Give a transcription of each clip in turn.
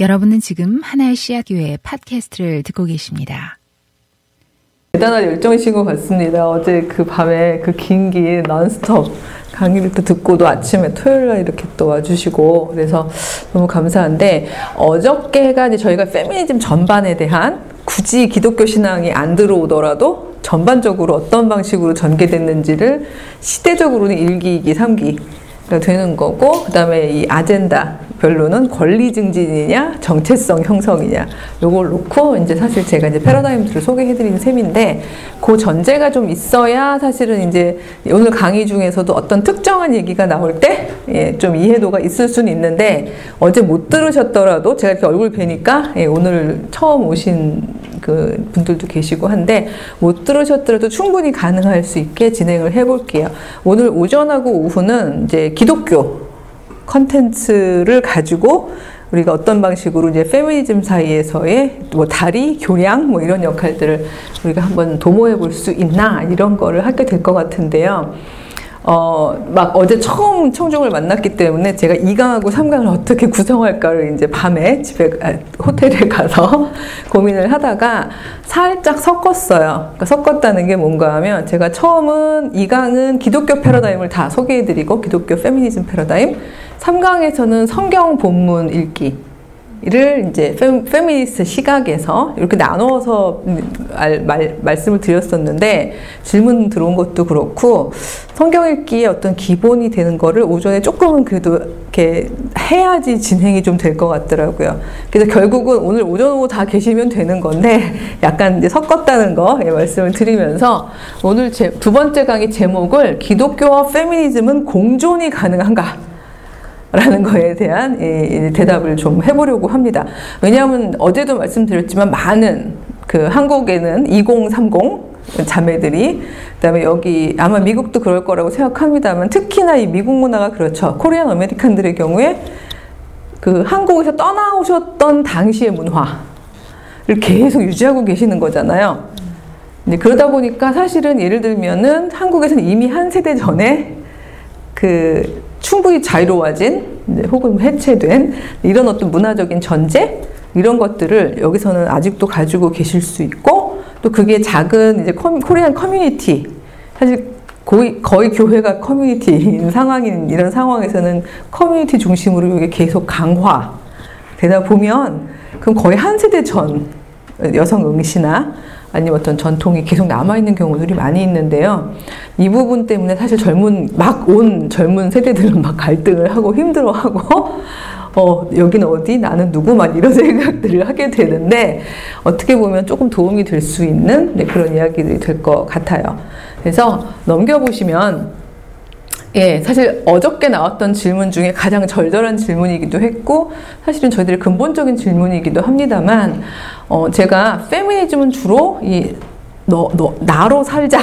여러분은 지금 하나의 씨앗 교회 팟캐스트를 듣고 계십니다. 대단한 열정이신 것 같습니다. 어제 그 밤에 그 긴 긴 넌스톱 강의를 또 듣고도 아침에 토요일 날 이렇게 또 와주시고 그래서 너무 감사한데 어저께가 이제 저희가 페미니즘 전반에 대한 굳이 기독교 신앙이 안 들어오더라도 전반적으로 어떤 방식으로 전개됐는지를 시대적으로는 1기, 2기, 3기가 되는 거고 그 다음에 이 아젠다 별로는 권리 증진이냐 정체성 형성이냐 요걸 놓고 이제 사실 제가 이제 패러다임들을 소개해 드리는 셈인데 그 전제가 좀 있어야 사실은 이제 오늘 강의 중에서도 어떤 특정한 얘기가 나올 때좀 예, 이해도가 있을 수는 있는데 어제 못 들으셨더라도 제가 이렇게 얼굴 뵈니까 예, 오늘 처음 오신 그 분들도 계시고 한데 못 들으셨더라도 충분히 가능할 수 있게 진행을 해볼게요. 오늘 오전하고 오후는 이제 기독교 컨텐츠를 가지고 우리가 어떤 방식으로 이제 페미니즘 사이에서의 뭐 다리, 교량 뭐 이런 역할들을 우리가 한번 도모해 볼 수 있나 이런 거를 하게 될 것 같은데요. 어, 막 어제 처음 청중을 만났기 때문에 제가 2강하고 3강을 어떻게 구성할까를 이제 밤에 집에, 아, 호텔에 가서 고민을 하다가 살짝 섞었어요. 그러니까 섞었다는 게 뭔가 하면 제가 처음은 2강은 기독교 패러다임을 다 소개해드리고 기독교 페미니즘 패러다임 3강에서는 성경 본문 읽기 를 이제 페미니스트 시각에서 이렇게 나누어서 말, 말, 말씀을 드렸었는데 질문 들어온 것도 그렇고 성경 읽기의 어떤 기본이 되는 거를 오전에 조금은 그래도 이렇게 해야지 진행이 좀 될 것 같더라고요. 그래서 결국은 오늘 오전 오후 다 계시면 되는 건데 약간 이제 섞었다는 거 예, 말씀을 드리면서 오늘 제, 두 번째 강의 제목을 기독교와 페미니즘은 공존이 가능한가? 라는 거에 대한 대답을 좀 해보려고 합니다. 왜냐하면 어제도 말씀드렸지만 많은 그 한국에는 2030 자매들이 그다음에 여기 아마 미국도 그럴 거라고 생각합니다만 특히나 이 미국 문화가 그렇죠. 코리안 아메리칸들의 경우에 그 한국에서 떠나오셨던 당시의 문화를 계속 유지하고 계시는 거잖아요. 그러다 보니까 사실은 예를 들면은 한국에서는 이미 한 세대 전에 그 충분히 자유로워진 혹은 해체된 이런 어떤 문화적인 전제? 이런 것들을 여기서는 아직도 가지고 계실 수 있고 또 그게 작은 이제 Korean community 사실 거의, 거의 교회가 커뮤니티인 상황인 이런 상황에서는 커뮤니티 중심으로 이게 계속 강화. 되다 보면 그럼 거의 한 세대 전 여성 응시나 아니면 어떤 전통이 계속 남아있는 경우들이 많이 있는데요. 이 부분 때문에 사실 젊은, 막 온 젊은 세대들은 막 갈등을 하고 힘들어하고, 어, 여기는 어디? 나는 누구? 막 이런 생각들을 하게 되는데, 어떻게 보면 조금 도움이 될 수 있는 네, 그런 이야기들이 될 것 같아요. 그래서 넘겨보시면, 예, 사실 어저께 나왔던 질문 중에 가장 절절한 질문이기도 했고, 사실은 저희들의 근본적인 질문이기도 합니다만, 어, 제가 페미니즘은 주로 이, 너, 너, 나로 살자.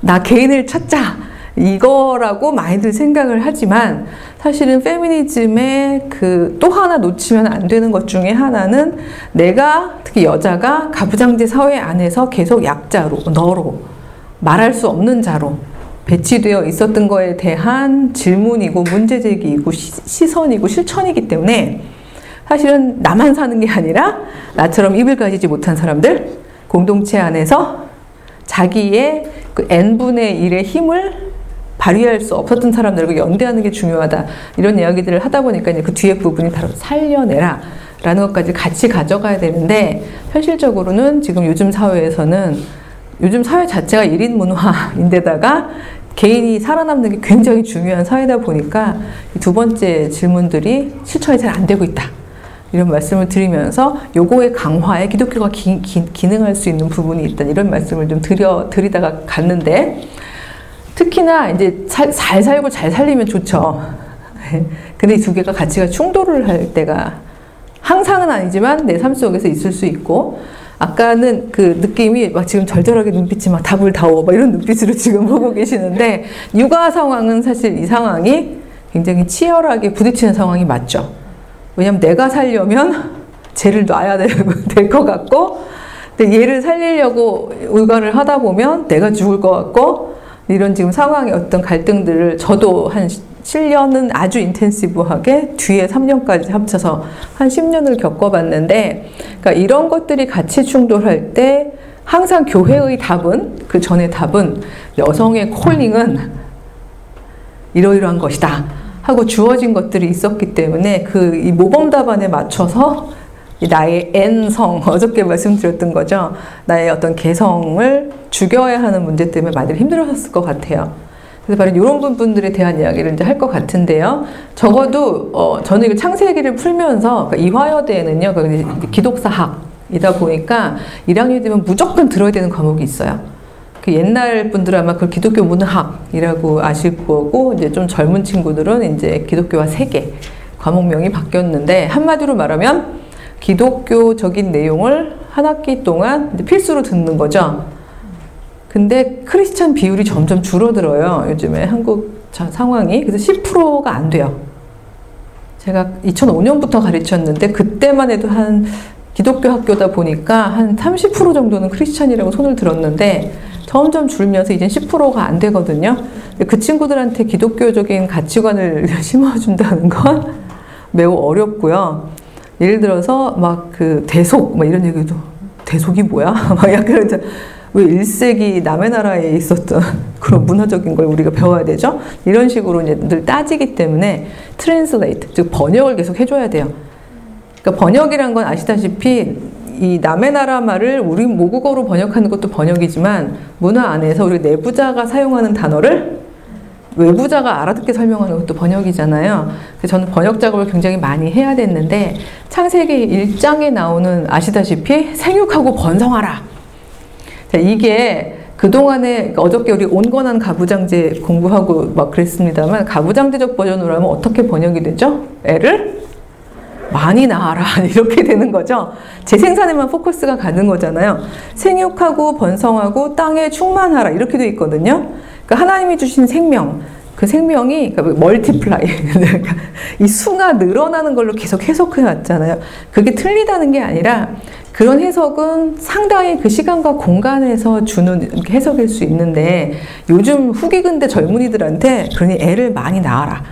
나 개인을 찾자. 이거라고 많이들 생각을 하지만 사실은 페미니즘의 그 또 하나 놓치면 안 되는 것 중에 하나는 내가 특히 여자가 가부장제 사회 안에서 계속 약자로, 너로 말할 수 없는 자로 배치되어 있었던 거에 대한 질문이고 문제제기이고 시 선이고 실천이기 때문에 사실은 나만 사는 게 아니라 나처럼 입을 가지지 못한 사람들 공동체 안에서 자기의 그 n분의 1의 힘을 발휘할 수 없었던 사람들과 연대하는 게 중요하다. 이런 이야기들을 하다 보니까 이제 그 뒤에 부분이 바로 살려내라. 라는 것까지 같이 가져가야 되는데, 현실적으로는 지금 요즘 사회에서는 요즘 사회 자체가 1인 문화인데다가 개인이 살아남는 게 굉장히 중요한 사회다 보니까 두 번째 질문들이 실천이 잘 안 되고 있다. 이런 말씀을 드리면서 요거의 강화에 기독교가 기, 기, 기 능할 수 있는 부분이 있다. 이런 말씀을 좀 드려, 드리다가 갔는데 특히나 이제 살, 잘 살고 잘 살리면 좋죠. 근데 이 두 개가 가치가 충돌을 할 때가 항상은 아니지만 내 삶 속에서 있을 수 있고 아까는 그 느낌이 막 지금 절절하게 눈빛이 막 답을 다오 막 이런 눈빛으로 지금 보고 계시는데 육아 상황은 사실 이 상황이 굉장히 치열하게 부딪히는 상황이 맞죠. 왜냐면 내가 살려면 쟤를 놔야 될 것 같고 근데 얘를 살리려고 육아를 하다 보면 내가 죽을 것 같고 이런 지금 상황의 어떤 갈등들을 저도 한 7년은 아주 인텐시브하게 뒤에 3년까지 합쳐서 한 10년을 겪어봤는데 그러니까 이런 것들이 같이 충돌할 때 항상 교회의 답은 그 전의 답은 여성의 콜링은 이러이러한 것이다 하고 주어진 것들이 있었기 때문에 그 이 모범 답안에 맞춰서 나의 N성 어저께 말씀드렸던 거죠 나의 어떤 개성을 죽여야 하는 문제 때문에 많이 힘들었을 것 같아요. 그래서 바로 이런 부분들에 대한 이야기를 이제 할 것 같은데요. 적어도 어, 저는 이거 창세기를 풀면서 그러니까 이화여대에는요, 그 기독사학이다 보니까 1학년 되면 무조건 들어야 되는 과목이 있어요. 그 옛날 분들은 아마 그 기독교 문학이라고 아실 거고 이제 좀 젊은 친구들은 이제 기독교와 세계 과목명이 바뀌었는데 한마디로 말하면 기독교적인 내용을 한 학기 동안 필수로 듣는 거죠. 근데 크리스찬 비율이 점점 줄어들어요. 요즘에 한국 상황이. 그래서 10%가 안 돼요. 제가 2005년부터 가르쳤는데 그때만 해도 한 기독교 학교다 보니까 한 30% 정도는 크리스찬이라고 손을 들었는데 점점 줄면서 이제 10%가 안 되거든요. 그 친구들한테 기독교적인 가치관을 심어준다는 건 매우 어렵고요. 예를 들어서 막 그 대속 막 이런 얘기도 대속이 뭐야? 막 약간 왜 1세기 남의 나라에 있었던 그런 문화적인 걸 우리가 배워야 되죠? 이런 식으로 이제 늘 따지기 때문에 translate, 즉 번역을 계속 해줘야 돼요. 그러니까 번역이란 건 아시다시피 이 남의 나라 말을 우리 모국어로 번역하는 것도 번역이지만 문화 안에서 우리 내부자가 사용하는 단어를 외부자가 알아듣게 설명하는 것도 번역이잖아요. 그래서 저는 번역 작업을 굉장히 많이 해야 됐는데 창세기 1장에 나오는 아시다시피 생육하고 번성하라. 이게 그동안에 어저께 우리 온건한 가부장제 공부하고 막 그랬습니다만 가부장제적 버전으로 하면 어떻게 번역이 되죠? 애를 많이 낳아라 이렇게 되는 거죠. 재생산에만 포커스가 가는 거잖아요. 생육하고 번성하고 땅에 충만하라 이렇게 돼 있거든요. 그러니까 하나님이 주신 생명 그 생명이 그러니까 multiply 그러니까 이 수가 늘어나는 걸로 계속 해석해 왔잖아요. 그게 틀리다는 게 아니라 그런 해석은 상당히 그 시간과 공간에서 주는 해석일 수 있는데 요즘 후기 근대 젊은이들한테 그러니 애를 많이 낳아라.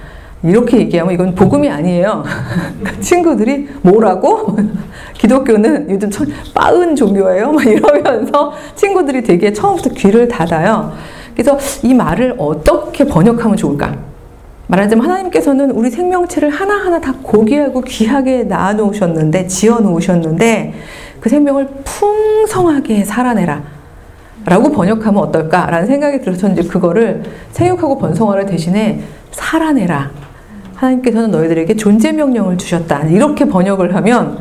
이렇게 얘기하면 이건 복음이 아니에요. 친구들이 뭐라고? 기독교는 요즘 빠은 종교예요? 막 이러면서 친구들이 되게 처음부터 귀를 닫아요. 그래서 이 말을 어떻게 번역하면 좋을까? 말하자면 하나님께서는 우리 생명체를 하나하나 다 고귀하고 귀하게 낳아 놓으셨는데, 지어 놓으셨는데, 그 생명을 풍성하게 살아내라. 라고 번역하면 어떨까라는 생각이 들어서 이제 그거를 생육하고 번성하라 대신에 살아내라. 하나님께서는 너희들에게 존재 명령을 주셨다. 이렇게 번역을 하면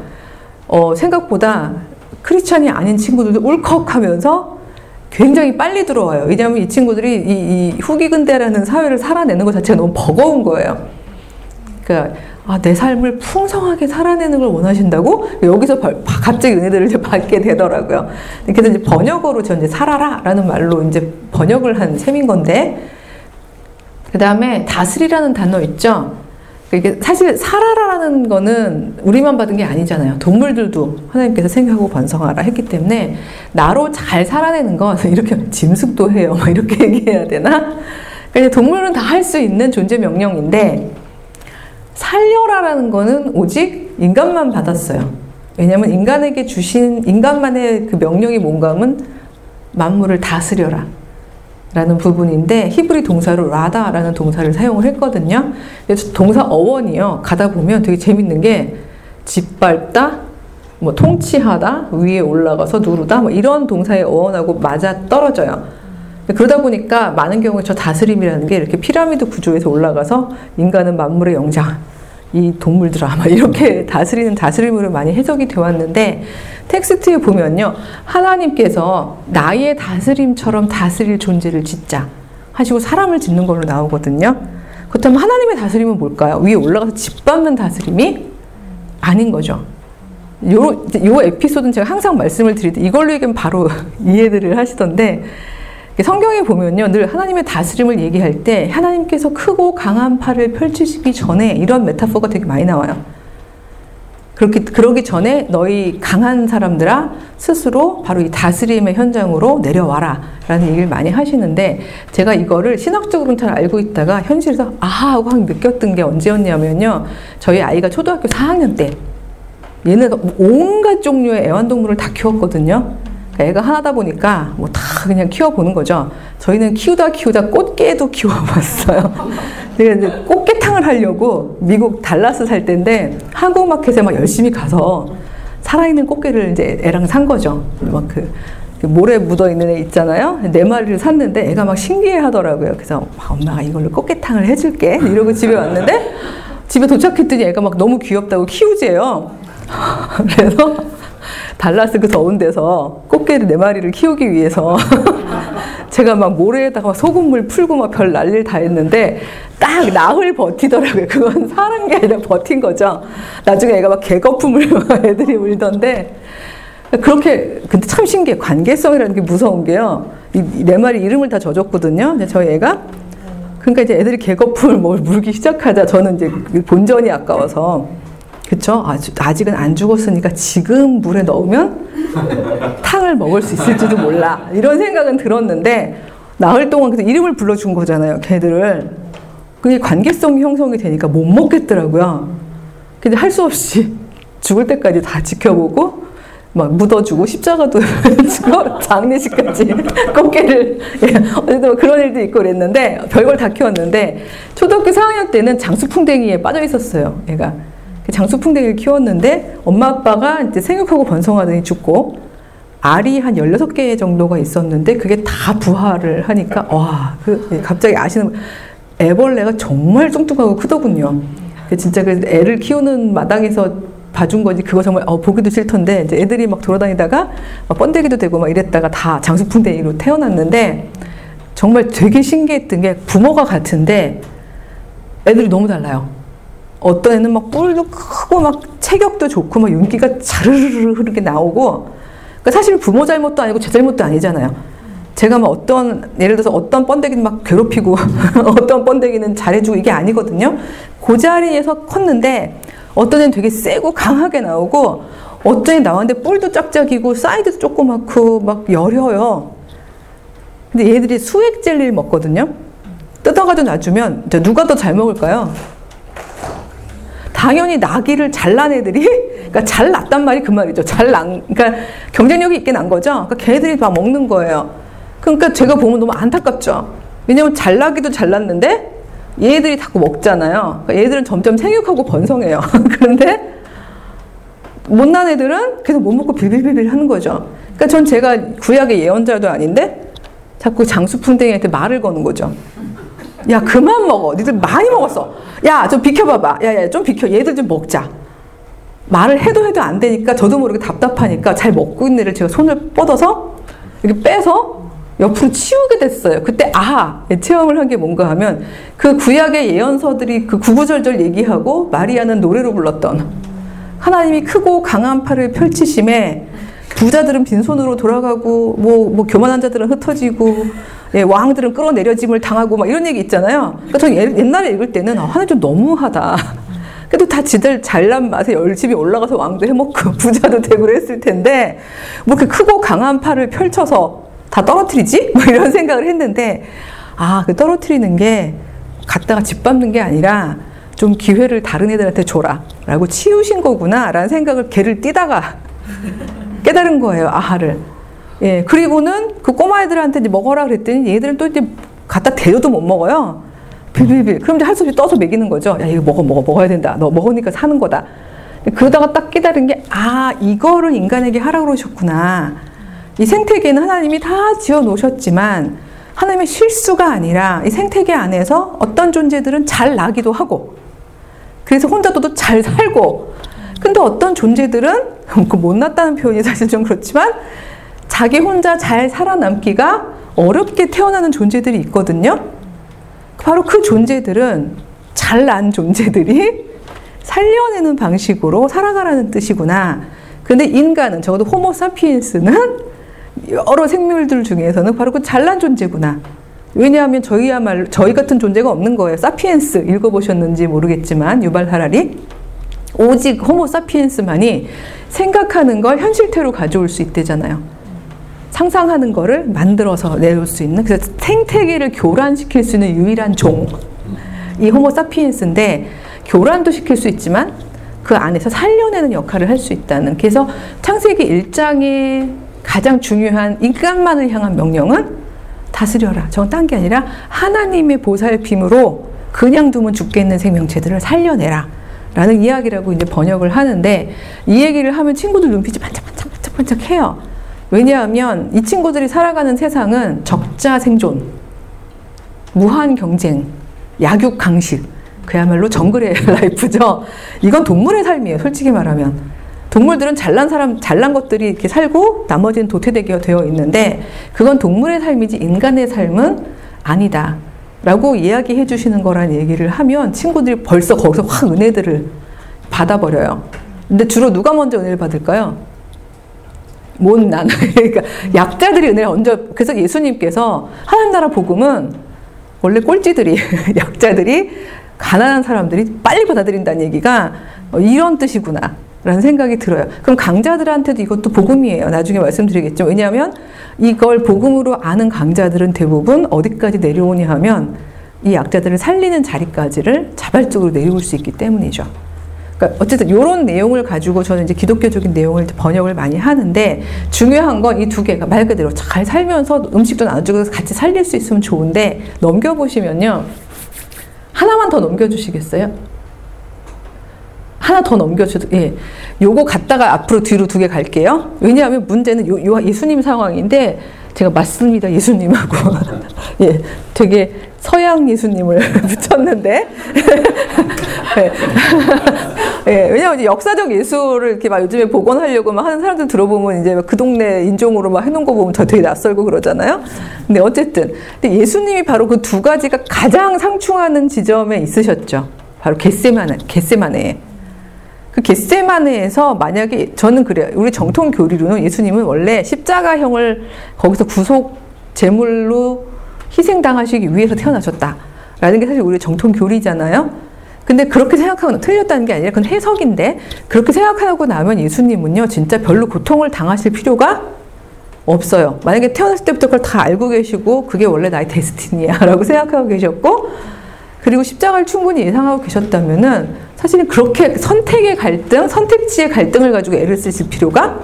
어, 생각보다 크리스찬이 아닌 친구들도 울컥하면서 굉장히 빨리 들어와요. 왜냐하면 이 친구들이 이, 이 후기 근대라는 사회를 살아내는 것 자체가 너무 버거운 거예요. 그러니까 아, 내 삶을 풍성하게 살아내는 걸 원하신다고 여기서 갑자기 은혜들을 받게 되더라고요. 그래서 이제 번역어로 저 이제 살아라라는 말로 이제 번역을 한 셈인 건데 그 다음에 다스리라는 단어 있죠. 이게 사실 살아라라는 거는 우리만 받은 게 아니잖아요. 동물들도 하나님께서 생각하고 번성하라 했기 때문에 나로 잘 살아내는 건 이렇게 짐승도 해요. 이렇게 얘기해야 되나? 그러니까 동물은 다 할 수 있는 존재 명령인데 살려라라는 거는 오직 인간만 받았어요. 왜냐하면 인간에게 주신 인간만의 그 명령이 뭔가 하면 만물을 다스려라. 라는 부분인데 히브리 동사로 라다라는 동사를 사용을 했거든요. 동사 어원이요. 가다 보면 되게 재밌는 게 짓밟다, 뭐 통치하다, 위에 올라가서 누르다, 뭐 이런 동사의 어원하고 맞아 떨어져요. 그러다 보니까 많은 경우에 저 다스림이라는 게 이렇게 피라미드 구조에서 올라가서 인간은 만물의 영장, 이 동물들아 막 이렇게 다스리는 다스림으로 많이 해석이 되어 왔는데 텍스트에 보면요. 하나님께서 나의 다스림처럼 다스릴 존재를 짓자 하시고 사람을 짓는 걸로 나오거든요. 그렇다면 하나님의 다스림은 뭘까요? 위에 올라가서 짓밟는 다스림이 아닌 거죠. 요, 요 에피소드는 제가 항상 말씀을 드릴 때 이걸로 얘기하면 바로 이해들을 하시던데 성경에 보면요, 늘 하나님의 다스림을 얘기할 때 하나님께서 크고 강한 팔을 펼치시기 전에 이런 메타포가 되게 많이 나와요. 그렇기 그러기 전에 너희 강한 사람들아 스스로 바로 이 다스림의 현장으로 내려와라 라는 얘기를 많이 하시는데 제가 이거를 신학적으로는 잘 알고 있다가 현실에서 아하 하고 확 느꼈던 게 언제였냐면요 저희 아이가 초등학교 4학년 때 얘는 온갖 종류의 애완동물을 다 키웠거든요. 애가 하나다 보니까 뭐 다 그냥 키워보는 거죠. 저희는 키우다 키우다 꽃게도 키워봤어요. 이제 꽃게탕을 하려고 미국 달라스 살 때인데 한국 마켓에 막 열심히 가서 살아있는 꽃게를 이제 애랑 산 거죠. 막 그 모래 묻어 있는 애 있잖아요. 네 마리를 샀는데 애가 막 신기해 하더라고요. 그래서 엄마가 이걸로 꽃게탕을 해줄게. 이러고 집에 왔는데 집에 도착했더니 애가 막 너무 귀엽다고 키우재요. 그래서 달라스 그 더운 데서 꽃게를 네 마리를 키우기 위해서 제가 막 모래에다가 소금물 풀고 막 별 난리를 다 했는데 딱 나흘 버티더라고요. 그건 사는 게 아니라 버틴 거죠. 나중에 애가 막 개거품을 막 애들이 울던데 그렇게 근데 참 신기해 관계성이라는 게 무서운 게요. 이 네 마리 이름을 다 져줬거든요. 저희 애가 그러니까 이제 애들이 개거품을 뭘 물기 시작하자 저는 이제 그 본전이 아까워서 그쵸? 아직, 은 안 죽었으니까 지금 물에 넣으면 탕을 먹을 수 있을지도 몰라. 이런 생각은 들었는데, 나흘 동안 그래서 이름을 불러준 거잖아요, 개들을. 그게 관계성이 형성이 되니까 못 먹겠더라고요. 근데 할 수 없이 죽을 때까지 다 지켜보고, 막 묻어주고 십자가도 주고 장례식까지 꽃게를 예, 어쨌든 그런 일도 있고 그랬는데 별걸 다 키웠는데 초등학교 4학년 때는 장수풍뎅이에 빠져 있었어요. 얘가 장수풍뎅이를 키웠는데 엄마 아빠가 이제 생육하고 번성하더니 죽고 알이 한 16개 정도가 있었는데 그게 다 부화를 하니까 와, 그 갑자기 아시는 애벌레가 정말 뚱뚱하고 크더군요. 진짜 그 애를 키우는 마당에서 봐준 거지 그거 정말 어, 보기도 싫던데 이제 애들이 막 돌아다니다가 막 번데기도 되고 막 이랬다가 다 장수풍뎅이로 태어났는데 정말 되게 신기했던 게 부모가 같은데 애들이 너무 달라요. 어떤 애는 막 뿔도 크고 막 체격도 좋고 막 윤기가 자르르르 흐르게 나오고 그러니까 사실 부모 잘못도 아니고 제 잘못도 아니잖아요. 제가 막 어떤 예를 들어서 어떤 번데기는 막 괴롭히고 어떤 번데기는 잘해주고 이게 아니거든요. 그 자리에서 컸는데 어떤 애는 되게 세고 강하게 나오고 어떤 애 나왔는데 뿔도 짝짝이고 사이즈도 조그맣고 막 여려요. 근데 얘들이 수액 젤리를 먹거든요. 뜯어가지고 놔주면 누가 더 잘 먹을까요? 당연히 나기를 잘난 애들이 그러니까 잘 났단 말이 그 말이죠. 잘 난, 그러니까 경쟁력이 있게 난 거죠. 그러니까 걔들이 다 먹는 거예요. 그러니까 제가 보면 너무 안타깝죠. 왜냐면 잘 나기도 잘 났는데 얘들이 자꾸 먹잖아요. 그러니까 얘들은 점점 생육하고 번성해요. 그런데 못난 애들은 계속 못 먹고 빌빌빌빌 하는 거죠. 그러니까 전 제가 구약의 예언자도 아닌데 자꾸 장수풍뎅이한테 말을 거는 거죠. 야 그만 먹어. 니들 많이 먹었어. 야 좀 비켜봐봐. 야야 좀 비켜. 얘들 좀 먹자. 말을 해도 해도 안 되니까 저도 모르게 답답하니까 잘 먹고 있는 애를 제가 손을 뻗어서 이렇게 빼서 옆으로 치우게 됐어요. 그때 아 체험을 한 게 뭔가 하면 그 구약의 예언서들이 그 구구절절 얘기하고 마리아는 노래로 불렀던 하나님이 크고 강한 팔을 펼치심에 부자들은 빈손으로 돌아가고 뭐, 뭐 교만한 자들은 흩어지고 예, 왕들은 끌어내려짐을 당하고 막 이런 얘기 있잖아요. 그러니까 저 옛날에 읽을 때는 아, 하나님 좀 너무하다. 그래도 다 지들 잘난 맛에 열심히 올라가서 왕도 해먹고 부자도 되고 그랬을 텐데 뭐 이렇게 크고 강한 팔을 펼쳐서 다 떨어뜨리지? 뭐 이런 생각을 했는데 아, 그 떨어뜨리는 게 갖다가 짓밟는 게 아니라 좀 기회를 다른 애들한테 줘라 라고 치우신 거구나 라는 생각을 개를 띠다가 깨달은 거예요, 아하를. 예, 그리고는 그 꼬마 애들한테 이제 먹어라 그랬더니 얘들은 또 이제 갖다 대줘도 못 먹어요. 빌빌빌. 그럼 이제 할 수 없이 떠서 먹이는 거죠. 야, 이거 먹어, 먹어, 먹어야 된다. 너 먹으니까 사는 거다. 그러다가 딱 깨달은 게, 아, 이거를 인간에게 하라 그러셨구나. 이 생태계는 하나님이 다 지어 놓으셨지만, 하나님의 실수가 아니라 이 생태계 안에서 어떤 존재들은 잘 나기도 하고, 그래서 혼자도 잘 살고, 근데 어떤 존재들은, 그 못났다는 표현이 사실 좀 그렇지만, 자기 혼자 잘 살아남기가 어렵게 태어나는 존재들이 있거든요. 바로 그 존재들은 잘난 존재들이 살려내는 방식으로 살아가라는 뜻이구나. 근데 인간은 적어도 호모 사피엔스는 여러 생물들 중에서는 바로 그 잘난 존재구나. 왜냐하면 저희야말로 저희 같은 존재가 없는 거예요. 사피엔스 읽어보셨는지 모르겠지만 유발 하라리 오직 호모사피엔스만이 생각하는 걸 현실태로 가져올 수 있대잖아요. 상상하는 거를 만들어서 내올 수 있는 그래서 생태계를 교란시킬 수 있는 유일한 종. 이 호모사피엔스인데 교란도 시킬 수 있지만 그 안에서 살려내는 역할을 할 수 있다는. 그래서 창세기 1장의 가장 중요한 인간만을 향한 명령은 다스려라. 저건 딴 게 아니라 하나님의 보살핌으로 그냥 두면 죽겠는 생명체들을 살려내라. 라는 이야기라고 이제 번역을 하는데 이 얘기를 하면 친구들 눈빛이 반짝반짝 반짝반짝 해요. 왜냐하면 이 친구들이 살아가는 세상은 적자 생존, 무한 경쟁, 약육 강식, 그야말로 정글의 라이프죠. 이건 동물의 삶이에요. 솔직히 말하면. 동물들은 잘난 사람, 잘난 것들이 이렇게 살고 나머지는 도태되게 되어 있는데 그건 동물의 삶이지 인간의 삶은 아니다. 라고 이야기해 주시는 거란 얘기를 하면 친구들이 벌써 거기서 확 은혜들을 받아버려요. 근데 주로 누가 먼저 은혜를 받을까요? 못 나는. 그러니까 약자들이 은혜를 얹어. 그래서 예수님께서 하나님 나라 복음은 원래 꼴찌들이, 약자들이, 가난한 사람들이 빨리 받아들인다는 얘기가 이런 뜻이구나. 라는 생각이 들어요. 그럼 강자들한테도 이것도 복음이에요. 나중에 말씀드리겠죠. 왜냐하면 이걸 복음으로 아는 강자들은 대부분 어디까지 내려오냐 하면 이 약자들을 살리는 자리까지를 자발적으로 내려올 수 있기 때문이죠. 그러니까 어쨌든 이런 내용을 가지고 저는 이제 기독교적인 내용을 번역을 많이 하는데 중요한 건 이 두 개가 말 그대로 잘 살면서 음식도 나눠주고 같이 살릴 수 있으면 좋은데 넘겨보시면요. 하나만 더 넘겨주시겠어요? 하나 더 넘겨줘도 예. 요거 갔다가 앞으로 뒤로 두 개 갈게요. 왜냐하면 문제는 요, 요 예수님 상황인데 제가 맞습니다 예수님하고 예 되게 서양 예수님을 붙였는데 예. 예, 왜냐하면 역사적 예술을 이렇게 막 요즘에 복원하려고 막 하는 사람들 들어보면 이제 그 동네 인종으로 막 해놓은 거 보면 저 되게 낯설고 그러잖아요. 근데 어쨌든 근데 예수님이 바로 그 두 가지가 가장 상충하는 지점에 있으셨죠. 바로 겟세마네, 겟세마네. 그 겟세마네에서 만약에 저는 그래요. 우리 정통 교리로는 예수님은 원래 십자가형을 거기서 구속 제물로 희생당하시기 위해서 태어나셨다라는 게 사실 우리 정통 교리잖아요. 근데 그렇게 생각하고 틀렸다는 게 아니라 그건 해석인데 그렇게 생각하고 나면 예수님은요 진짜 별로 고통을 당하실 필요가 없어요. 만약에 태어났을 때부터 그걸 다 알고 계시고 그게 원래 나의 데스티니야라고 생각하고 계셨고 그리고 십자가를 충분히 예상하고 계셨다면은 사실은 그렇게 선택의 갈등, 선택지의 갈등을 가지고 애를 쓰실 필요가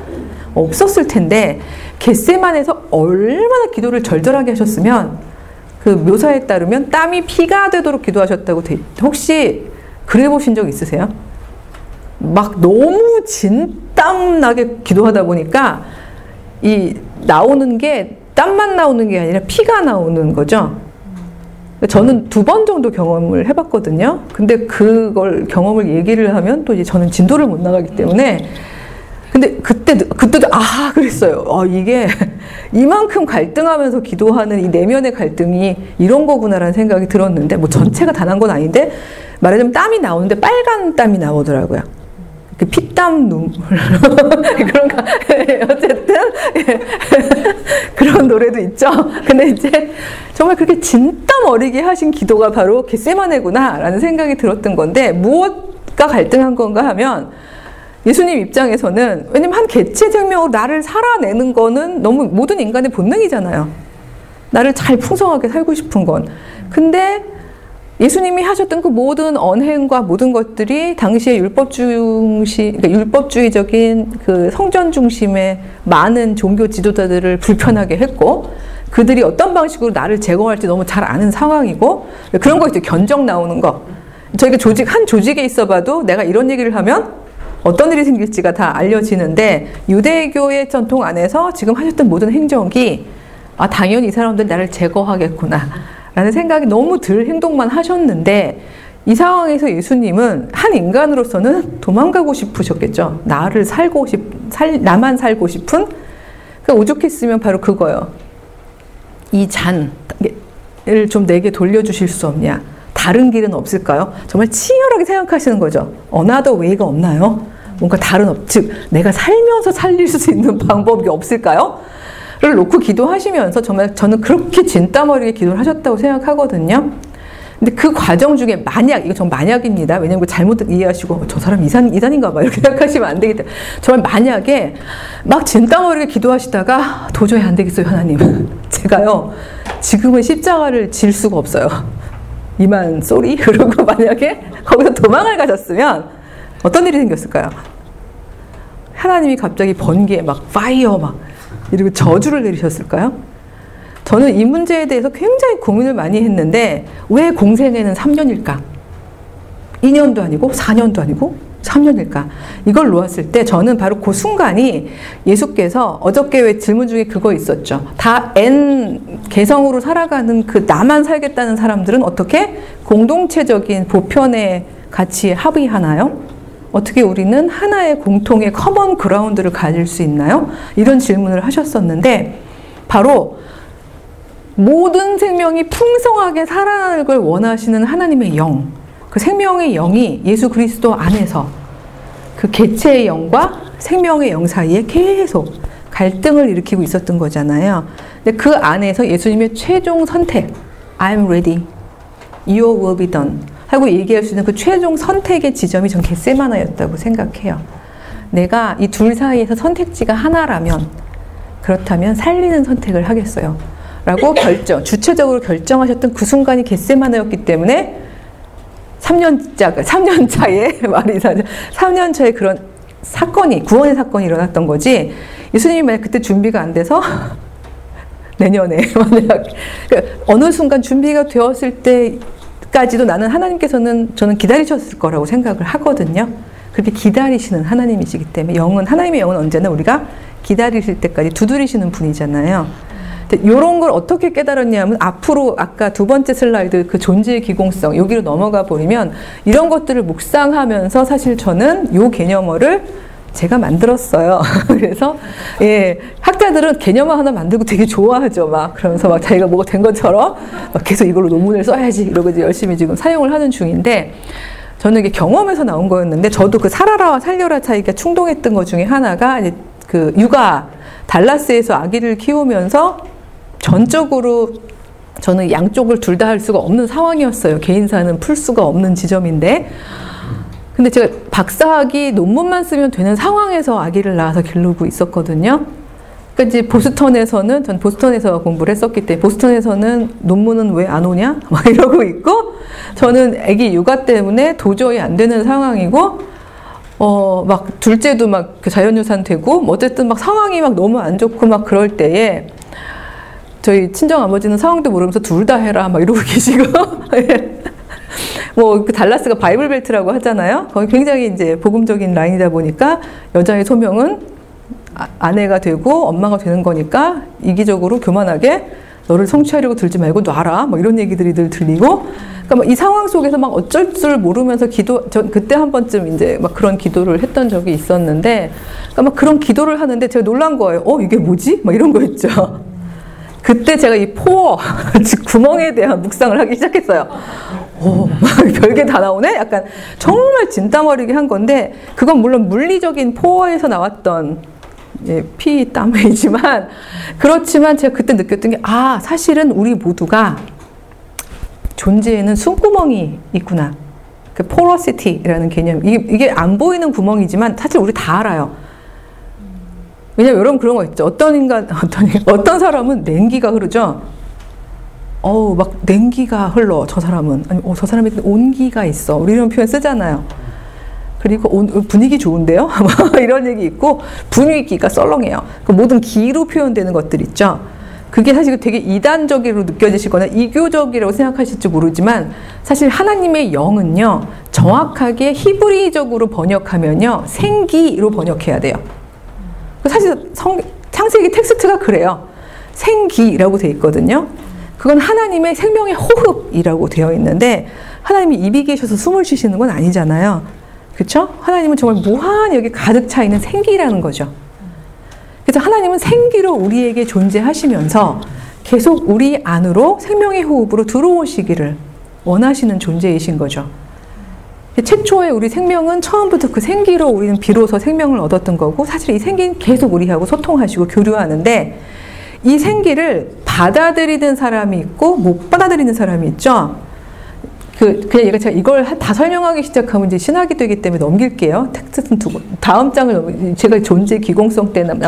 없었을 텐데 겟세만에서 얼마나 기도를 절절하게 하셨으면 그 묘사에 따르면 땀이 피가 되도록 기도하셨다고 돼. 혹시 그래 보신 적 있으세요? 막 너무 진땀 나게 기도하다 보니까 이 나오는 게 땀만 나오는 게 아니라 피가 나오는 거죠. 저는 두 번 정도 경험을 해봤거든요. 근데 그걸 경험을 얘기를 하면 또 이제 저는 진도를 못 나가기 때문에 근데 그때 그때도 아 그랬어요. 어, 이게 이만큼 갈등하면서 기도하는 이 내면의 갈등이 이런 거구나라는 생각이 들었는데 뭐 전체가 다 난 건 아닌데 말하자면 땀이 나오는데 빨간 땀이 나오더라고요. 그 피땀 눈물 그런 가 어쨌든 그런 노래도 있죠. 근데 이제 정말 그렇게 진땀 어리게 하신 기도가 바로 겟세마네구나라는 생각이 들었던 건데 무엇과 갈등한 건가 하면 예수님 입장에서는 왜냐면 한 개체 생명으로 나를 살아내는 거는 너무 모든 인간의 본능이잖아요. 나를 잘 풍성하게 살고 싶은 건. 근데 예수님이 하셨던 그 모든 언행과 모든 것들이 당시에 율법 중시, 그러니까 율법주의적인 그 성전 중심의 많은 종교 지도자들을 불편하게 했고, 그들이 어떤 방식으로 나를 제거할지 너무 잘 아는 상황이고, 그런 거 이제 견적 나오는 거. 저희가 조직, 한 조직에 있어 봐도 내가 이런 얘기를 하면 어떤 일이 생길지가 다 알려지는데, 유대교의 전통 안에서 지금 하셨던 모든 행정이, 아, 당연히 이 사람들 나를 제거하겠구나. 라는 생각이 너무 들 행동만 하셨는데 이 상황에서 예수님은 한 인간으로서는 도망가고 싶으셨겠죠. 나를 살고 싶, 살, 나만 살고 싶은 그 오죽했으면 바로 그거요. 이 잔을 좀 내게 돌려주실 수 없냐? 다른 길은 없을까요? 정말 치열하게 생각하시는 거죠. another way가 없나요? 뭔가 다른 업, 즉 내가 살면서 살릴 수 있는 방법이 없을까요? 를 놓고 기도하시면서 정말 저는 그렇게 진땀 어리게 기도를 하셨다고 생각하거든요. 근데 그 과정 중에 만약 이거 정말 만약입니다. 왜냐면 잘못 이해하시고 저 사람 이단 이단인가 봐 이렇게 생각하시면 안 되기 때문에 정말 만약에 막 진땀어리게 기도하시다가 도저히 안 되겠어요 하나님 제가요 지금은 십자가를 질 수가 없어요. 이만 sorry 그러고 만약에 거기서 도망을 가셨으면 어떤 일이 생겼을까요? 하나님이 갑자기 번개에 막 fire 막 이러고 저주를 내리셨을까요? 저는 이 문제에 대해서 굉장히 고민을 많이 했는데 왜 공생애는 3년일까? 2년도 아니고 4년도 아니고 3년일까? 이걸 놓았을 때 저는 바로 그 순간이 예수께서 어저께 왜 질문 중에 그거 있었죠. 다 N 개성으로 살아가는 그 나만 살겠다는 사람들은 어떻게 공동체적인 보편의 가치에 합의하나요? 어떻게 우리는 하나의 공통의 common ground를 가질 수 있나요? 이런 질문을 하셨었는데 바로 모든 생명이 풍성하게 살아가는 걸 원하시는 하나님의 영, 그 생명의 영이 예수 그리스도 안에서 그 개체의 영과 생명의 영 사이에 계속 갈등을 일으키고 있었던 거잖아요. 근데 그 안에서 예수님의 최종 선택, I'm ready, your will be done 하고 얘기할 수 있는 그 최종 선택의 지점이 전 겟세마나였다고 생각해요. 내가 이 둘 사이에서 선택지가 하나라면 그렇다면 살리는 선택을 하겠어요. 라고 결정, 주체적으로 결정하셨던 그 순간이 겟세마나였기 때문에 3년차, 3년 차에 말이 3년 차에 그런 사건이, 구원의 사건이 일어났던 거지. 예수님이 만약 그때 준비가 안 돼서 내년에 만약 그러니까 어느 순간 준비가 되었을 때 까지도 나는 하나님께서는 저는 기다리셨을 거라고 생각을 하거든요. 그렇게 기다리시는 하나님이시기 때문에 영은 하나님의 영은 언제나 우리가 기다리실 때까지 두드리시는 분이잖아요. 이런 걸 어떻게 깨달았냐면 앞으로 아까 두 번째 슬라이드 그 존재의 기공성 여기로 넘어가 버리면 이런 것들을 묵상하면서 사실 저는 요 개념어를 제가 만들었어요. 그래서 예 학자들은 개념화 하나 만들고 되게 좋아하죠. 막 그러면서 막 자기가 뭐가 된 것처럼 막 계속 이걸로 논문을 써야지 이러고 이제 열심히 지금 사용을 하는 중인데 저는 이게 경험에서 나온 거였는데 저도 그 살아라와 살려라 차이가 충동했던 것 중에 하나가 이제 그 육아 달라스에서 아기를 키우면서 전적으로 저는 양쪽을 둘 다 할 수가 없는 상황이었어요. 개인사는 풀 수가 없는 지점인데 근데 제가 박사학위 논문만 쓰면 되는 상황에서 아기를 낳아서 기르고 있었거든요. 그러니까 이제 보스턴에서는 전 보스턴에서 공부를 했었기 때문에 보스턴에서는 논문은 왜 안 오냐 막 이러고 있고 저는 아기 육아 때문에 도저히 안 되는 상황이고 어 막 둘째도 막그 자연유산 되고 뭐 어쨌든 막 상황이 막 너무 안 좋고 막 그럴 때에 저희 친정 아버지는 상황도 모르면서 둘 다 해라 막 이러고 계시고 예. 뭐그 달라스가 바이블 벨트라고 하잖아요. 거기 굉장히 이제 복음적인 라인이다 보니까 여자의 소명은 아, 아내가 되고 엄마가 되는 거니까 이기적으로 교만하게 너를 성취하려고 들지 말고 놔라. 뭐 이런 얘기들이 늘 들리고. 그러니까 이 상황 속에서 막 어쩔 줄 모르면서 기도, 저 그때 한 번쯤 이제 막 그런 기도를 했던 적이 있었는데, 그러니까 막 그런 기도를 하는데 제가 놀란 거예요. 어, 이게 뭐지? 막 이런 거 있죠. 그때 제가 이 포어, 즉 구멍에 대한 묵상을 하기 시작했어요. 오, 별게 다 나오네? 약간 정말 진땀어리게 한 건데, 그건 물론 물리적인 포어에서 나왔던 예, 피 땀이지만, 그렇지만 제가 그때 느꼈던 게, 아, 사실은 우리 모두가 존재에는 숨구멍이 있구나. 그 포러시티라는 개념. 이게, 이게 안 보이는 구멍이지만 사실 우리 다 알아요. 왜냐면 여러분 그런 거 있죠. 어떤 인간, 어떤, 어떤 사람은 냉기가 흐르죠. 어우, 막 냉기가 흘러, 저 사람은. 아니, 어, 저 사람이 온기가 있어. 우리 이런 표현 쓰잖아요. 그리고 온, 분위기 좋은데요? 이런 얘기 있고, 분위기가 썰렁해요. 그 모든 기로 표현되는 것들 있죠. 그게 사실 되게 이단적으로 느껴지시거나 이교적이라고 생각하실지 모르지만 사실 하나님의 영은요 정확하게 히브리적으로 번역하면요 생기로 번역해야 돼요. 사실 성, 창세기 텍스트가 그래요. 생기라고 되어 있거든요. 그건 하나님의 생명의 호흡이라고 되어 있는데 하나님이 입이 계셔서 숨을 쉬시는 건 아니잖아요. 그렇죠? 하나님은 정말 무한히 여기 가득 차 있는 생기라는 거죠. 그래서 하나님은 생기로 우리에게 존재하시면서 계속 우리 안으로 생명의 호흡으로 들어오시기를 원하시는 존재이신 거죠. 최초의 우리 생명은 처음부터 그 생기로 우리는 비로소 생명을 얻었던 거고 사실 이 생기는 계속 우리하고 소통하시고 교류하는데 이 생기를 받아들이는 사람이 있고 못 받아들이는 사람이 있죠. 그, 그냥 얘가 제가 이걸 다 설명하기 시작하면 이제 신학이 되기 때문에 넘길게요. 텍스트는 두고. 다음 장을 넘 제가 존재 기공성 때는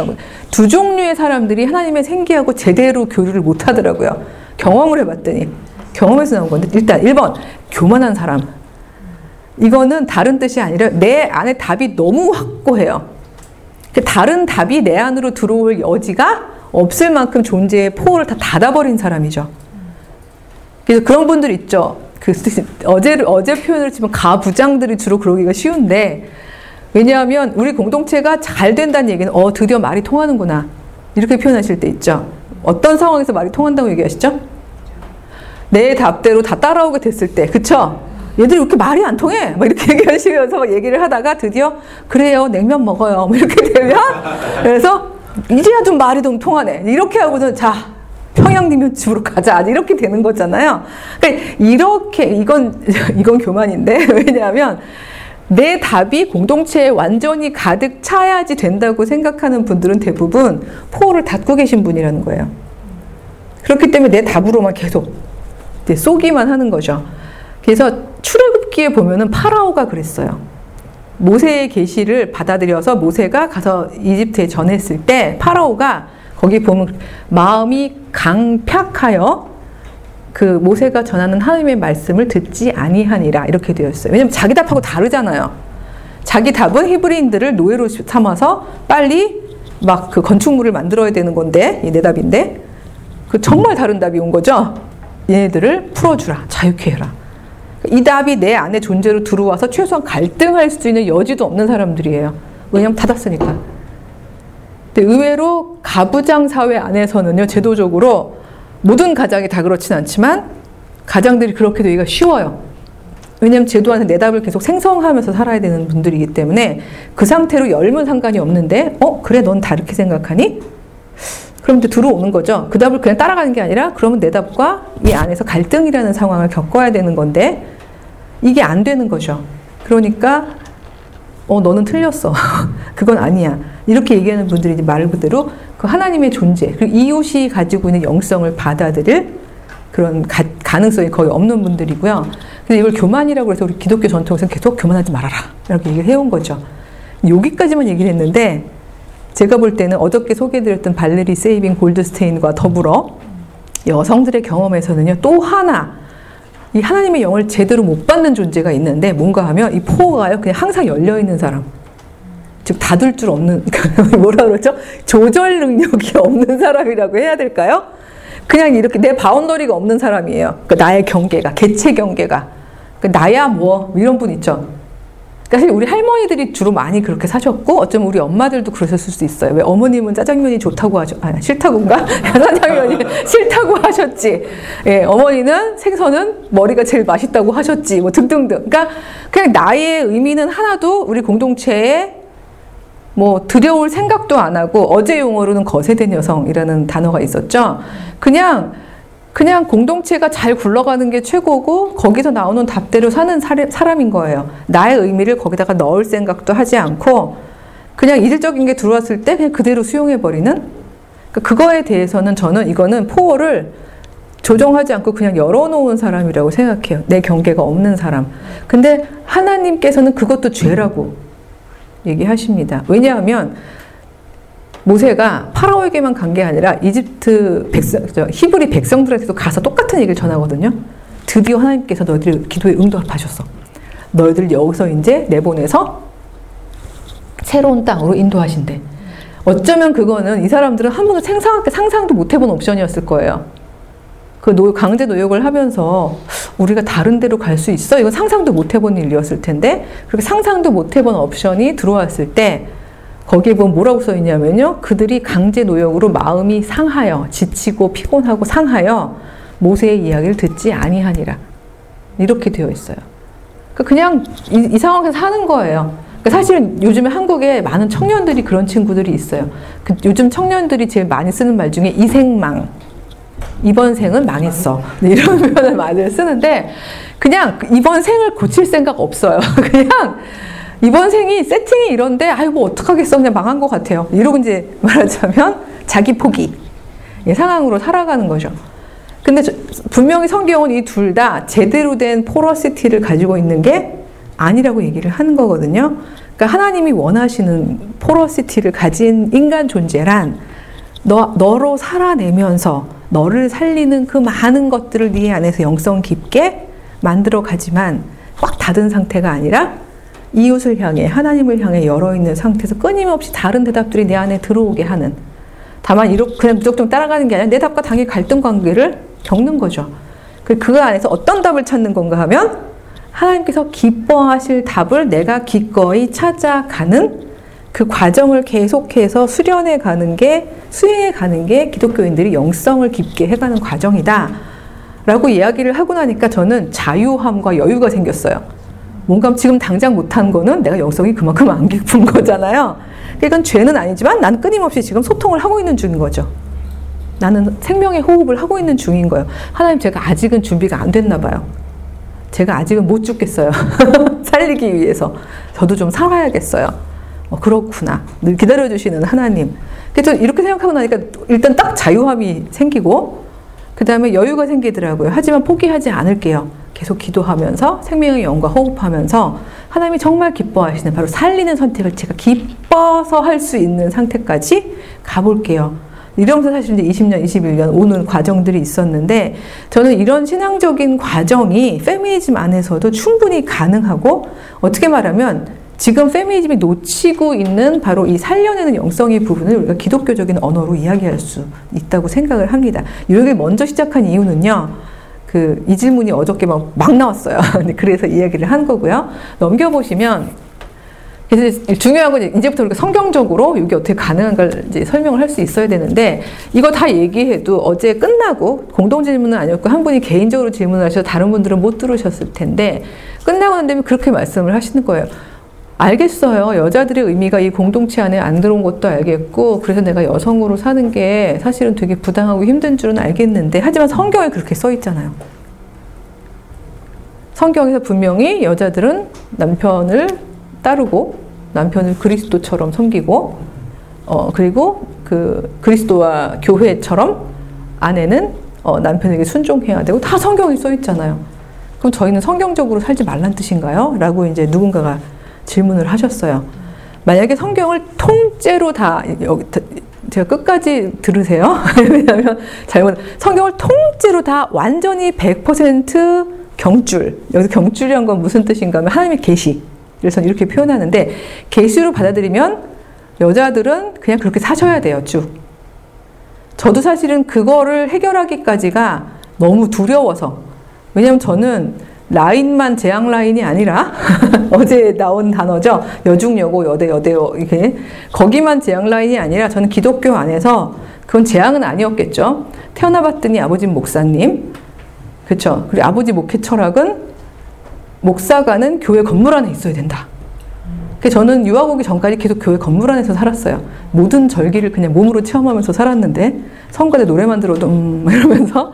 두 종류의 사람들이 하나님의 생기하고 제대로 교류를 못 하더라고요. 경험을 해봤더니. 경험에서 나온 건데, 일단 1번, 교만한 사람. 이거는 다른 뜻이 아니라 내 안에 답이 너무 확고해요. 그 다른 답이 내 안으로 들어올 여지가 없을 만큼 존재의 포를 다 닫아버린 사람이죠. 그래서 그런 분들 있죠. 그 어제 어제 표현을 치면 가부장들이 주로 그러기가 쉬운데 왜냐하면 우리 공동체가 잘 된다는 얘기는 어 드디어 말이 통하는구나 이렇게 표현하실 때 있죠. 어떤 상황에서 말이 통한다고 얘기하시죠? 내 답대로 다 따라오게 됐을 때, 그쵸? 얘들 이렇게 말이 안 통해. 막 이렇게 얘기하시면서 막 얘기를 하다가 드디어 그래요 냉면 먹어요. 뭐 이렇게 되면 그래서 이제야 좀 말이 좀 통하네. 이렇게 하고는 자 평양냉면 집으로 가자. 이렇게 되는 거잖아요. 그러니까 이렇게 이건 이건 교만인데 왜냐하면 내 답이 공동체에 완전히 가득 차야지 된다고 생각하는 분들은 대부분 포를 닫고 계신 분이라는 거예요. 그렇기 때문에 내 답으로만 계속 쏘기만 하는 거죠. 그래서 출애굽기에 보면은 파라오가 그랬어요. 모세의 계시를 받아들여서 모세가 가서 이집트에 전했을 때 파라오가 거기 보면 마음이 강팍하여 그 모세가 전하는 하나님의 말씀을 듣지 아니하니라 이렇게 되어 있어요. 왜냐면 자기 답하고 다르잖아요. 자기 답은 히브리인들을 노예로 삼아서 빨리 막 그 건축물을 만들어야 되는 건데 이내 답인데 그 정말 다른 답이 온 거죠. 얘네들을 풀어주라 자유케 해라. 이 답이 내 안에 존재로 들어와서 최소한 갈등할 수 있는 여지도 없는 사람들이에요. 왜냐면 닫았으니까. 근데 의외로 가부장 사회 안에서는요, 제도적으로 모든 가장이 다 그렇진 않지만 가장들이 그렇게 되기가 쉬워요. 왜냐면 제도 안에 내 답을 계속 생성하면서 살아야 되는 분들이기 때문에 그 상태로 열면 상관이 없는데, 어, 그래, 넌 다르게 생각하니? 그럼 이제 들어오는 거죠. 그 답을 그냥 따라가는 게 아니라 그러면 내 답과 이 안에서 갈등이라는 상황을 겪어야 되는 건데 이게 안 되는 거죠. 그러니까 어 너는 틀렸어. 그건 아니야. 이렇게 얘기하는 분들이 이제 말 그대로 그 하나님의 존재 그리고 이웃이 가지고 있는 영성을 받아들일 그런 가, 가능성이 거의 없는 분들이고요. 근데 이걸 교만이라고 해서 우리 기독교 전통에서 계속 교만하지 말아라. 이렇게 얘기를 해온 거죠. 여기까지만 얘기를 했는데 제가 볼 때는 어저께 소개해드렸던 발레리 세이빙 골드스테인과 더불어 여성들의 경험에서는요, 또 하나, 이 하나님의 영을 제대로 못 받는 존재가 있는데 뭔가 하면 이 포가요, 그냥 항상 열려 있는 사람. 즉, 닫을 줄 없는, 뭐라 그러죠? 조절 능력이 없는 사람이라고 해야 될까요? 그냥 이렇게 내 바운더리가 없는 사람이에요. 그 나의 경계가, 개체 경계가. 그 나야 뭐, 이런 분 있죠. 사실 우리 할머니들이 주로 많이 그렇게 사셨고 어쩌면 우리 엄마들도 그러셨을 수 있어요. 왜 어머님은 짜장면이 좋다고 하죠? 아 싫다고인가? 짜장면이 싫다고 하셨지. 예, 어머니는 생선은 머리가 제일 맛있다고 하셨지. 뭐 등등등. 그러니까 그냥 나의 의미는 하나도 우리 공동체에 뭐 들여올 생각도 안 하고 어제 용어로는 거세된 여성이라는 단어가 있었죠. 그냥 그냥 공동체가 잘 굴러가는 게 최고고 거기서 나오는 답대로 사는 사람인 거예요. 나의 의미를 거기다가 넣을 생각도 하지 않고 그냥 이질적인 게 들어왔을 때 그냥 그대로 수용해 버리는 그러니까 그거에 대해서는 저는 이거는 포워를 조정하지 않고 그냥 열어놓은 사람이라고 생각해요. 내 경계가 없는 사람. 근데 하나님께서는 그것도 죄라고 얘기하십니다. 왜냐하면 모세가 파라오에게만 간 게 아니라 이집트 백성, 히브리 백성들한테도 가서 똑같은 얘기를 전하거든요. 드디어 하나님께서 너희들 기도에 응답하셨어. 너희들 여기서 이제 내보내서 새로운 땅으로 인도하신대. 어쩌면 그거는 이 사람들은 한 번도 생상, 상상도 못 해본 옵션이었을 거예요. 그 노, 강제 노역을 하면서 우리가 다른 데로 갈 수 있어? 이건 상상도 못 해본 일이었을 텐데, 그렇게 상상도 못 해본 옵션이 들어왔을 때, 거기에 보면 뭐라고 써 있냐면요. 그들이 강제 노역으로 마음이 상하여 지치고 피곤하고 상하여 모세의 이야기를 듣지 아니하니라. 이렇게 되어 있어요. 그러니까 그냥 이, 이 상황에서 사는 거예요. 그러니까 사실은 요즘에 한국에 많은 청년들이 그런 친구들이 있어요. 그 요즘 청년들이 제일 많이 쓰는 말 중에 이생망. 이번 생은 망했어. 네, 이런 표현을 많이 쓰는데 그냥 이번 생을 고칠 생각 없어요. 그냥 이번 생이 세팅이 이런데 아이고 뭐 어떡하겠어 그냥 망한 것 같아요. 이러고 이제 말하자면 자기 포기 예, 상황으로 살아가는 거죠. 근데 저, 분명히 성경은 이 둘 다 제대로 된 포러시티를 가지고 있는 게 아니라고 얘기를 하는 거거든요. 그러니까 하나님이 원하시는 포러시티를 가진 인간 존재란 너, 너로 살아내면서 너를 살리는 그 많은 것들을 네 안에서 영성 깊게 만들어 가지만 꽉 닫은 상태가 아니라 이웃을 향해 하나님을 향해 열어 있는 상태에서 끊임없이 다른 대답들이 내 안에 들어오게 하는 다만 이렇게 그냥 무조건 따라가는 게 아니라 내 답과 당의 갈등 관계를 겪는 거죠. 그, 그 안에서 어떤 답을 찾는 건가 하면 하나님께서 기뻐하실 답을 내가 기꺼이 찾아가는 그 과정을 계속해서 수련해 가는 게, 수행해 가는 게 기독교인들이 영성을 깊게 해가는 과정이다. 라고 이야기를 하고 나니까 저는 자유함과 여유가 생겼어요. 뭔가 지금 당장 못한 거는 내가 영성이 그만큼 안 깊은 거잖아요. 그러니까 죄는 아니지만 난 끊임없이 지금 소통을 하고 있는 중인 거죠. 나는 생명의 호흡을 하고 있는 중인 거예요. 하나님 제가 아직은 준비가 안 됐나 봐요. 제가 아직은 못 죽겠어요. 살리기 위해서. 저도 좀 살아야겠어요. 어, 그렇구나. 늘 기다려주시는 하나님. 그래서 이렇게 생각하고 나니까 일단 딱 자유함이 생기고, 그 다음에 여유가 생기더라고요. 하지만 포기하지 않을게요. 계속 기도하면서 생명의 영과 호흡하면서 하나님이 정말 기뻐하시는 바로 살리는 선택을 제가 기뻐서 할 수 있는 상태까지 가볼게요. 이러면서 사실 이제 20년, 21년 오는 과정들이 있었는데 저는 이런 신앙적인 과정이 페미니즘 안에서도 충분히 가능하고 어떻게 말하면 지금 페미니즘이 놓치고 있는 바로 이 살려내는 영성의 부분을 우리가 기독교적인 언어로 이야기할 수 있다고 생각을 합니다. 이걸 먼저 시작한 이유는요. 그 이 질문이 어저께 막, 막 나왔어요. 그래서 이야기를 한 거고요. 넘겨보시면 중요한 건 이제부터 우리가 성경적으로 이게 어떻게 가능한가를 설명을 할 수 있어야 되는데 이거 다 얘기해도 어제 끝나고 공동 질문은 아니었고 한 분이 개인적으로 질문을 하셔서 다른 분들은 못 들으셨을 텐데 끝나고 난 다음에 그렇게 말씀을 하시는 거예요. 알겠어요. 여자들의 의미가 이 공동체 안에 안 들어온 것도 알겠고, 그래서 내가 여성으로 사는 게 사실은 되게 부당하고 힘든 줄은 알겠는데, 하지만 성경에 그렇게 써 있잖아요. 성경에서 분명히 여자들은 남편을 따르고, 남편을 그리스도처럼 섬기고, 어, 그리고 그 그리스도와 교회처럼 아내는 어, 남편에게 순종해야 되고, 다 성경에 써 있잖아요. 그럼 저희는 성경적으로 살지 말란 뜻인가요? 라고 이제 누군가가 질문을 하셨어요. 만약에 성경을 통째로 다 여기 제가 끝까지 들으세요. 왜냐하면 잘못 성경을 통째로 다 완전히 100% 경줄 여기서 경줄이란 건 무슨 뜻인가 하면 하나님의 계시. 그래서 이렇게 표현하는데 계시로 받아들이면 여자들은 그냥 그렇게 사셔야 돼요 쭉. 저도 사실은 그거를 해결하기까지가 너무 두려워서 왜냐하면 저는 라인만 제약 라인이 아니라 어제 나온 단어죠. 여중여고 여대 여대요 이게 거기만 제약 라인이 아니라 저는 기독교 안에서 그건 재앙은 아니었겠죠. 태어나봤더니 아버지 목사님, 그렇죠. 그리고 아버지 목회 철학은 목사가는 교회 건물 안에 있어야 된다. 그 저는 유학 오기 전까지 계속 교회 건물 안에서 살았어요. 모든 절기를 그냥 몸으로 체험하면서 살았는데 성가대 노래만 들어도 음 이러면서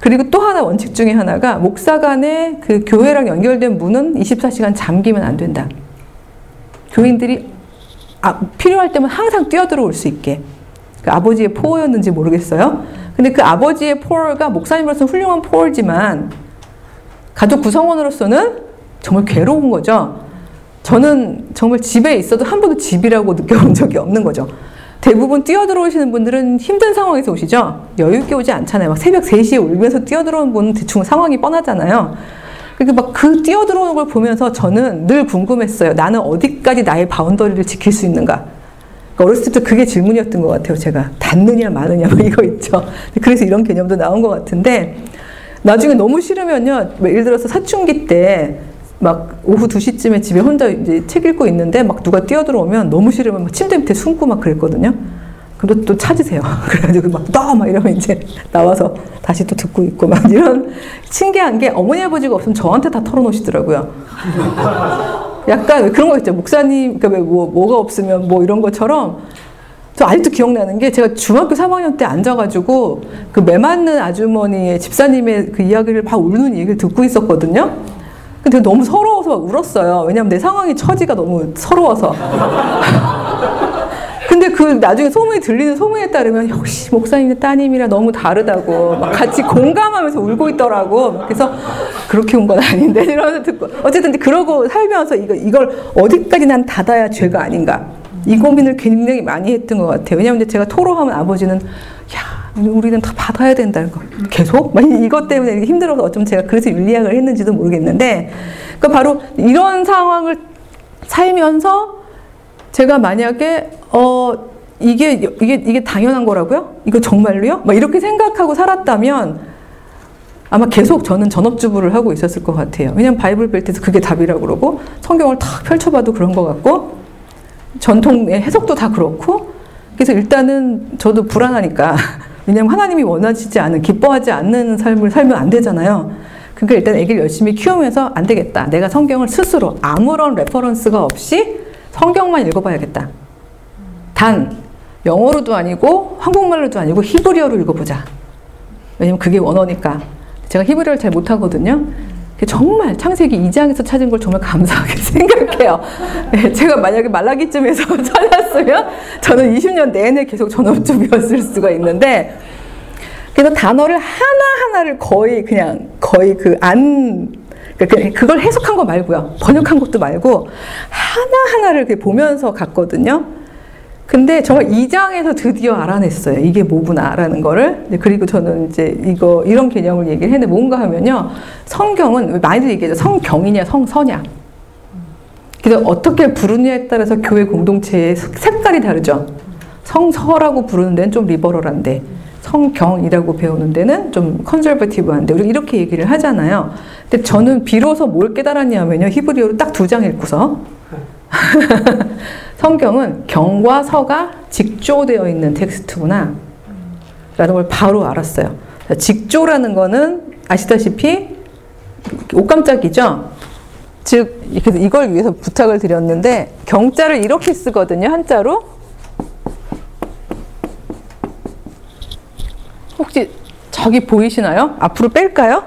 그리고 또 하나 원칙 중에 하나가 목사 간의 그 교회랑 연결된 문은 24시간 잠기면 안 된다. 교인들이 아, 필요할 때면 항상 뛰어들어올 수 있게. 그 아버지의 포어였는지 모르겠어요. 근데 그 아버지의 포어가 목사님으로서는 훌륭한 포어지만 가족 구성원으로서는 정말 괴로운 거죠. 저는 정말 집에 있어도 한 번도 집이라고 느껴본 적이 없는 거죠. 대부분 뛰어들어오시는 분들은 힘든 상황에서 오시죠? 여유 있게 오지 않잖아요. 막 새벽 3시에 울면서 뛰어들어오는 분은 대충 상황이 뻔하잖아요. 그러니까 막 그 뛰어들어오는 걸 보면서 저는 늘 궁금했어요. 나는 어디까지 나의 바운더리를 지킬 수 있는가? 그러니까 어렸을 때부터 그게 질문이었던 것 같아요. 제가 닿느냐 마느냐 뭐 이거 있죠. 그래서 이런 개념도 나온 것 같은데 나중에 너무 싫으면요. 예를 들어서 사춘기 때 막 오후 2시쯤에 집에 혼자 이제 책 읽고 있는데 막 누가 뛰어들어오면 너무 싫으면 막 침대 밑에 숨고 막 그랬거든요. 그럼 또 찾으세요. 그래가지고 막, 너! 막 이러면 이제 나와서 다시 또 듣고 있고 막 이런 신기한 게 어머니 아버지가 없으면 저한테 다 털어놓으시더라고요. 약간 그런 거 있죠. 목사님, 그러니까 뭐, 뭐가 없으면 뭐 이런 것처럼 저 아직도 기억나는 게 제가 중학교 3학년 때 앉아가지고 그 매 맞는 아주머니의 집사님의 그 이야기를 막 우는 얘기를 듣고 있었거든요. 근데 너무 서러워서 울었어요. 왜냐면 내 상황이 처지가 너무 서러워서. 근데 그그 나중에 소문이 들리는 소문에 따르면 역시 목사님의 따님이랑 너무 다르다고 막 같이 공감하면서 울고 있더라고. 그래서 그렇게 온 건 아닌데 이러면서 듣고 어쨌든 그러고 살면서 이거 이걸 어디까지 난 닫아야 죄가 아닌가 이 고민을 굉장히 많이 했던 것 같아요. 왜냐하면 제가 토로하면 아버지는 야 우리는 다 받아야 된다 거 계속 막 이것 때문에 힘들어서 어쩜 제가 그래서 윤리학을 했는지도 모르겠는데 그러니까 바로 이런 상황을 살면서 제가 만약에 어 이게 이게 이게 당연한 거라고요? 이거 정말로요? 막 이렇게 생각하고 살았다면 아마 계속 저는 전업주부를 하고 있었을 것 같아요. 왜냐면 바이블 벨트에서 그게 답이라고 그러고 성경을 탁 펼쳐봐도 그런 것 같고 전통의 해석도 다 그렇고 그래서 일단은 저도 불안하니까 왜냐면 하나님이 원하시지 않은 기뻐하지 않는 삶을 살면 안 되잖아요. 그러니까 일단 애기를 열심히 키우면서 안 되겠다. 내가 성경을 스스로 아무런 reference가 없이 성경만 읽어봐야겠다. 단 영어로도 아니고 한국말로도 아니고 히브리어로 읽어보자. 왜냐면 그게 원어니까. 제가 히브리어를 잘 못하거든요. 정말 창세기 2장에서 찾은 걸 정말 감사하게 생각해요. 네, 제가 만약에 말라기쯤에서 찾았으면 저는 20년 내내 계속 전업주부였을 수가 있는데 그래서 단어를 하나하나를 거의 그냥 거의 그 안 그러니까 그걸 해석한 거 말고요. 번역한 것도 말고 하나하나를 보면서 갔거든요. 근데 정말 2장에서 드디어 알아냈어요. 이게 뭐구나라는 거를. 그리고 저는 이제 이거, 이런 개념을 얘기를 했는데 뭔가 하면요. 성경은, 많이들 얘기하죠. 성경이냐, 성서냐. 그래서 어떻게 부르냐에 따라서 교회 공동체의 색깔이 다르죠. 성서라고 부르는 데는 좀 리버럴한데, 성경이라고 배우는 데는 좀 컨설버티브한데, 우리가 이렇게 얘기를 하잖아요. 근데 저는 비로소 뭘 깨달았냐면요. 히브리어로 딱 두 장 읽고서. 성경은 경과 서가 직조되어 있는 텍스트구나. 라는 걸 바로 알았어요. 직조라는 거는 아시다시피 옷감짝이죠? 즉, 이걸 위해서 부탁을 드렸는데, 경자를 이렇게 쓰거든요, 한자로. 혹시 저기 보이시나요? 앞으로 뺄까요?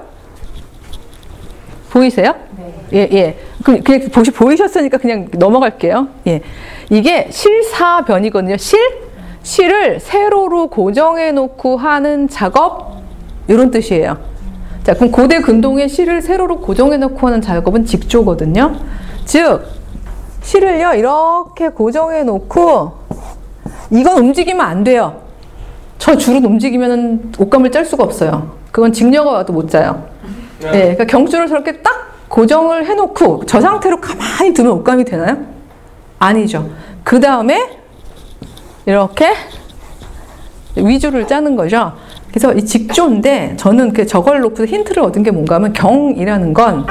보이세요? 네. 예, 예. 그, 그냥 보시, 보이셨으니까 그냥 넘어갈게요. 예. 이게 실사변이거든요. 실? 실을 세로로 고정해 놓고 하는 작업? 이런 뜻이에요. 자, 그럼 고대 근동의 실을 세로로 고정해 놓고 하는 작업은 직조거든요. 즉, 실을요, 이렇게 고정해 놓고, 이건 움직이면 안 돼요. 저 줄은 움직이면 옷감을 짤 수가 없어요. 그건 직녀가 와도 못 짜요. 네, 그러니까 경줄을 저렇게 딱 고정을 해놓고 저 상태로 가만히 두면 옷감이 되나요? 아니죠. 그 다음에 이렇게 위주를 짜는 거죠. 그래서 이 직조인데 저는 그 저걸 놓고 힌트를 얻은 게 뭔가 하면 경이라는 건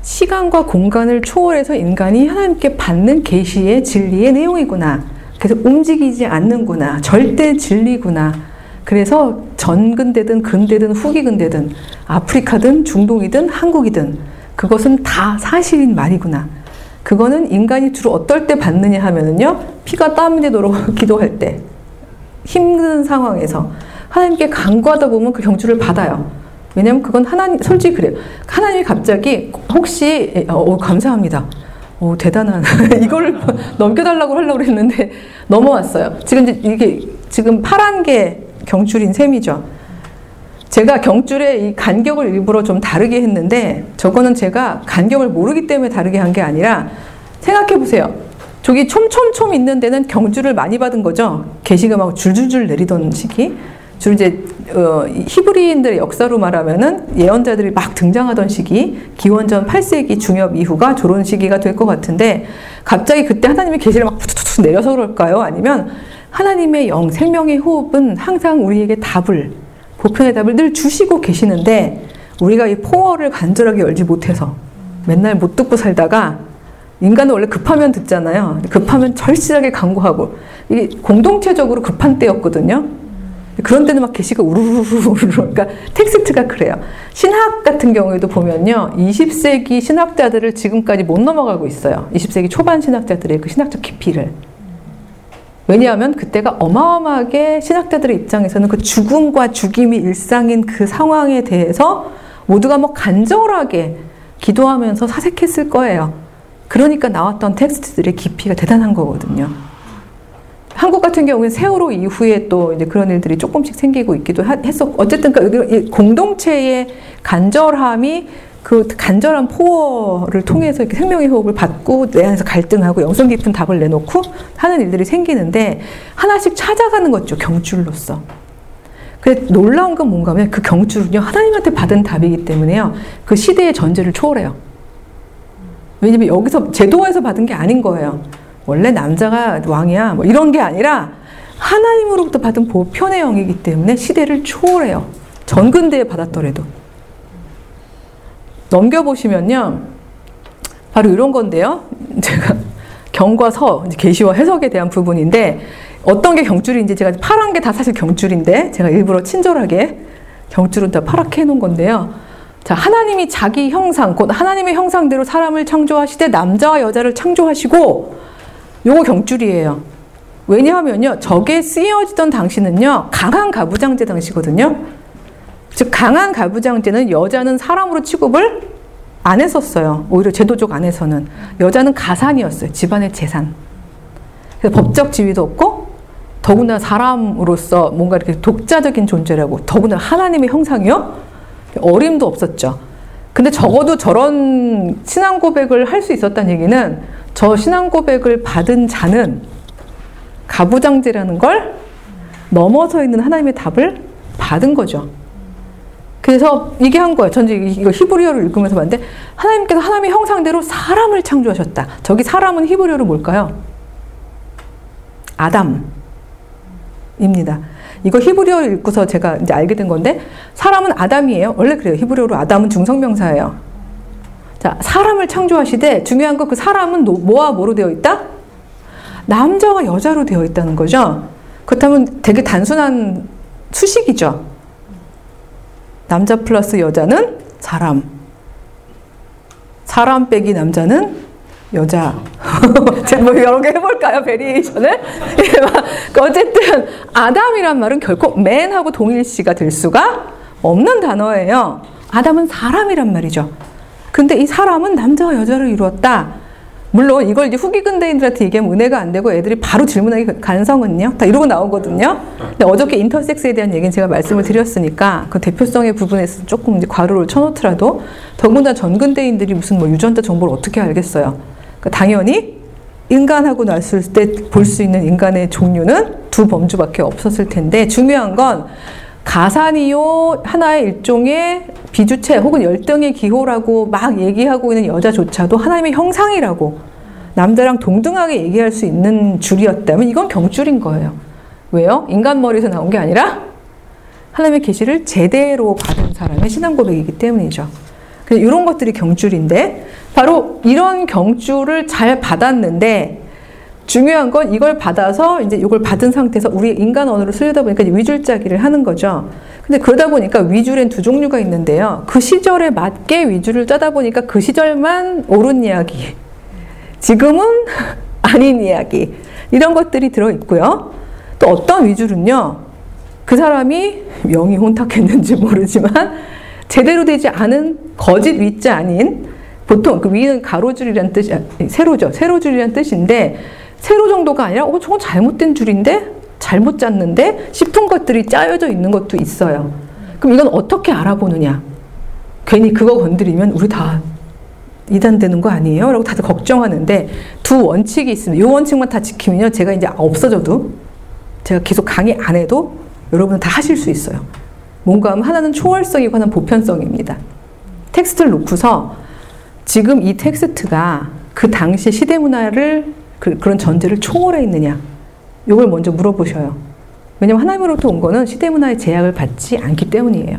시간과 공간을 초월해서 인간이 하나님께 받는 계시의 진리의 내용이구나. 그래서 움직이지 않는구나. 절대 진리구나. 그래서 전근대든 근대든 후기근대든 아프리카든 중동이든 한국이든 그것은 다 사실인 말이구나. 그거는 인간이 주로 어떨 때 받느냐 하면은요, 피가 땀이 되도록 기도할 때, 힘든 상황에서 하나님께 간구하다 보면 그 경주를 받아요. 왜냐면 그건 하나님, 솔직히 그래요. 하나님이 갑자기 혹시, 어, 어 감사합니다. 오, 대단한. 이걸 넘겨달라고 하려고 했는데 넘어왔어요. 지금 이게 지금 파란 게 경줄인 셈이죠. 제가 경줄의 이 간격을 일부러 좀 다르게 했는데 저거는 제가 간격을 모르기 때문에 다르게 한 게 아니라 생각해 보세요. 저기 촘촘촘 있는 데는 경주를 많이 받은 거죠. 게시가 막 줄줄줄 내리던 시기. 주로 이제 어, 히브리인들의 역사로 말하면은 예언자들이 막 등장하던 시기, 기원전 8세기 중엽 이후가 저런 시기가 될 것 같은데 갑자기 그때 하나님의 계시를 막 툭툭툭 내려서 그럴까요? 아니면 하나님의 영, 생명의 호흡은 항상 우리에게 답을, 보편의 답을 늘 주시고 계시는데 우리가 이 포어를 간절하게 열지 못해서 맨날 못 듣고 살다가 인간은 원래 급하면 듣잖아요. 급하면 절실하게 강구하고 이게 공동체적으로 급한 때였거든요. 그런 때는 막 계시가 우르르르르 그러니까 텍스트가 그래요. 신학 같은 경우에도 보면요. 20세기 신학자들을 지금까지 못 넘어가고 있어요. 20세기 초반 신학자들의 그 신학적 깊이를. 왜냐하면 그때가 어마어마하게 신학자들의 입장에서는 그 죽음과 죽임이 일상인 그 상황에 대해서 모두가 뭐 간절하게 기도하면서 사색했을 거예요. 그러니까 나왔던 텍스트들의 깊이가 대단한 거거든요. 한국 같은 경우는 세월호 이후에 또 이제 그런 일들이 조금씩 생기고 있기도 했었고 어쨌든 그 공동체의 간절함이 그 간절한 포어를 통해서 생명의 호흡을 받고 내 안에서 갈등하고 영성 깊은 답을 내놓고 하는 일들이 생기는데 하나씩 찾아가는 거죠 경줄로서. 근데 놀라운 건 뭔가 하면 그 경줄은요 하나님한테 받은 답이기 때문에요 그 시대의 전제를 초월해요. 왜냐면 여기서 제도에서 받은 게 아닌 거예요. 원래 남자가 왕이야 뭐 이런 게 아니라 하나님으로부터 받은 보편의 영이기 때문에 시대를 초월해요. 전근대에 받았더라도. 넘겨보시면요. 바로 이런 건데요. 제가 경과 서, 계시와 해석에 대한 부분인데 어떤 게 경줄인지 제가 파란 게 다 사실 경줄인데 제가 일부러 친절하게 경줄은 다 파랗게 해놓은 건데요. 자, 하나님이 자기 형상, 곧 하나님의 형상대로 사람을 창조하시되 남자와 여자를 창조하시고 요거 경줄이에요. 왜냐하면요, 저게 쓰여지던 당시는요, 강한 가부장제 당시거든요. 즉 강한 가부장제는 여자는 사람으로 취급을 안 했었어요. 오히려 제도적 안에서는 여자는 가산이었어요. 집안의 재산. 그래서 법적 지위도 없고 더구나 사람으로서 뭔가 이렇게 독자적인 존재라고 더구나 하나님의 형상이요 어림도 없었죠. 근데 적어도 저런 신앙 고백을 할 수 있었다는 얘기는 저 신앙 고백을 받은 자는 가부장제라는 걸 넘어서 있는 하나님의 답을 받은 거죠. 그래서 이게 한 거예요. 전 이거 히브리어를 읽으면서 봤는데 하나님께서 하나님의 형상대로 사람을 창조하셨다. 저기 사람은 히브리어로 뭘까요? 아담입니다. 이거 히브리어를 읽고서 제가 이제 알게 된 건데 사람은 아담이에요. 원래 그래요. 히브리어로 아담은 중성명사예요. 자, 사람을 창조하시되 중요한 거그 사람은 뭐와 뭐로 되어 있다? 남자와 여자로 되어 있다는 거죠. 그렇다면 되게 단순한 수식이죠. 남자 플러스 여자는 사람. 사람 빼기 남자는 여자. 뭐 여러 개 해볼까요? variation을? 예, 어쨌든, 아담이란 말은 결코 man하고 동일시가 될 수가 없는 단어예요. 아담은 사람이란 말이죠. 근데 이 사람은 남자와 여자를 이루었다. 물론 이걸 이제 후기 근대인들한테 얘기하면 은혜가 안 되고 애들이 바로 질문하기 간성은요. 다 이러고 나오거든요. 근데 어저께 인터섹스에 대한 얘기는 제가 말씀을 드렸으니까 그 대표성의 부분에서 조금 이제 과로를 쳐놓더라도 더군다나 전근대인들이 무슨 뭐 유전자 정보를 어떻게 알겠어요. 그러니까 당연히 인간하고 났을 때 볼 수 있는 인간의 종류는 두 범주밖에 없었을 텐데 중요한 건 가산이요 하나의 일종의 비주체 혹은 열등의 기호라고 막 얘기하고 있는 여자조차도 하나님의 형상이라고 남자랑 동등하게 얘기할 수 있는 줄이었다면 이건 경줄인 거예요. 왜요? 인간 머리에서 나온 게 아니라 하나님의 계시를 제대로 받은 사람의 신앙 고백이기 때문이죠. 이런 것들이 경줄인데 바로 이런 경줄을 잘 받았는데 중요한 건 이걸 받아서 이제 이걸 받은 상태에서 우리 인간 언어로 쓰려다 보니까 위줄짜기를 하는 거죠. 근데 그러다 보니까 위줄엔 두 종류가 있는데요. 그 시절에 맞게 위줄을 짜다 보니까 그 시절만 옳은 이야기. 지금은 아닌 이야기. 이런 것들이 들어 있고요. 또 어떤 위줄은요. 그 사람이 명이 혼탁했는지 모르지만 제대로 되지 않은 거짓 위자 아닌 보통 그 위는 가로줄이란 뜻이 세로죠. 세로줄이란 뜻인데 세로 정도가 아니라 어 저건 잘못된 줄인데 잘못 짰는데 싶은 것들이 짜여져 있는 것도 있어요. 그럼 이건 어떻게 알아보느냐? 괜히 그거 건드리면 우리 다 이단되는 거 아니에요? 라고 다들 걱정하는데 두 원칙이 있습니다. 이 원칙만 다 지키면요. 제가 이제 없어져도 제가 계속 강의 안 해도 여러분은 다 하실 수 있어요. 뭔가 하면 하나는 초월성이고 하나는 보편성입니다. 텍스트를 놓고서 지금 이 텍스트가 그 당시 시대 문화를 그, 런 전제를 초월해 있느냐? 이걸 먼저 물어보셔요. 왜냐면 하나님으로부터 온 거는 시대 문화의 제약을 받지 않기 때문이에요.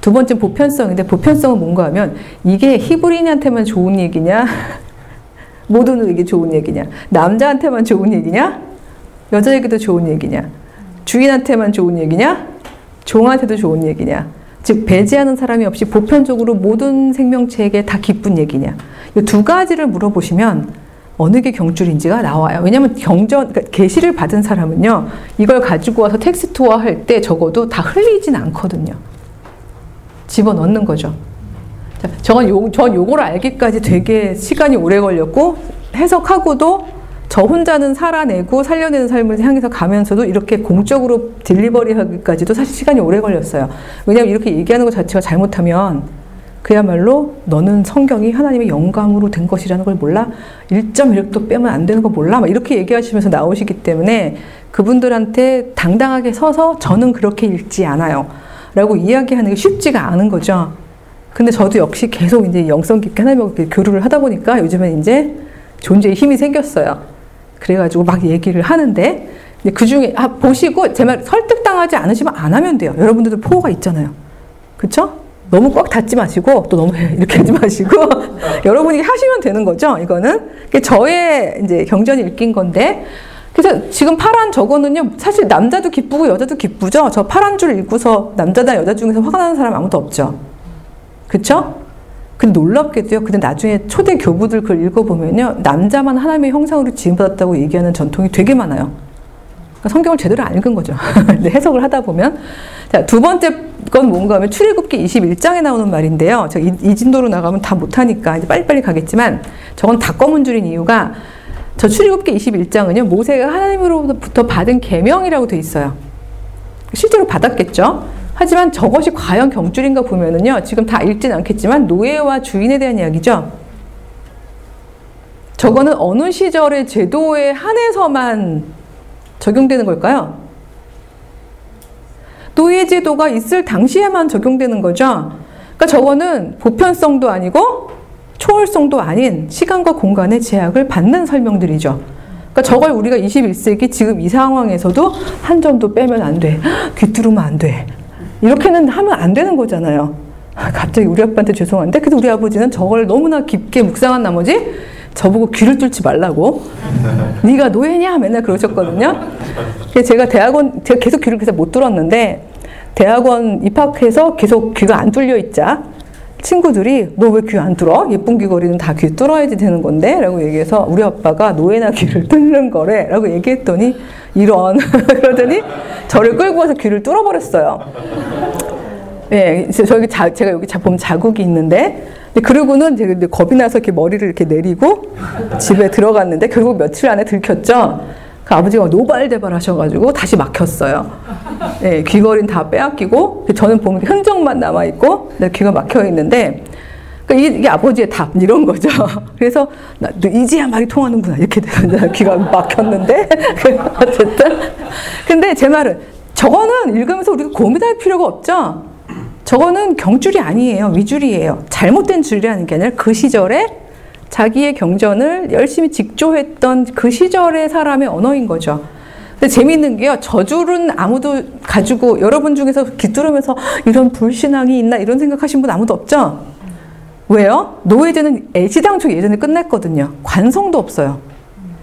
두 번째 보편성인데 보편성은 뭔가 하면 이게 히브리인한테만 좋은 얘기냐? 모든 에게 좋은 얘기냐? 남자한테만 좋은 얘기냐? 여자에게도 좋은 얘기냐? 주인한테만 좋은 얘기냐? 종한테도 좋은 얘기냐? 즉 배제하는 사람이 없이 보편적으로 모든 생명체에게 다 기쁜 얘기냐? 이 두 가지를 물어보시면 어느 게 경줄인지가 나와요. 왜냐하면 경전, 그러니까 받은 사람은요, 이걸 가지고 와서 텍스트화 할 때 적어도 다 흘리진 않거든요. 집어 넣는 거죠. 자, 저건 요, 전 요걸 알기까지 되게 시간이 오래 걸렸고, 해석하고도 저 혼자는 살아내고 살려내는 삶을 향해서 가면서도 이렇게 공적으로 딜리버리 하기까지도 사실 시간이 오래 걸렸어요. 왜냐하면 이렇게 얘기하는 것 자체가 잘못하면 그야말로 너는 성경이 하나님의 영감으로 된 것이라는 걸 몰라? 1.1도 빼면 안 되는 거 몰라? 막 이렇게 얘기하시면서 나오시기 때문에 그분들한테 당당하게 서서 저는 그렇게 읽지 않아요. 라고 이야기하는 게 쉽지가 않은 거죠. 근데 저도 역시 계속 이제 영성 깊게 하나님과 교류를 하다 보니까 요즘은 이제 존재의 힘이 생겼어요. 그래가지고 막 얘기를 하는데 그 중에 아 보시고 제 말 설득당하지 않으시면 안 하면 돼요. 여러분들도 포호가 있잖아요. 그렇죠? 너무 꽉 닫지 마시고 또 너무 이렇게 하지 마시고 여러분이 하시면 되는 거죠. 이거는 저의 이제 경전이 읽힌 건데 그래서 지금 파란 저거는요 사실 남자도 기쁘고 여자도 기쁘죠. 저 파란 줄 읽고서 남자나 여자 중에서 화가 나는 사람 아무도 없죠. 그렇죠? 근데 놀랍게도요. 근데 나중에 초대 교부들 그걸 읽어보면요. 남자만 하나님의 형상으로 지음받았다고 얘기하는 전통이 되게 많아요. 그러니까 성경을 제대로 안 읽은 거죠. 해석을 하다 보면. 자, 두 번째 건 뭔가 하면 출애굽기 21장에 나오는 말인데요. 저 이, 이 진도로 나가면 다 못하니까 이제 빨리빨리 가겠지만 저건 다 검은 줄인 이유가 저 출애굽기 21장은요. 모세가 하나님으로부터 받은 계명이라고 돼 있어요. 실제로 받았겠죠. 하지만 저것이 과연 경줄인가 보면은요, 지금 다 읽진 않겠지만 노예와 주인에 대한 이야기죠. 저거는 어느 시절의 제도에 한해서만 적용되는 걸까요? 노예 제도가 있을 당시에만 적용되는 거죠. 그러니까 저거는 보편성도 아니고 초월성도 아닌 시간과 공간의 제약을 받는 설명들이죠. 그러니까 저걸 우리가 21세기 지금 이 상황에서도 한 점도 빼면 안 돼. 귀뚫으면 안 돼. 이렇게는 하면 안 되는 거잖아요. 갑자기 우리 아빠한테 죄송한데, 그래도 우리 아버지는 저걸 너무나 깊게 묵상한 나머지 저보고 귀를 뚫지 말라고. 네가 노예냐? 맨날 그러셨거든요. 제가 대학원, 제가 계속 귀를 그래서 못 뚫었는데, 대학원 입학해서 계속 귀가 안 뚫려 있자. 친구들이 너 왜 귀 안 뚫어? 예쁜 귀걸이는 다 귀 뚫어야지 되는 건데? 라고 얘기해서 우리 아빠가 노예나 귀를 뚫는 거래. 라고 얘기했더니 이런. 그러더니 저를 끌고 와서 귀를 뚫어버렸어요. 예, 저기 자, 제가 여기 보면 자국이 있는데, 그리고는 제가 겁이 나서 이렇게 머리를 이렇게 내리고 집에 들어갔는데 결국 며칠 안에 들켰죠. 그 아버지가 노발대발 하셔가지고 다시 막혔어요. 예, 귀걸이는 다 빼앗기고 저는 보면 흔적만 남아 있고 귀가 막혀 있는데 그러니까 이게, 아버지의 답 이런 거죠. 그래서 나, 이제야 말이 통하는구나 이렇게 되면 귀가 막혔는데 어쨌든 근데 제 말은 저거는 읽으면서 우리가 고민할 필요가 없죠. 저거는 경줄이 아니에요. 위줄이에요. 잘못된 줄이라는 게 아니라 그 시절에 자기의 경전을 열심히 직조했던 그 시절의 사람의 언어인 거죠. 근데 재미있는 게요. 저줄은 아무도 가지고 여러분 중에서 귀뚫으면서 이런 불신앙이 있나 이런 생각하신 분 아무도 없죠? 왜요? 노예제는 애시당초 예전에 끝냈거든요. 관성도 없어요.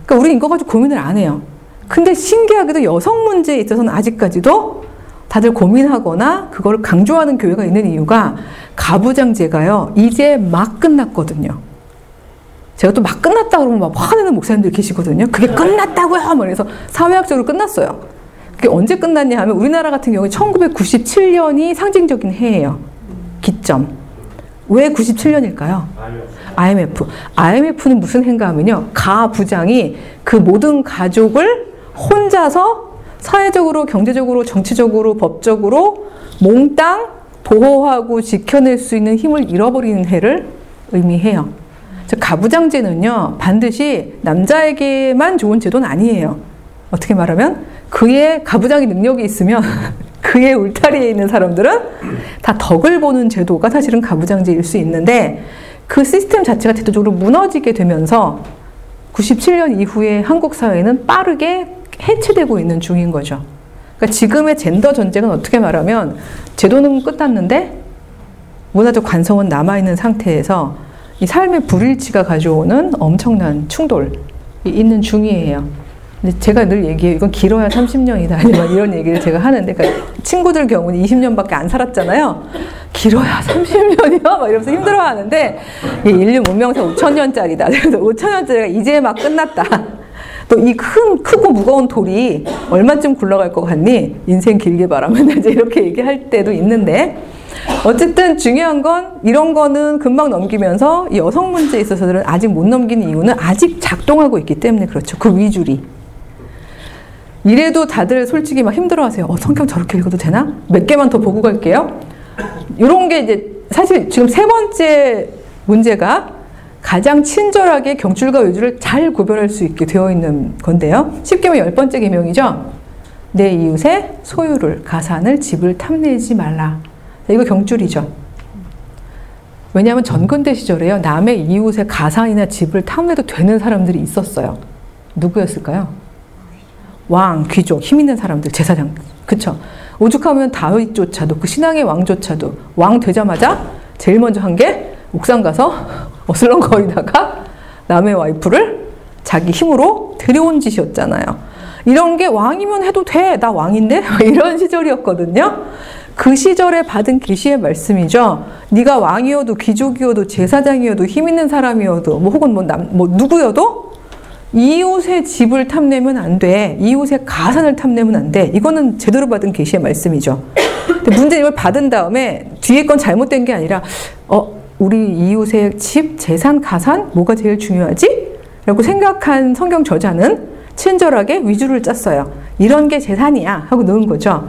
그러니까 우리 이거 가지고 고민을 안 해요. 근데 신기하게도 여성 문제에 있어서는 아직까지도 다들 고민하거나 그걸 강조하는 교회가 있는 이유가 가부장제가요. 이제 막 끝났거든요. 제가 또 막 끝났다 그러면 막 화내는 목사님들 계시거든요. 그게 끝났다고요? 그래서 사회학적으로 끝났어요. 그게 언제 끝났냐 하면 우리나라 같은 경우에 1997년이 상징적인 해예요. 기점. 왜 97년일까요? IMF. IMF는 무슨 해인가 하면요. 가 부장이 그 모든 가족을 혼자서 사회적으로, 경제적으로, 정치적으로, 법적으로 몽땅 보호하고 지켜낼 수 있는 힘을 잃어버리는 해를 의미해요. 가부장제는요, 반드시 남자에게만 좋은 제도는 아니에요. 어떻게 말하면 그의 가부장의 능력이 있으면 그의 울타리에 있는 사람들은 다 덕을 보는 제도가 사실은 가부장제일 수 있는데 그 시스템 자체가 대도적으로 무너지게 되면서 97년 이후에 한국 사회는 빠르게 해체되고 있는 중인 거죠. 그러니까 지금의 젠더 전쟁은 어떻게 말하면 제도는 끝났는데 문화적 관성은 남아있는 상태에서 이 삶의 불일치가 가져오는 엄청난 충돌이 있는 중이에요. 근데 제가 늘 얘기해요. 이건 길어야 30년이다. 아니면 이런 얘기를 제가 하는데, 그러니까 친구들 경우는 20년밖에 안 살았잖아요. 길어야 30년이요? 막 이러면서 힘들어 하는데, 인류 문명사 5천년짜리다. 그래서 5천년짜리가 이제 막 끝났다. 또 이 큰, 크고 무거운 돌이 얼마쯤 굴러갈 것 같니? 인생 길게 바라면 이제 이렇게 얘기할 때도 있는데, 어쨌든 중요한 건 이런 거는 금방 넘기면서 여성 문제에 있어서는 아직 못 넘기는 이유는 아직 작동하고 있기 때문에 그렇죠. 그 위줄이. 이래도 다들 솔직히 막 힘들어 하세요. 어, 성경 저렇게 읽어도 되나? 몇 개만 더 보고 갈게요. 이런 게 이제 사실 지금 세 번째 문제가 가장 친절하게 경줄과 위주를 잘 구별할 수 있게 되어 있는 건데요. 쉽게 말하면 열 번째 계명이죠. 내 이웃의 소유를, 가산을, 집을 탐내지 말라. 이거 경줄이죠. 왜냐하면 전근대 시절에요. 남의 이웃의 가산이나 집을 탐내도 되는 사람들이 있었어요. 누구였을까요? 왕, 귀족, 힘 있는 사람들, 제사장. 그쵸? 오죽하면 다윗조차도, 그 신앙의 왕조차도, 왕 되자마자 제일 먼저 한 게 옥상 가서 어슬렁거리다가 남의 와이프를 자기 힘으로 들여온 짓이었잖아요. 이런 게 왕이면 해도 돼. 나 왕인데? 이런 시절이었거든요. 그 시절에 받은 계시의 말씀이죠. 네가 왕이어도 귀족이어도 제사장이어도 힘 있는 사람이어도 뭐 혹은 뭐, 남, 뭐 누구여도 이웃의 집을 탐내면 안 돼. 이웃의 가산을 탐내면 안 돼. 이거는 제대로 받은 계시의 말씀이죠. 근데 문제는 이걸 받은 다음에 뒤에 건 잘못된 게 아니라 어 우리 이웃의 집, 재산, 가산 뭐가 제일 중요하지? 라고 생각한 성경 저자는 친절하게 위주를 짰어요. 이런 게 재산이야 하고 넣은 거죠.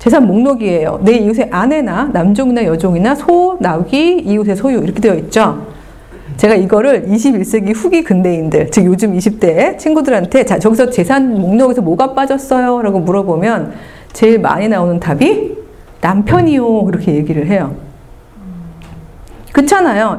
재산 목록이에요. 내 이웃의 아내나 남종이나 여종이나 소, 나귀, 이웃의 소유 이렇게 되어 있죠. 제가 이거를 21세기 후기 근대인들, 즉 요즘 20대 친구들한테 자, 저기서 재산 목록에서 뭐가 빠졌어요? 라고 물어보면 제일 많이 나오는 답이 남편이요. 그렇게 얘기를 해요. 그렇잖아요.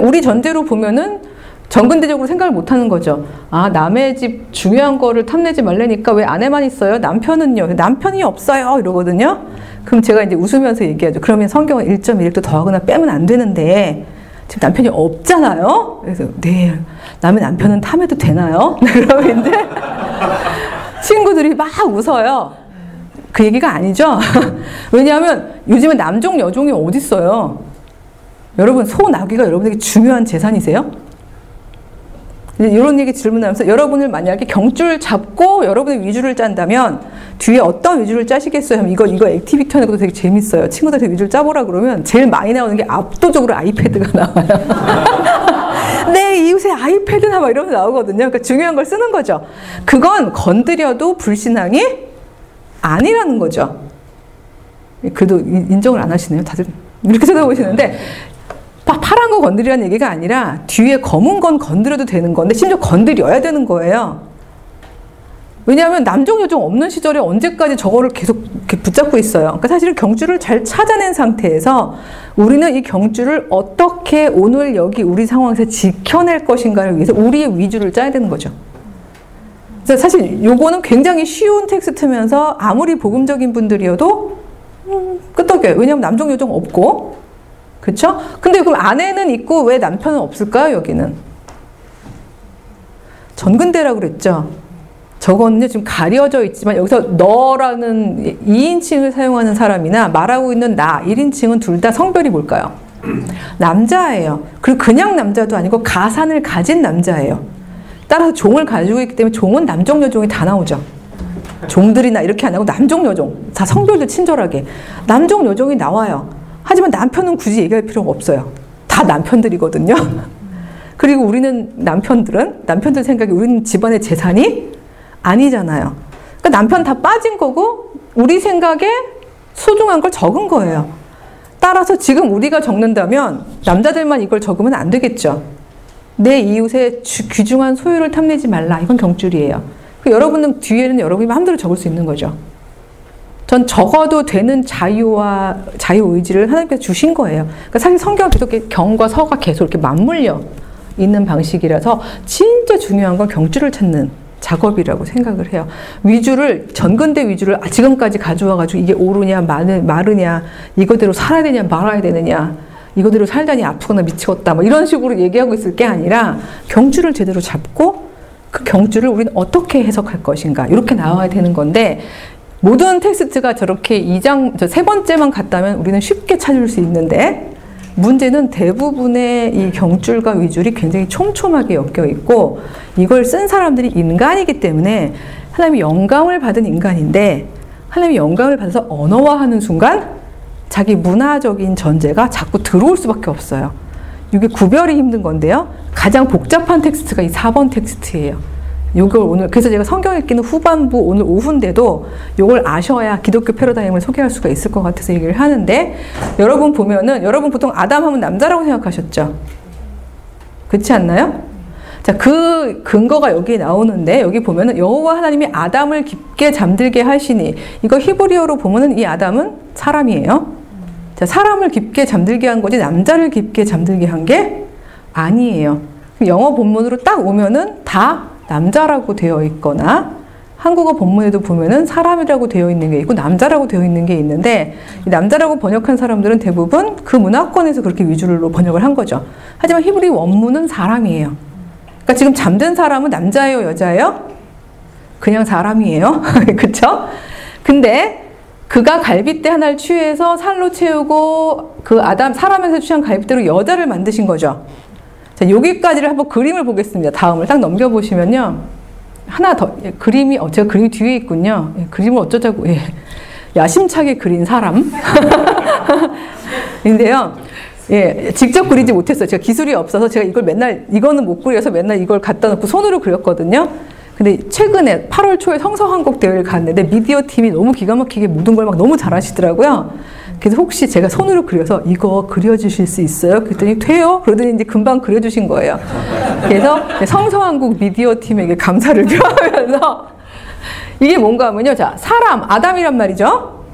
우리 전제로 보면은 정근대적으로 생각을 못 하는 거죠. 아, 남의 집 중요한 거를 탐내지 말라니까 왜 아내만 있어요? 남편은요? 남편이 없어요. 이러거든요. 그럼 제가 이제 웃으면서 얘기하죠. 그러면 성경은 1.1도 더하거나 빼면 안 되는데, 지금 남편이 없잖아요? 그래서, 네. 남의 남편은 탐해도 되나요? 그러면 이제 친구들이 막 웃어요. 그 얘기가 아니죠. 왜냐하면 요즘에 남종, 여종이 어딨어요? 여러분, 소, 나귀가 여러분에게 중요한 재산이세요? 이런 얘기 질문하면서 여러분을 만약에 경줄 잡고 여러분의 위줄을 짠다면 뒤에 어떤 위줄을 짜시겠어요? 이거 이거 activity 하는 것도 되게 재밌어요. 친구들한테 위줄을 짜보라 그러면 제일 많이 나오는 게 압도적으로 iPad가 나와요. 내 이웃에 아이패드나 막 이러면서 나오거든요. 그러니까 중요한 걸 쓰는 거죠. 그건 건드려도 불신앙이 아니라는 거죠. 그래도 인정을 안 하시네요. 다들 이렇게 쳐다보시는데 파란 거 건드리라는 얘기가 아니라 뒤에 검은 건 건드려도 되는 건데 심지어 건드려야 되는 거예요. 왜냐하면 남종 여종 없는 시절에 언제까지 저거를 계속 붙잡고 있어요. 그러니까 사실은 경주를 잘 찾아낸 상태에서 우리는 이 경주를 어떻게 오늘 여기 우리 상황에서 지켜낼 것인가를 위해서 우리의 위주를 짜야 되는 거죠. 그래서 사실 요거는 굉장히 쉬운 텍스트면서 아무리 복음적인 분들이어도 음, 끄떡여요. 왜냐하면 남종 여종 없고 그렇죠? 근데 그럼 아내는 있고 왜 남편은 없을까요? 여기는 전근대라고 그랬죠. 저거는요 지금 가려져 있지만 여기서 너라는 2인칭을 사용하는 사람이나 말하고 있는 나 1인칭은 둘 다 성별이 뭘까요? 남자예요. 그리고 그냥 남자도 아니고 가산을 가진 남자예요. 따라서 종을 가지고 있기 때문에 종은 남종 여종이 다 나오죠. 종들이나 이렇게 안 하고 남종 여종 다 성별도 친절하게 남종 여종이 나와요. 하지만 남편은 굳이 얘기할 필요가 없어요. 다 남편들이거든요. 그리고 우리는 남편들은 남편들 생각에 우리는 집안의 재산이 아니잖아요. 그러니까 남편 다 빠진 거고 우리 생각에 소중한 걸 적은 거예요. 따라서 지금 우리가 적는다면 남자들만 이걸 적으면 안 되겠죠. 내 이웃의 귀중한 소유를 탐내지 말라. 이건 경줄이에요. 그 여러분은 뒤에는 여러분이 마음대로 적을 수 있는 거죠. 전 적어도 되는 자유와 자유 의지를 하나님께서 주신 거예요. 그러니까 사실 성경 계속 경과 서가 계속 이렇게 맞물려 있는 방식이라서 진짜 중요한 건 경주를 찾는 작업이라고 생각을 해요. 위주를 전근대 위주를 지금까지 가져와 가지고 이게 옳으냐 마르냐 이거대로 살아야 되냐 말아야 되느냐 이거대로 살다니 아프거나 미치겠다 뭐 이런 식으로 얘기하고 있을 게 아니라 경주를 제대로 잡고 그 경주를 우리는 어떻게 해석할 것인가 이렇게 나와야 되는 건데 모든 텍스트가 저렇게 2장, 세 번째만 갔다면 우리는 쉽게 찾을 수 있는데, 문제는 대부분의 이 경줄과 위줄이 굉장히 촘촘하게 엮여 있고, 이걸 쓴 사람들이 인간이기 때문에 하나님이 영감을 받은 인간인데, 하나님이 영감을 받아서 언어화하는 순간, 자기 문화적인 전제가 자꾸 들어올 수밖에 없어요. 이게 구별이 힘든 건데요. 가장 복잡한 텍스트가 이 4번 텍스트예요. 요걸 오늘 그래서 제가 성경 읽기는 후반부 오늘 오후인데도 요걸 아셔야 기독교 패러다임을 소개할 수가 있을 것 같아서 얘기를 하는데 여러분 보면은 여러분 보통 아담 하면 남자라고 생각하셨죠? 그렇지 않나요? 자, 그 근거가 여기에 나오는데 여기 보면은 여호와 하나님이 아담을 깊게 잠들게 하시니 이거 히브리어로 보면은 이 아담은 사람이에요. 자, 사람을 깊게 잠들게 한 거지 남자를 깊게 잠들게 한 게 아니에요. 영어 본문으로 딱 오면은 다 남자라고 되어 있거나 한국어 본문에도 보면은 사람이라고 되어 있는 게 있고 남자라고 되어 있는 게 있는데 남자라고 번역한 사람들은 대부분 그 문화권에서 그렇게 위주로 번역을 한 거죠. 하지만 히브리 원문은 사람이에요. 그러니까 지금 잠든 사람은 남자예요, 여자예요? 그냥 사람이에요. 그쵸? 근데 그가 갈빗대 하나를 취해서 살로 채우고 그 아담 사람에서 취한 갈빗대로 여자를 만드신 거죠. 자, 여기까지를 한번 그림을 보겠습니다. 다음을 딱 넘겨보시면요. 하나 더, 예, 그림이, 어, 제가 그림이 뒤에 있군요. 예, 그림을 어쩌자고, 예. 야심차게 그린 사람. 인데요. 예, 직접 그리지 못했어요. 제가 기술이 없어서 제가 이걸 맨날, 이거는 못 그려서 맨날 이걸 갖다 놓고 손으로 그렸거든요. 근데 최근에 8월 초에 성서한국 대회를 갔는데 미디어 팀이 너무 기가 막히게 모든 걸 막 너무 잘하시더라고요. 그래서 혹시 제가 손으로 그려서 이거 그려주실 수 있어요? 그랬더니 돼요? 그러더니 이제 금방 그려주신 거예요. 그래서 성서한국 미디어 팀에게 감사를 표하면서 이게 뭔가 하면요. 자, 사람, 아담이란 말이죠.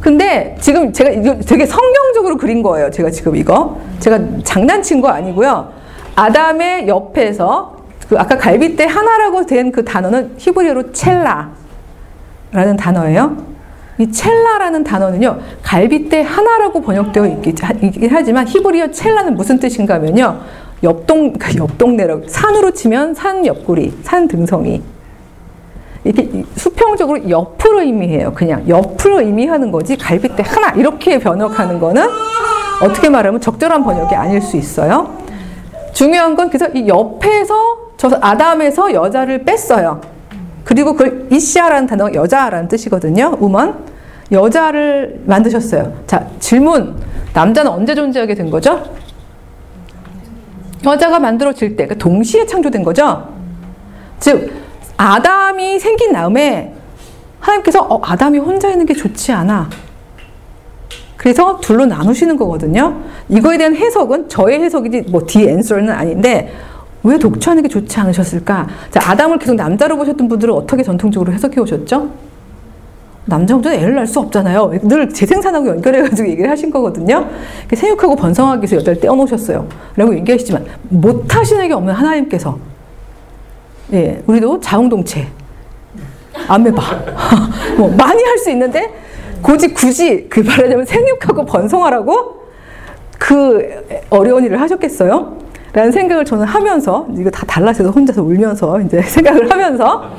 근데 지금 제가 이거 되게 성경적으로 그린 거예요. 제가 지금 이거. 제가 장난친 거 아니고요. 아담의 옆에서 그 아까 갈빗대 하나라고 된 그 단어는 히브리어로 첼라라는 단어예요. 이 첼라라는 단어는요, 갈빗대 하나라고 번역되어 있긴 하지만 히브리어 첼라는 무슨 뜻인가 하면요, 옆동, 옆동네라고, 산으로 치면 산 옆구리, 산 등성이. 이렇게 수평적으로 옆으로 의미해요. 그냥 옆으로 의미하는 거지, 갈빗대 하나, 이렇게 번역하는 거는 어떻게 말하면 적절한 번역이 아닐 수 있어요. 중요한 건 그래서 이 옆에서 저 아담에서 여자를 뺐어요. 그리고 그걸 이시아라는 단어가 여자라는 뜻이거든요. 우먼. 여자를 만드셨어요. 자, 질문. 남자는 언제 존재하게 된 거죠? 여자가 만들어질 때, 그러니까 동시에 창조된 거죠? 즉, 아담이 생긴 다음에 하나님께서 어, 아담이 혼자 있는 게 좋지 않아. 그래서 둘로 나누시는 거거든요. 이거에 대한 해석은 저의 해석이지 뭐 answer는 아닌데 왜 독처하는 게 좋지 않으셨을까? 자, 아담을 계속 남자로 보셨던 분들은 어떻게 전통적으로 해석해 오셨죠? 남자 혼자는 애를 낳을 수 없잖아요. 늘 재생산하고 연결해가지고 얘기를 하신 거거든요. 생육하고 번성하기 위해서 여자를 떼어놓으셨어요. 라고 얘기하시지만 못하시는 게 없는 하나님께서 예, 우리도 자웅동체 아메바 뭐 많이 할 수 있는데 굳이 굳이 그 말하자면 생육하고 번성하라고 그 어려운 일을 하셨겠어요? 라는 생각을 저는 하면서 이거 다 달라져서 혼자서 울면서 이제 생각을 하면서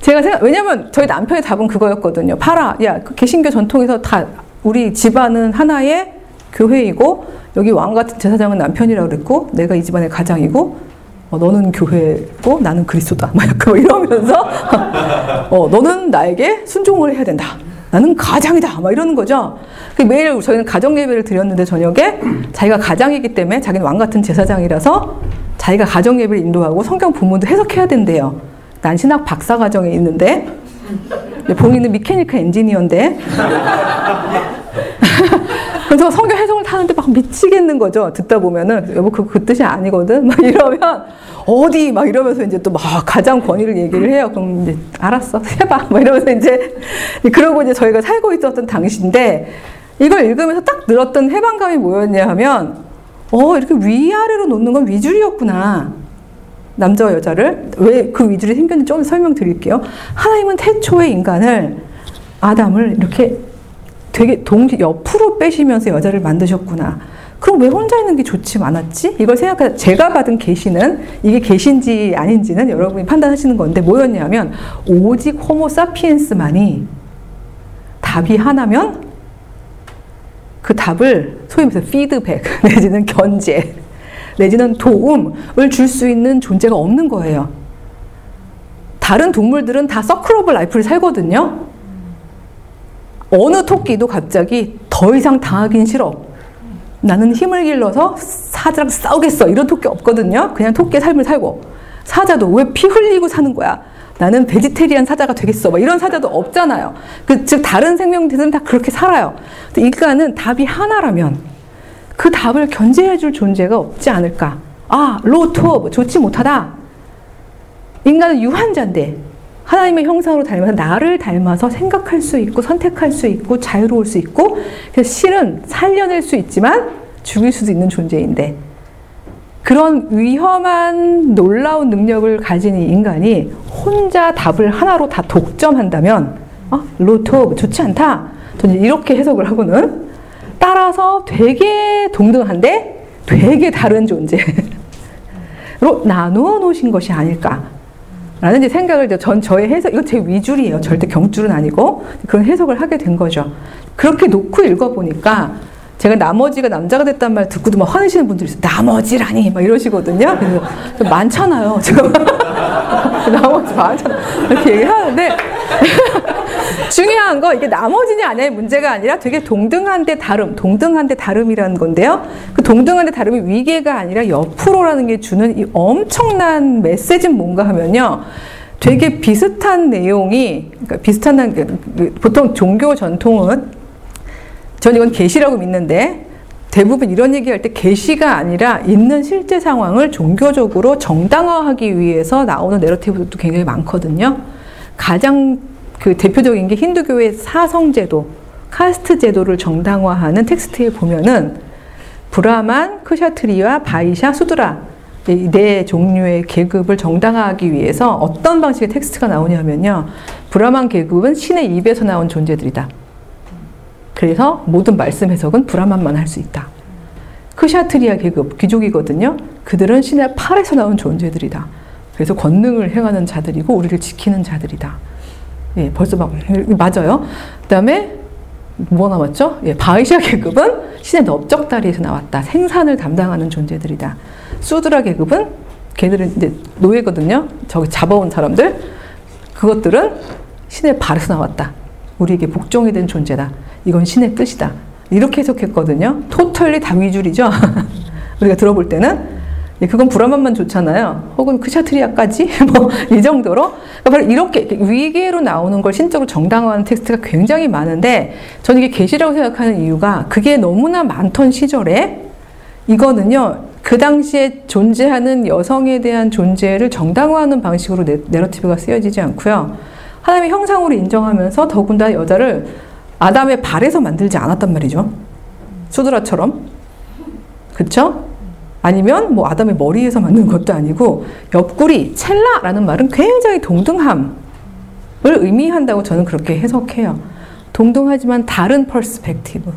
제가 생각 왜냐면 저희 남편의 답은 그거였거든요. 팔아 야그 개신교 전통에서 다 우리 집안은 하나의 교회이고 여기 왕 같은 제사장은 남편이라고 그랬고 내가 이 집안의 가장이고 어, 너는 교회고 나는 그리스도다. 막뭐 이러면서 어, 너는 나에게 순종을 해야 된다. 나는 가장이다. 막 이러는 거죠. 그 매일 저희는 가정 예배를 드렸는데 저녁에 자기가 가장이기 때문에 자기는 왕 같은 제사장이라서 자기가 가정 예배를 인도하고 성경 본문도 해석해야 된대요. 난 신학 박사 과정에 있는데 본인은 미케니컬 엔지니어인데 그래서 성경 해석을 타는데 막 미치겠는 거죠. 듣다 보면은 여보 그, 그 뜻이 아니거든. 막 이러면 어디 막 이러면서 이제 또 막 가장 권위를 얘기를 해요. 그럼 이제 알았어 해봐. 막 이러면서 이제 그러고 이제 저희가 살고 있었던 당시인데 이걸 읽으면서 딱 들었던 해방감이 뭐였냐 하면 어 이렇게 위아래로 놓는 건 위줄이었구나. 남자와 여자를 왜 그 위줄이 생겼는지 좀 설명드릴게요. 하나님은 태초의 인간을 아담을 이렇게 되게 동시 옆으로 빼시면서 여자를 만드셨구나. 그럼 왜 혼자 있는 게 좋지 않았지? 이걸 생각하 제가 받은 계시는 이게 계신지 아닌지는 여러분이 판단하시는 건데 뭐였냐면 오직 호모 사피엔스만이 답이 하나면 그 답을 소위 말해서 피드백 내지는 견제 내지는 도움을 줄 수 있는 존재가 없는 거예요. 다른 동물들은 다 circle of life를 살거든요. 어느 토끼도 갑자기 더 이상 당하긴 싫어. 나는 힘을 길러서 사자랑 싸우겠어. 이런 토끼 없거든요. 그냥 토끼의 삶을 살고. 사자도 왜 피 흘리고 사는 거야? 나는 vegetarian 사자가 되겠어. 막 이런 사자도 없잖아요. 그, 즉, 다른 생명체들은 다 그렇게 살아요. 인간은 답이 하나라면 그 답을 견제해줄 존재가 없지 않을까. 아, 로투업, 좋지 못하다. 인간은 유한자인데, 하나님의 형상으로 닮아서 나를 닮아서 생각할 수 있고 선택할 수 있고 자유로울 수 있고 그래서 실은 살려낼 수 있지만 죽일 수도 있는 존재인데 그런 위험한 놀라운 능력을 가진 이 인간이 혼자 답을 하나로 다 독점한다면 어? 로토 좋지 않다. 저는 이렇게 해석을 하고는 따라서 되게 동등한데 되게 다른 존재로 나누어 놓으신 것이 아닐까. 라는 이제 생각을 전 저의 해석, 이건 제 위줄이에요. 절대 경줄은 아니고 그런 해석을 하게 된 거죠. 그렇게 놓고 읽어보니까 제가 나머지가 남자가 됐단 말 듣고도 막 화내시는 분들이 있어요. 나머지라니 막 이러시거든요. 그래서 많잖아요. 제가 나머지 많잖아. 이렇게 얘기하는데 중요한 거 이게 나머지냐 아니냐의 문제가 아니라 되게 동등한데 다름, 동등한데 다름이라는 건데요. 그 동등한데 다름이 위계가 아니라 옆으로라는 게 주는 이 엄청난 메시지는 뭔가 하면요. 되게 비슷한 내용이 그러니까 비슷한 보통 종교 전통은 전 이건 계시라고 믿는데 대부분 이런 얘기할 때 계시가 아니라 있는 실제 상황을 종교적으로 정당화하기 위해서 나오는 내러티브도 굉장히 많거든요. 가장 그 대표적인 게 힌두교의 사성제도, 카스트 제도를 정당화하는 텍스트에 보면은 브라만, 크샤트리아 바이샤, 수드라 네 종류의 계급을 정당화하기 위해서 어떤 방식의 텍스트가 나오냐면요. 브라만 계급은 신의 입에서 나온 존재들이다. 그래서 모든 말씀 해석은 브라만만 할 수 있다. 크샤트리아 계급, 귀족이거든요. 그들은 신의 팔에서 나온 존재들이다. 그래서 권능을 행하는 자들이고 우리를 지키는 자들이다. 예, 벌써 막 맞아요. 그다음에 뭐 남았죠? 예, 바이샤 계급은 신의 넓적다리에서 나왔다. 생산을 담당하는 존재들이다. 수드라 계급은 걔들은 이제 노예거든요. 저기 잡아온 사람들. 그것들은 신의 발에서 나왔다. 우리에게 복종이 된 존재다. 이건 신의 뜻이다. 이렇게 해석했거든요. 토털리 다 위줄이죠. 우리가 들어볼 때는 예, 그건 브라만만 좋잖아요. 혹은 크샤트리아까지 뭐 이 정도로 그러니까 바로 이렇게 위계로 나오는 걸 신적으로 정당화하는 텍스트가 굉장히 많은데 저는 이게 계시라고 생각하는 이유가 그게 너무나 많던 시절에 이거는요 그 당시에 존재하는 여성에 대한 존재를 정당화하는 방식으로 내, narrative가 쓰여지지 않고요 하나님의 형상으로 인정하면서 더군다나 여자를 아담의 발에서 만들지 않았단 말이죠 수드라처럼 그렇죠? 아니면 뭐 아담의 머리에서 만든 것도 아니고 옆구리, 첼라라는 말은 굉장히 동등함을 의미한다고 저는 그렇게 해석해요. 동등하지만 다른 perspective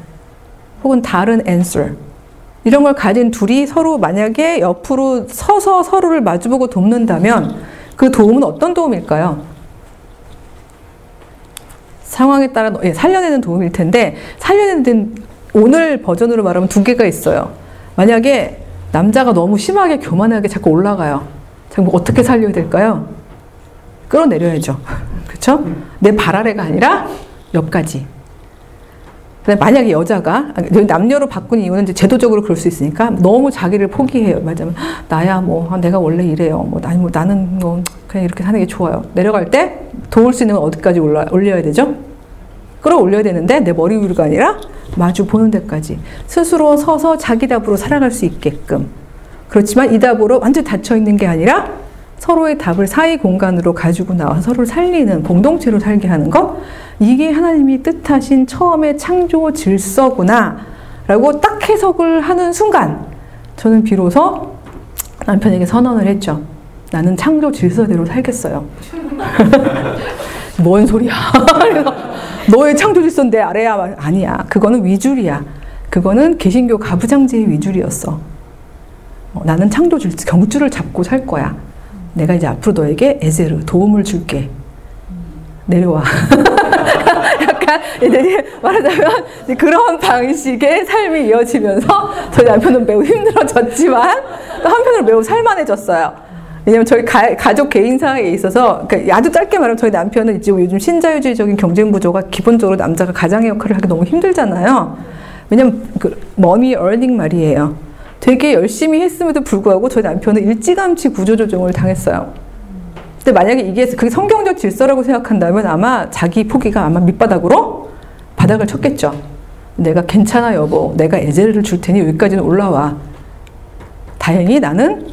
혹은 다른 answer 이런 걸 가진 둘이 서로 만약에 옆으로 서서 서로를 마주보고 돕는다면 그 도움은 어떤 도움일까요? 상황에 따라 예, 살려내는 도움일 텐데 살려내는 오늘 버전으로 말하면 두 개가 있어요. 만약에 남자가 너무 심하게 교만하게 자꾸 올라가요. 자꾸 어떻게 살려야 될까요? 끌어내려야죠. 그렇죠? 내 발 아래가 아니라 옆까지. 만약에 여자가 남녀로 바꾼 이유는 이제 제도적으로 그럴 수 있으니까 너무 자기를 포기해요. 말하자면 나야 뭐 아, 내가 원래 이래요. 뭐 아니 뭐 나는 뭐 그냥 이렇게 사는 게 좋아요. 내려갈 때 도울 수 있는 건 어디까지 올라 올려야 되죠? 끌어올려야 되는데 내 머리 위로가 아니라 마주 보는 데까지 스스로 서서 자기 답으로 살아갈 수 있게끔 그렇지만 이 답으로 완전 닫혀 있는 게 아니라 서로의 답을 사이 공간으로 가지고 나와서 서로를 살리는 공동체로 살게 하는 것 이게 하나님이 뜻하신 처음의 창조 질서구나 라고 딱 해석을 하는 순간 저는 비로소 남편에게 선언을 했죠. 나는 창조 질서대로 살겠어요. 뭔 소리야. 너의 창조 질서인데 아래야. 아니야. 그거는 위줄이야. 그거는 개신교 가부장제의 위줄이었어. 어, 나는 창조 질서, 경주를 잡고 살 거야. 내가 이제 앞으로 너에게 에제르, 도움을 줄게. 내려와. 약간 말하자면 그런 방식의 삶이 이어지면서 저희 남편은 매우 힘들어졌지만 또 한편으로 매우 살만해졌어요. 왜냐면 저희 가, 족 개인사에 있어서 그러니까 아주 짧게 말하면 저희 남편은 지금 요즘 신자유주의적인 경쟁 구조가 기본적으로 남자가 가장의 역할을 하기 너무 힘들잖아요. 왜냐면 그 머니 어닝 말이에요. 되게 열심히 했음에도 불구하고 저희 남편은 일찌감치 구조조정을 당했어요. 근데 만약에 이게 그게 성경적 질서라고 생각한다면 아마 자기 포기가 아마 밑바닥으로 바닥을 쳤겠죠. 내가 괜찮아 여보, 내가 에제르를 줄 테니 여기까지는 올라와. 다행히 나는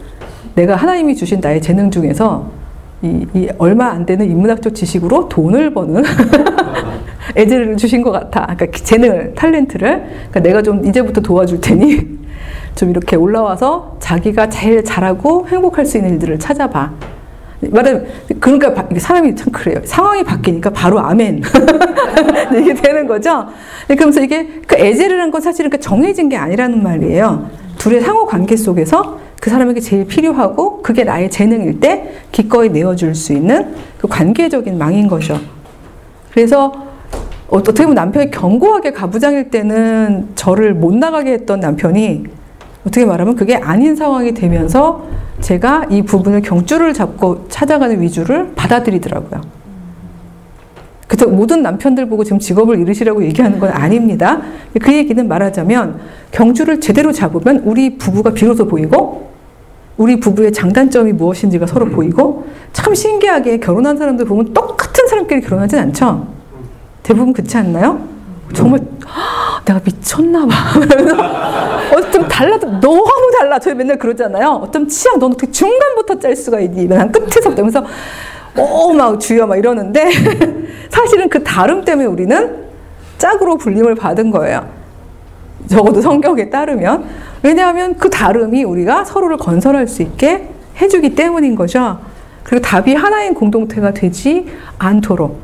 내가 하나님이 주신 나의 재능 중에서 이, 이 얼마 안 되는 인문학적 지식으로 돈을 버는 애들을 주신 것 같아. 그러니까 재능을, 탤런트를. 그러니까 내가 좀 이제부터 도와줄 테니 좀 이렇게 올라와서 자기가 제일 잘하고 행복할 수 있는 일들을 찾아봐. 말하면 그러니까 사람이 참 그래요. 상황이 바뀌니까 바로 아멘 이게 되는 거죠. 그러면서 이게 그 에제르란 건 사실은 그 정해진 게 아니라는 말이에요. 둘의 상호 관계 속에서 그 사람에게 제일 필요하고 그게 나의 재능일 때 기꺼이 내어줄 수 있는 그 관계적인 망인 거죠. 그래서 어떻게 보면 남편이 견고하게 가부장일 때는 저를 못 나가게 했던 남편이 어떻게 말하면 그게 아닌 상황이 되면서 제가 이 부분을 경주를 잡고 찾아가는 위주를 받아들이더라고요. 그래서 모든 남편들 보고 지금 직업을 잃으시라고 얘기하는 건 아닙니다. 그 얘기는 말하자면 경주를 제대로 잡으면 우리 부부가 비로소 보이고 우리 부부의 장단점이 무엇인지가 서로 보이고 참 신기하게 결혼한 사람들 보면 똑같은 사람끼리 결혼하진 않죠. 대부분 그렇지 않나요? 정말 내가 미쳤나 봐. 어좀 달라도 너무 달라. 저희 맨날 그러잖아요. 어떤 취향 너는 어떻게 중간부터 짤 수가 있니? 난 끝에서부터 면서 오막 주여 막 이러는데 사실은 그 다름 때문에 우리는 짝으로 불림을 받은 거예요. 적어도 성경에 따르면 왜냐하면 그 다름이 우리가 서로를 건설할 수 있게 해주기 때문인 거죠. 그리고 답이 하나인 공동체가 되지 않도록.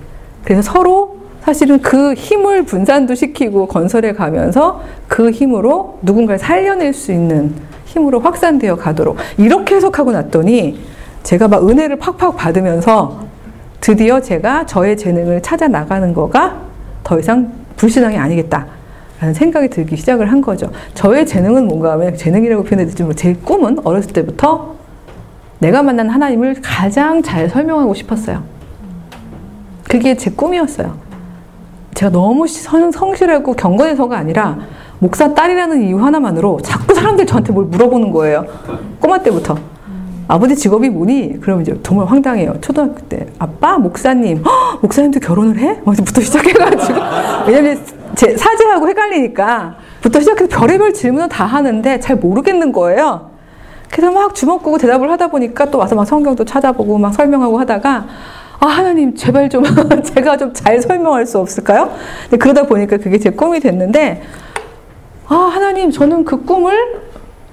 그래서 서로 사실은 그 힘을 분산도 시키고 건설해 가면서 그 힘으로 누군가를 살려낼 수 있는 힘으로 확산되어 가도록. 이렇게 해석하고 났더니 제가 막 은혜를 팍팍 받으면서 드디어 제가 저의 재능을 찾아 나가는 거가 더 이상 불신앙이 아니겠다. 라는 생각이 들기 시작을 한 거죠. 저의 재능은 뭔가 하면 재능이라고 표현해도 뭐제 꿈은 어렸을 때부터 내가 만난 하나님을 가장 잘 설명하고 싶었어요. 그게 제 꿈이었어요. 제가 너무 성실하고 경건해서가 아니라 목사 딸이라는 이유 하나만으로 자꾸 사람들 저한테 뭘 물어보는 거예요. 꼬마 때부터. 아버지 직업이 뭐니? 그러면 이제 정말 황당해요. 초등학교 때. 아빠? 목사님. 허, 목사님도 결혼을 해? 부터 시작해가지고. 왜냐면 제 사제하고 헷갈리니까 부터 시작해서 별의별 질문을 다 하는데 잘 모르겠는 거예요. 그래서 막 주먹 끄고 대답을 하다 보니까 또 와서 막 성경도 찾아보고 막 설명하고 하다가 아, 하나님, 제발 좀, 제가 좀 잘 설명할 수 없을까요? 그러다 보니까 그게 제 꿈이 됐는데, 아, 하나님, 저는 그 꿈을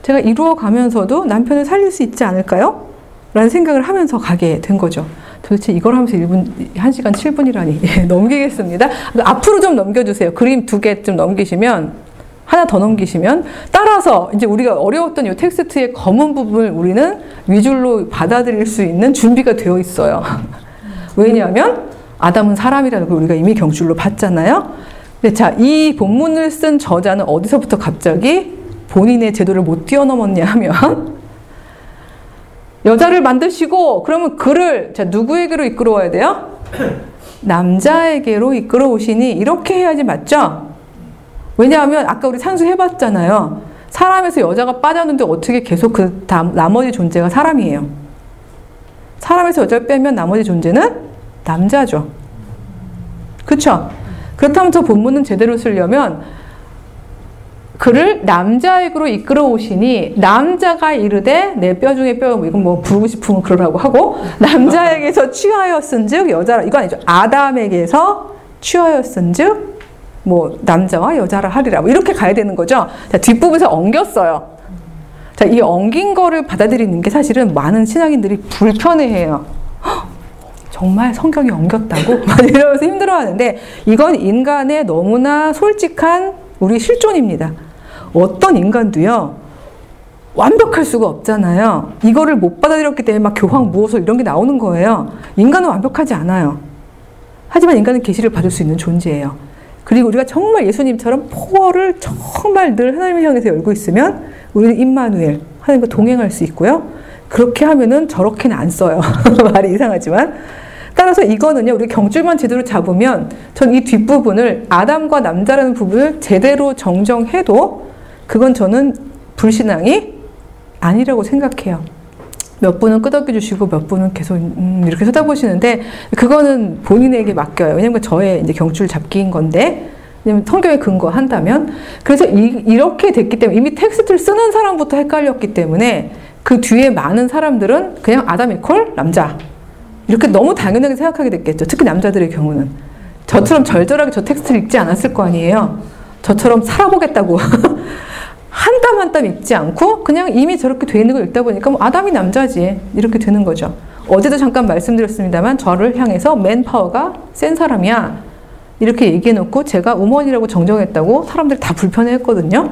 제가 이루어 가면서도 남편을 살릴 수 있지 않을까요? 라는 생각을 하면서 가게 된 거죠. 도대체 이걸 하면서 1분, 1시간 7분이라니. 예, 넘기겠습니다. 앞으로 좀 넘겨주세요. 그림 두 개 좀 넘기시면, 하나 더 넘기시면, 따라서 이제 우리가 어려웠던 이 텍스트의 검은 부분을 우리는 위줄로 받아들일 수 있는 준비가 되어 있어요. 왜냐하면, 아담은 사람이라는 걸 우리가 이미 경줄로 봤잖아요. 자, 이 본문을 쓴 저자는 어디서부터 갑자기 본인의 제도를 못 뛰어넘었냐 하면 여자를 만드시고 그러면 그를 자 누구에게로 이끌어와야 돼요? 남자에게로 이끌어 오시니 이렇게 해야지 맞죠? 왜냐하면 아까 우리 산수 해봤잖아요. 사람에서 여자가 빠졌는데 어떻게 계속 그 나머지 존재가 사람이에요. 사람에서 여자를 빼면 나머지 존재는 남자죠. 그렇죠? 그렇다면 저 본문은 제대로 쓰려면 그를 남자에게로 이끌어 오시니 남자가 이르되 내 뼈 중에 뼈 이건 뭐 부르고 싶으면 그러라고 하고 남자에게서 취하였은즉 여자 이거 아니죠 아담에게서 취하였은즉 뭐 남자와 여자를 하리라 뭐 이렇게 가야 되는 거죠. 자 뒷부분에서 엉겼어요. 자 이 엉긴 거를 받아들이는 게 사실은 많은 신앙인들이 불편해해요. 정말 성경이 엉겼다고 이러면서 힘들어하는데 이건 인간의 너무나 솔직한 우리 실존입니다. 어떤 인간도요, 완벽할 수가 없잖아요. 이거를 못 받아들였기 때문에 막 교황 무엇을 이런 게 나오는 거예요. 인간은 완벽하지 않아요. 하지만 인간은 계시를 받을 수 있는 존재예요. 그리고 우리가 정말 예수님처럼 포어를 정말 늘 하나님을 향해서 열고 있으면 우리는 임마누엘 하나님과 동행할 수 있고요. 그렇게 하면은 저렇게는 안 써요. 말이 이상하지만. 따라서 이거는요, 우리 경줄만 제대로 잡으면 전 이 뒷부분을 아담과 남자라는 부분을 제대로 정정해도 그건 저는 불신앙이 아니라고 생각해요. 몇 분은 끄덕여 주시고 몇 분은 계속 음 이렇게 쳐다보시는데 그거는 본인에게 맡겨요. 왜냐면 저의 이제 경줄 잡기인 건데 왜냐면 성경에 근거한다면 그래서 이, 이렇게 됐기 때문에 이미 텍스트를 쓰는 사람부터 헷갈렸기 때문에 그 뒤에 많은 사람들은 그냥 아담 이퀄 남자 이렇게 너무 당연하게 생각하게 됐겠죠. 특히 남자들의 경우는 저처럼 절절하게 저 텍스트를 읽지 않았을 거 아니에요. 저처럼 살아보겠다고 한 땀 한 땀 읽지 않고 그냥 이미 저렇게 돼 있는 걸 읽다 보니까 뭐 아담이 남자지 이렇게 되는 거죠. 어제도 잠깐 말씀드렸습니다만 저를 향해서 맨파워가 센 사람이야 이렇게 얘기해놓고 제가 우먼이라고 정정했다고 사람들이 다 불편해했거든요.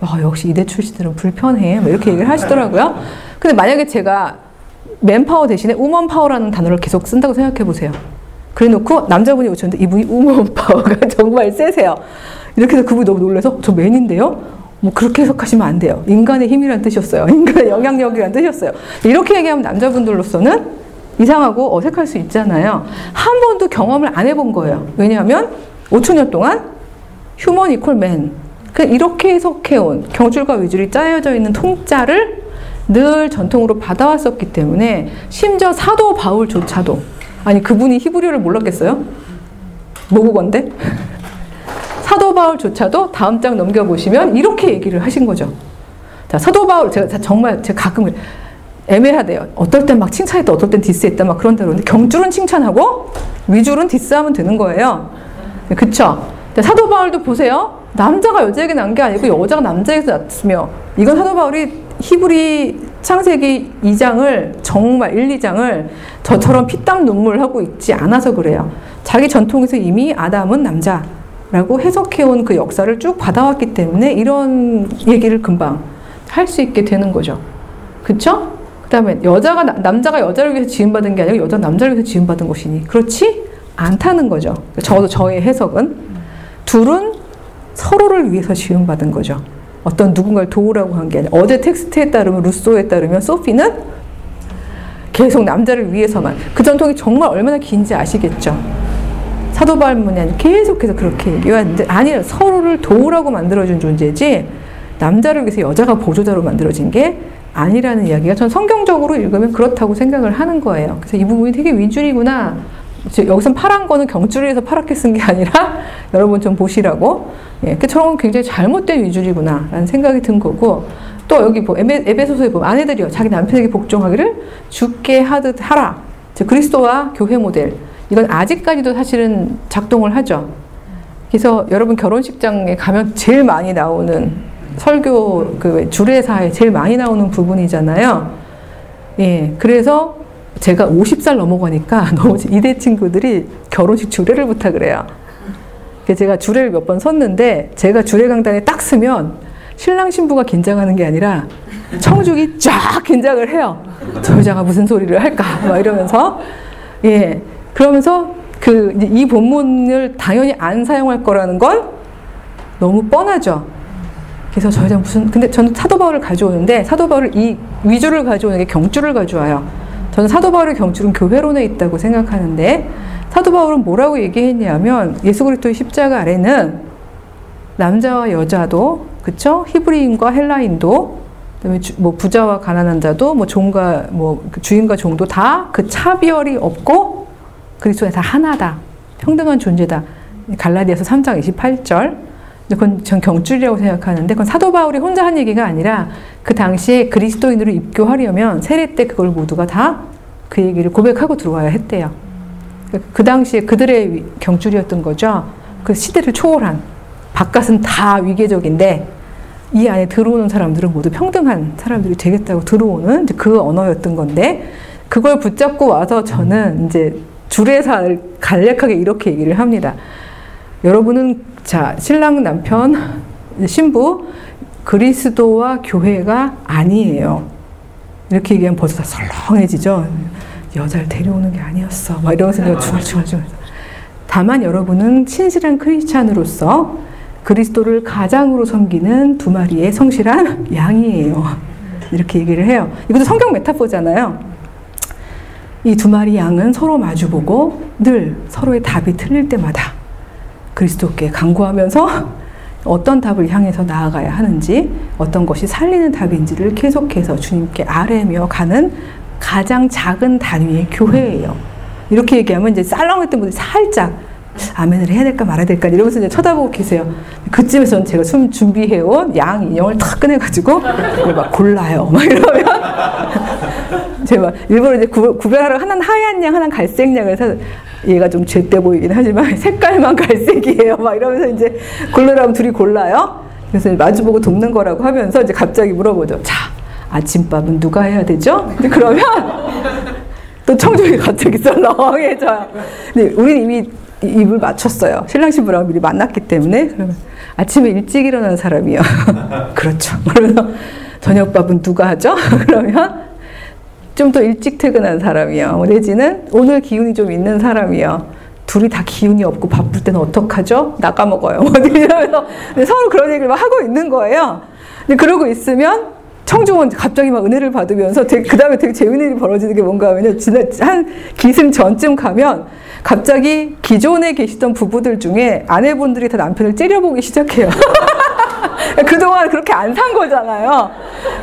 아, 역시 이대 출신들은 불편해 뭐 이렇게 얘기를 하시더라고요. 근데 만약에 제가 manpower 대신에 woman power라는 단어를 계속 쓴다고 생각해 보세요. 그래 놓고 남자분이 오셨는데 이분이 woman power가 정말 세세요. 이렇게 해서 그분이 너무 놀라서 저 man인데요? 뭐 그렇게 해석하시면 안 돼요. 인간의 힘이란 뜻이었어요. 인간의 영향력이란 뜻이었어요. 이렇게 얘기하면 남자분들로서는 이상하고 어색할 수 있잖아요. 한 번도 경험을 안 해본 거예요. 왜냐하면 5천 년 동안 휴먼 이퀄 맨. 이렇게 해석해온 경줄과 위줄이 짜여져 있는 통짜를 늘 전통으로 받아왔었기 때문에 심지어 사도 바울조차도 아니 그분이 히브리어를 몰랐겠어요? 모국어인데? 사도 바울조차도 다음 장 넘겨보시면 이렇게 얘기를 하신 거죠. 자, 사도 바울, 제가 정말 제가 가끔 애매하대요. 어떨 땐 막 칭찬했다, 어떨 땐 디스했다, 막 그런다 그러는데 경줄은 칭찬하고 위줄은 디스하면 되는 거예요. 그쵸? 사도 바울도 보세요. 남자가 여자에게 난 게 아니고 여자가 남자에게서 났으며 이건 사도 바울이 히브리 창세기 2장을 정말 1, 2장을 저처럼 피땀 눈물 하고 있지 않아서 그래요. 자기 전통에서 이미 아담은 남자, 라고 해석해온 그 역사를 쭉 받아왔기 때문에 이런 얘기를 금방 할 수 있게 되는 거죠. 그쵸? 그 다음에 여자가, 남자가 여자를 위해서 지음받은 게 아니고 여자가 남자를 위해서 지음받은 것이니. 그렇지? 않다는 거죠. 저도 저의 해석은. 둘은 서로를 위해서 지음받은 거죠. 어떤 누군가를 도우라고 한 게 아니라. 어제 텍스트에 따르면, 루소에 따르면, 소피는 계속 남자를 위해서만. 그 전통이 정말 얼마나 긴지 아시겠죠? 사도 바울문이 계속해서 그렇게 얘기하는데 아니라 서로를 도우라고 만들어준 존재지 남자를 위해서 여자가 보조자로 만들어진 게 아니라는 이야기가 전 성경적으로 읽으면 그렇다고 생각을 하는 거예요. 그래서 이 부분이 되게 위줄이구나. 여기선 파란 거는 경줄에서 파랗게 쓴 게 아니라 여러분 좀 보시라고. 예, 그 저런 굉장히 잘못된 위줄이구나라는 생각이 든 거고 또 여기 뭐 에베, 에베 소서에 보면 아내들이요 자기 남편에게 복종하기를 죽게 하듯 하라. 그리스도와 교회 모델. 이건 아직까지도 사실은 작동을 하죠. 그래서 여러분 결혼식장에 가면 제일 많이 나오는 설교 그 주례사에 제일 많이 나오는 부분이잖아요. 예, 그래서 제가 50살 넘어가니까 너무 이대 친구들이 결혼식 주례를 부탁을 해요. 제가 주례를 몇 번 섰는데 제가 주례 강단에 딱 서면 신랑 신부가 긴장하는 게 아니라 청죽이 쫙 긴장을 해요. 저 여자가 무슨 소리를 할까? 막 이러면서 예. 그러면서 그 이 본문을 당연히 안 사용할 거라는 건 너무 뻔하죠. 그래서 저 여자 무슨 근데 저는 사도 바울을 가져오는데 사도 바울을 이 위주를 가져오는 게 경주를 가져와요. 저는 사도 바울의 경주는 교회론에 있다고 생각하는데 사도 바울은 뭐라고 얘기했냐면 예수 그리스도의 십자가 아래는 남자와 여자도 그쵸 히브리인과 헬라인도 그다음에 주, 뭐 부자와 가난한 자도 뭐 종과 뭐그 주인과 종도 다 그 차별이 없고 그리스도에 다 하나다. 평등한 존재다. 갈라디아서 3장 28절. 그건 전 경줄이라고 생각하는데 그건 사도 바울이 혼자 한 얘기가 아니라 그 당시에 그리스도인으로 입교하려면 세례 때 그걸 모두가 다 그 얘기를 고백하고 들어와야 했대요. 그 당시에 그들의 경줄이었던 거죠. 그 시대를 초월한 바깥은 다 위계적인데 이 안에 들어오는 사람들은 모두 평등한 사람들이 되겠다고 들어오는 그 언어였던 건데 그걸 붙잡고 와서 저는 이제 주례사를 간략하게 이렇게 얘기를 합니다. 여러분은 자 신랑 남편 신부 그리스도와 교회가 아니에요. 이렇게 얘기하면 벌써 설렁해지죠. 여자를 데려오는 게 아니었어. 막 이러면서 내가 중얼중얼중얼. 다만 여러분은 신실한 크리스찬으로서 그리스도를 가장으로 섬기는 두 마리의 성실한 양이에요. 이렇게 얘기를 해요. 이것도 성경 메타포잖아요. 이 두 마리 양은 서로 마주보고 늘 서로의 답이 틀릴 때마다 그리스도께 간구하면서 어떤 답을 향해서 나아가야 하는지 어떤 것이 살리는 답인지를 계속해서 주님께 아뢰며 가는 가장 작은 단위의 교회예요. 이렇게 얘기하면 이제 쌀렁했던 분들이 살짝 아멘을 해야 될까 말아야 될까 이러면서 이제 쳐다보고 계세요. 그쯤에서 제가 숨 준비해온 양 인형을 탁 꺼내가지고 막 골라요. 막 이러면 제가 일부러 이제 구, 별하러 하나는 하얀 양, 하나는 갈색 양을 사 얘가 좀 죄돼 보이긴 하지만 색깔만 갈색이에요. 막 이러면서 이제 골라라면 둘이 골라요. 그래서 마주보고 돕는 거라고 하면서 이제 갑자기 물어보죠. 자, 아침밥은 누가 해야 되죠? 그러면 또 청중이 갑자기 썰렁해져요. 근데 우리는 이미 입을 맞췄어요. 신랑 신부랑 미리 만났기 때문에. 그러면 아침에 일찍 일어나는 사람이요. 그렇죠. 그러면 저녁밥은 누가 하죠? 그러면 좀 더 일찍 퇴근한 사람이요. 내지는 오늘 기운이 좀 있는 사람이요. 둘이 다 기운이 없고 바쁠 때는 어떡하죠? 나가 먹어요. 뭐 이러면서 서로 그런 얘기를 막 하고 있는 거예요. 근데 그러고 있으면 청중은 갑자기 막 은혜를 받으면서 그 다음에 되게 재밌는 일이 벌어지는 게 뭔가 하면요. 지난 한 기승 전쯤 가면 갑자기 기존에 계시던 부부들 중에 아내분들이 다 남편을 째려보기 시작해요. 그동안 그렇게 안 산 거잖아요.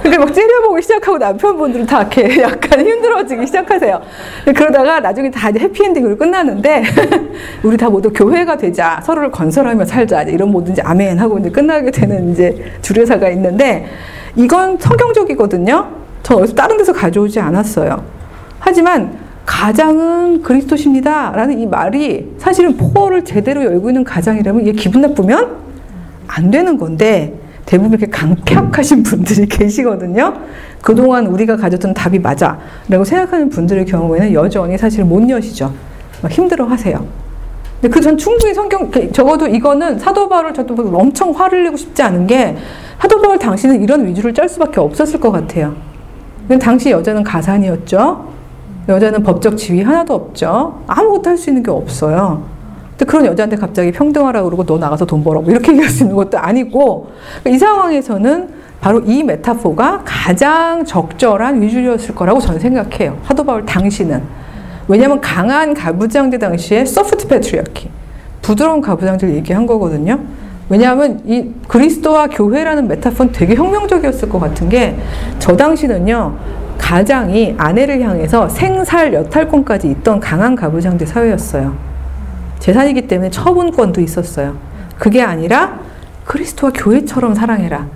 근데 막 째려보기 시작하고 남편분들은 다 이렇게 약간 힘들어지기 시작하세요. 그러다가 나중에 다 해피엔딩으로 끝나는데, 우리 다 모두 교회가 되자, 서로를 건설하며 살자, 이런 뭐든지 아멘 하고 이제 끝나게 되는 이제 주례사가 있는데, 이건 성경적이거든요. 저 어디서 다른 데서 가져오지 않았어요. 하지만 가장은 그리스도십니다. 라는 이 말이 사실은 포를 제대로 열고 있는 가장이라면 이게 기분 나쁘면 안 되는 건데 대부분 이렇게 강팍하신 분들이 계시거든요. 그동안 우리가 가졌던 답이 맞아. 라고 생각하는 분들의 경우에는 여전히 사실 못 여시죠. 힘들어 하세요. 근데 그 전 충분히 성경, 적어도 이거는 사도 바울 저도 엄청 화를 내고 싶지 않은 게 사도 바울 당시는 이런 위주를 짤 수밖에 없었을 것 같아요. 당시 여자는 가산이었죠. 여자는 법적 지위 하나도 없죠. 아무것도 할 수 있는 게 없어요. 근데 그런 여자한테 갑자기 평등하라고 그러고 너 나가서 돈 벌어. 뭐 이렇게 얘기할 수 있는 것도 아니고 그러니까 이 상황에서는 바로 이 메타포가 가장 적절한 위주였을 거라고 저는 생각해요. 사도 바울 당시는. 왜냐하면 강한 가부장제 당시에 소프트 패트리어키 부드러운 가부장제를 얘기한 거거든요. 왜냐하면 이 그리스도와 교회라는 메타포는 되게 혁명적이었을 것 같은 게 저 당시는요 가장이 아내를 향해서 생살 여탈권까지 있던 강한 가부장제 사회였어요. 재산이기 때문에 처분권도 있었어요. 그게 아니라 그리스도와 교회처럼 사랑해라.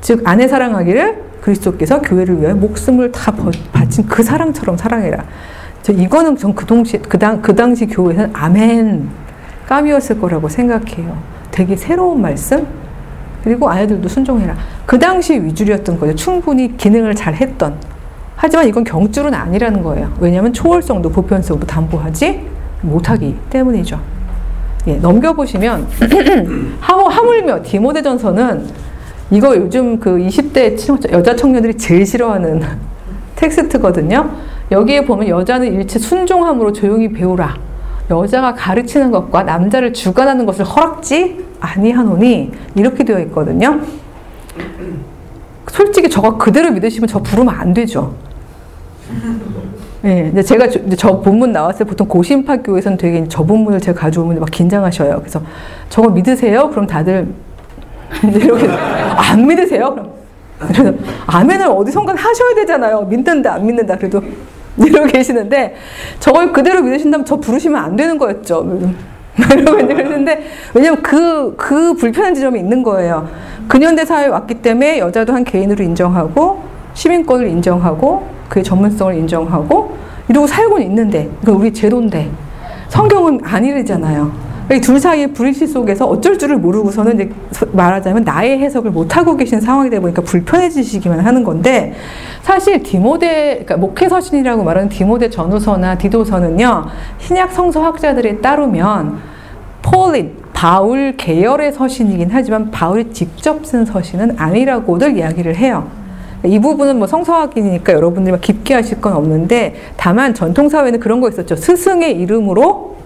즉 아내 사랑하기를 그리스도께서 교회를 위해 목숨을 다 바친 그 사랑처럼 사랑해라. 저 이거는 전그 동시 그당 그 당시 교회는 아멘 까미였을 거라고 생각해요. 되게 새로운 말씀. 그리고 아이들도 순종해라. 그 당시 위주였던 거죠. 충분히 기능을 잘 했던. 하지만 이건 경줄은 아니라는 거예요. 왜냐하면 초월성도 보편성도 담보하지 못하기 때문이죠. 예, 넘겨보시면 하물며 디모데전서는 이거 요즘 그 20대 여자 청년들이 제일 싫어하는 텍스트거든요. 여기에 보면 여자는 일체 순종함으로 조용히 배우라. 여자가 가르치는 것과 남자를 주관하는 것을 허락지 아니하노니 이렇게 되어 있거든요. 솔직히 저거 그대로 믿으시면 저 부르면 안 되죠. 네, 이제 제가 저, 저 본문 나왔을 때 보통 고심파 교에서는 되게 저 본문을 제가 가져오면 막 긴장하셔요. 그래서 저거 믿으세요? 그럼 다들 이렇게 안 믿으세요? 그럼 아멘을 어디선가 하셔야 되잖아요. 믿는다 안 믿는다 그래도 이러고 계시는데 저걸 그대로 믿으신다면 저 부르시면 안 되는 거였죠. 이러고 그랬는데 왜냐면 그, 그 불편한 지점이 있는 거예요. 근현대 사회에 왔기 때문에 여자도 한 개인으로 인정하고 시민권을 인정하고 그의 전문성을 인정하고 이러고 살고는 있는데 그건 우리 제도인데 성경은 아니래잖아요. 둘 사이의 불일치 속에서 어쩔 줄을 모르고서는 이제 말하자면 나의 해석을 못 하고 계신 상황이 되다 보니까 불편해지시기만 하는 건데 사실 디모데 그러니까 목회 서신이라고 말하는 디모데 전후서나 디도서는요 신약 성서학자들에 따르면 Pauline 바울 계열의 서신이긴 하지만 바울이 직접 쓴 서신은 아니라고들 이야기를 해요. 이 부분은 뭐 성서학이니까 여러분들이 깊게 하실 건 없는데 다만 전통 사회는 그런 거 있었죠. 스승의 이름으로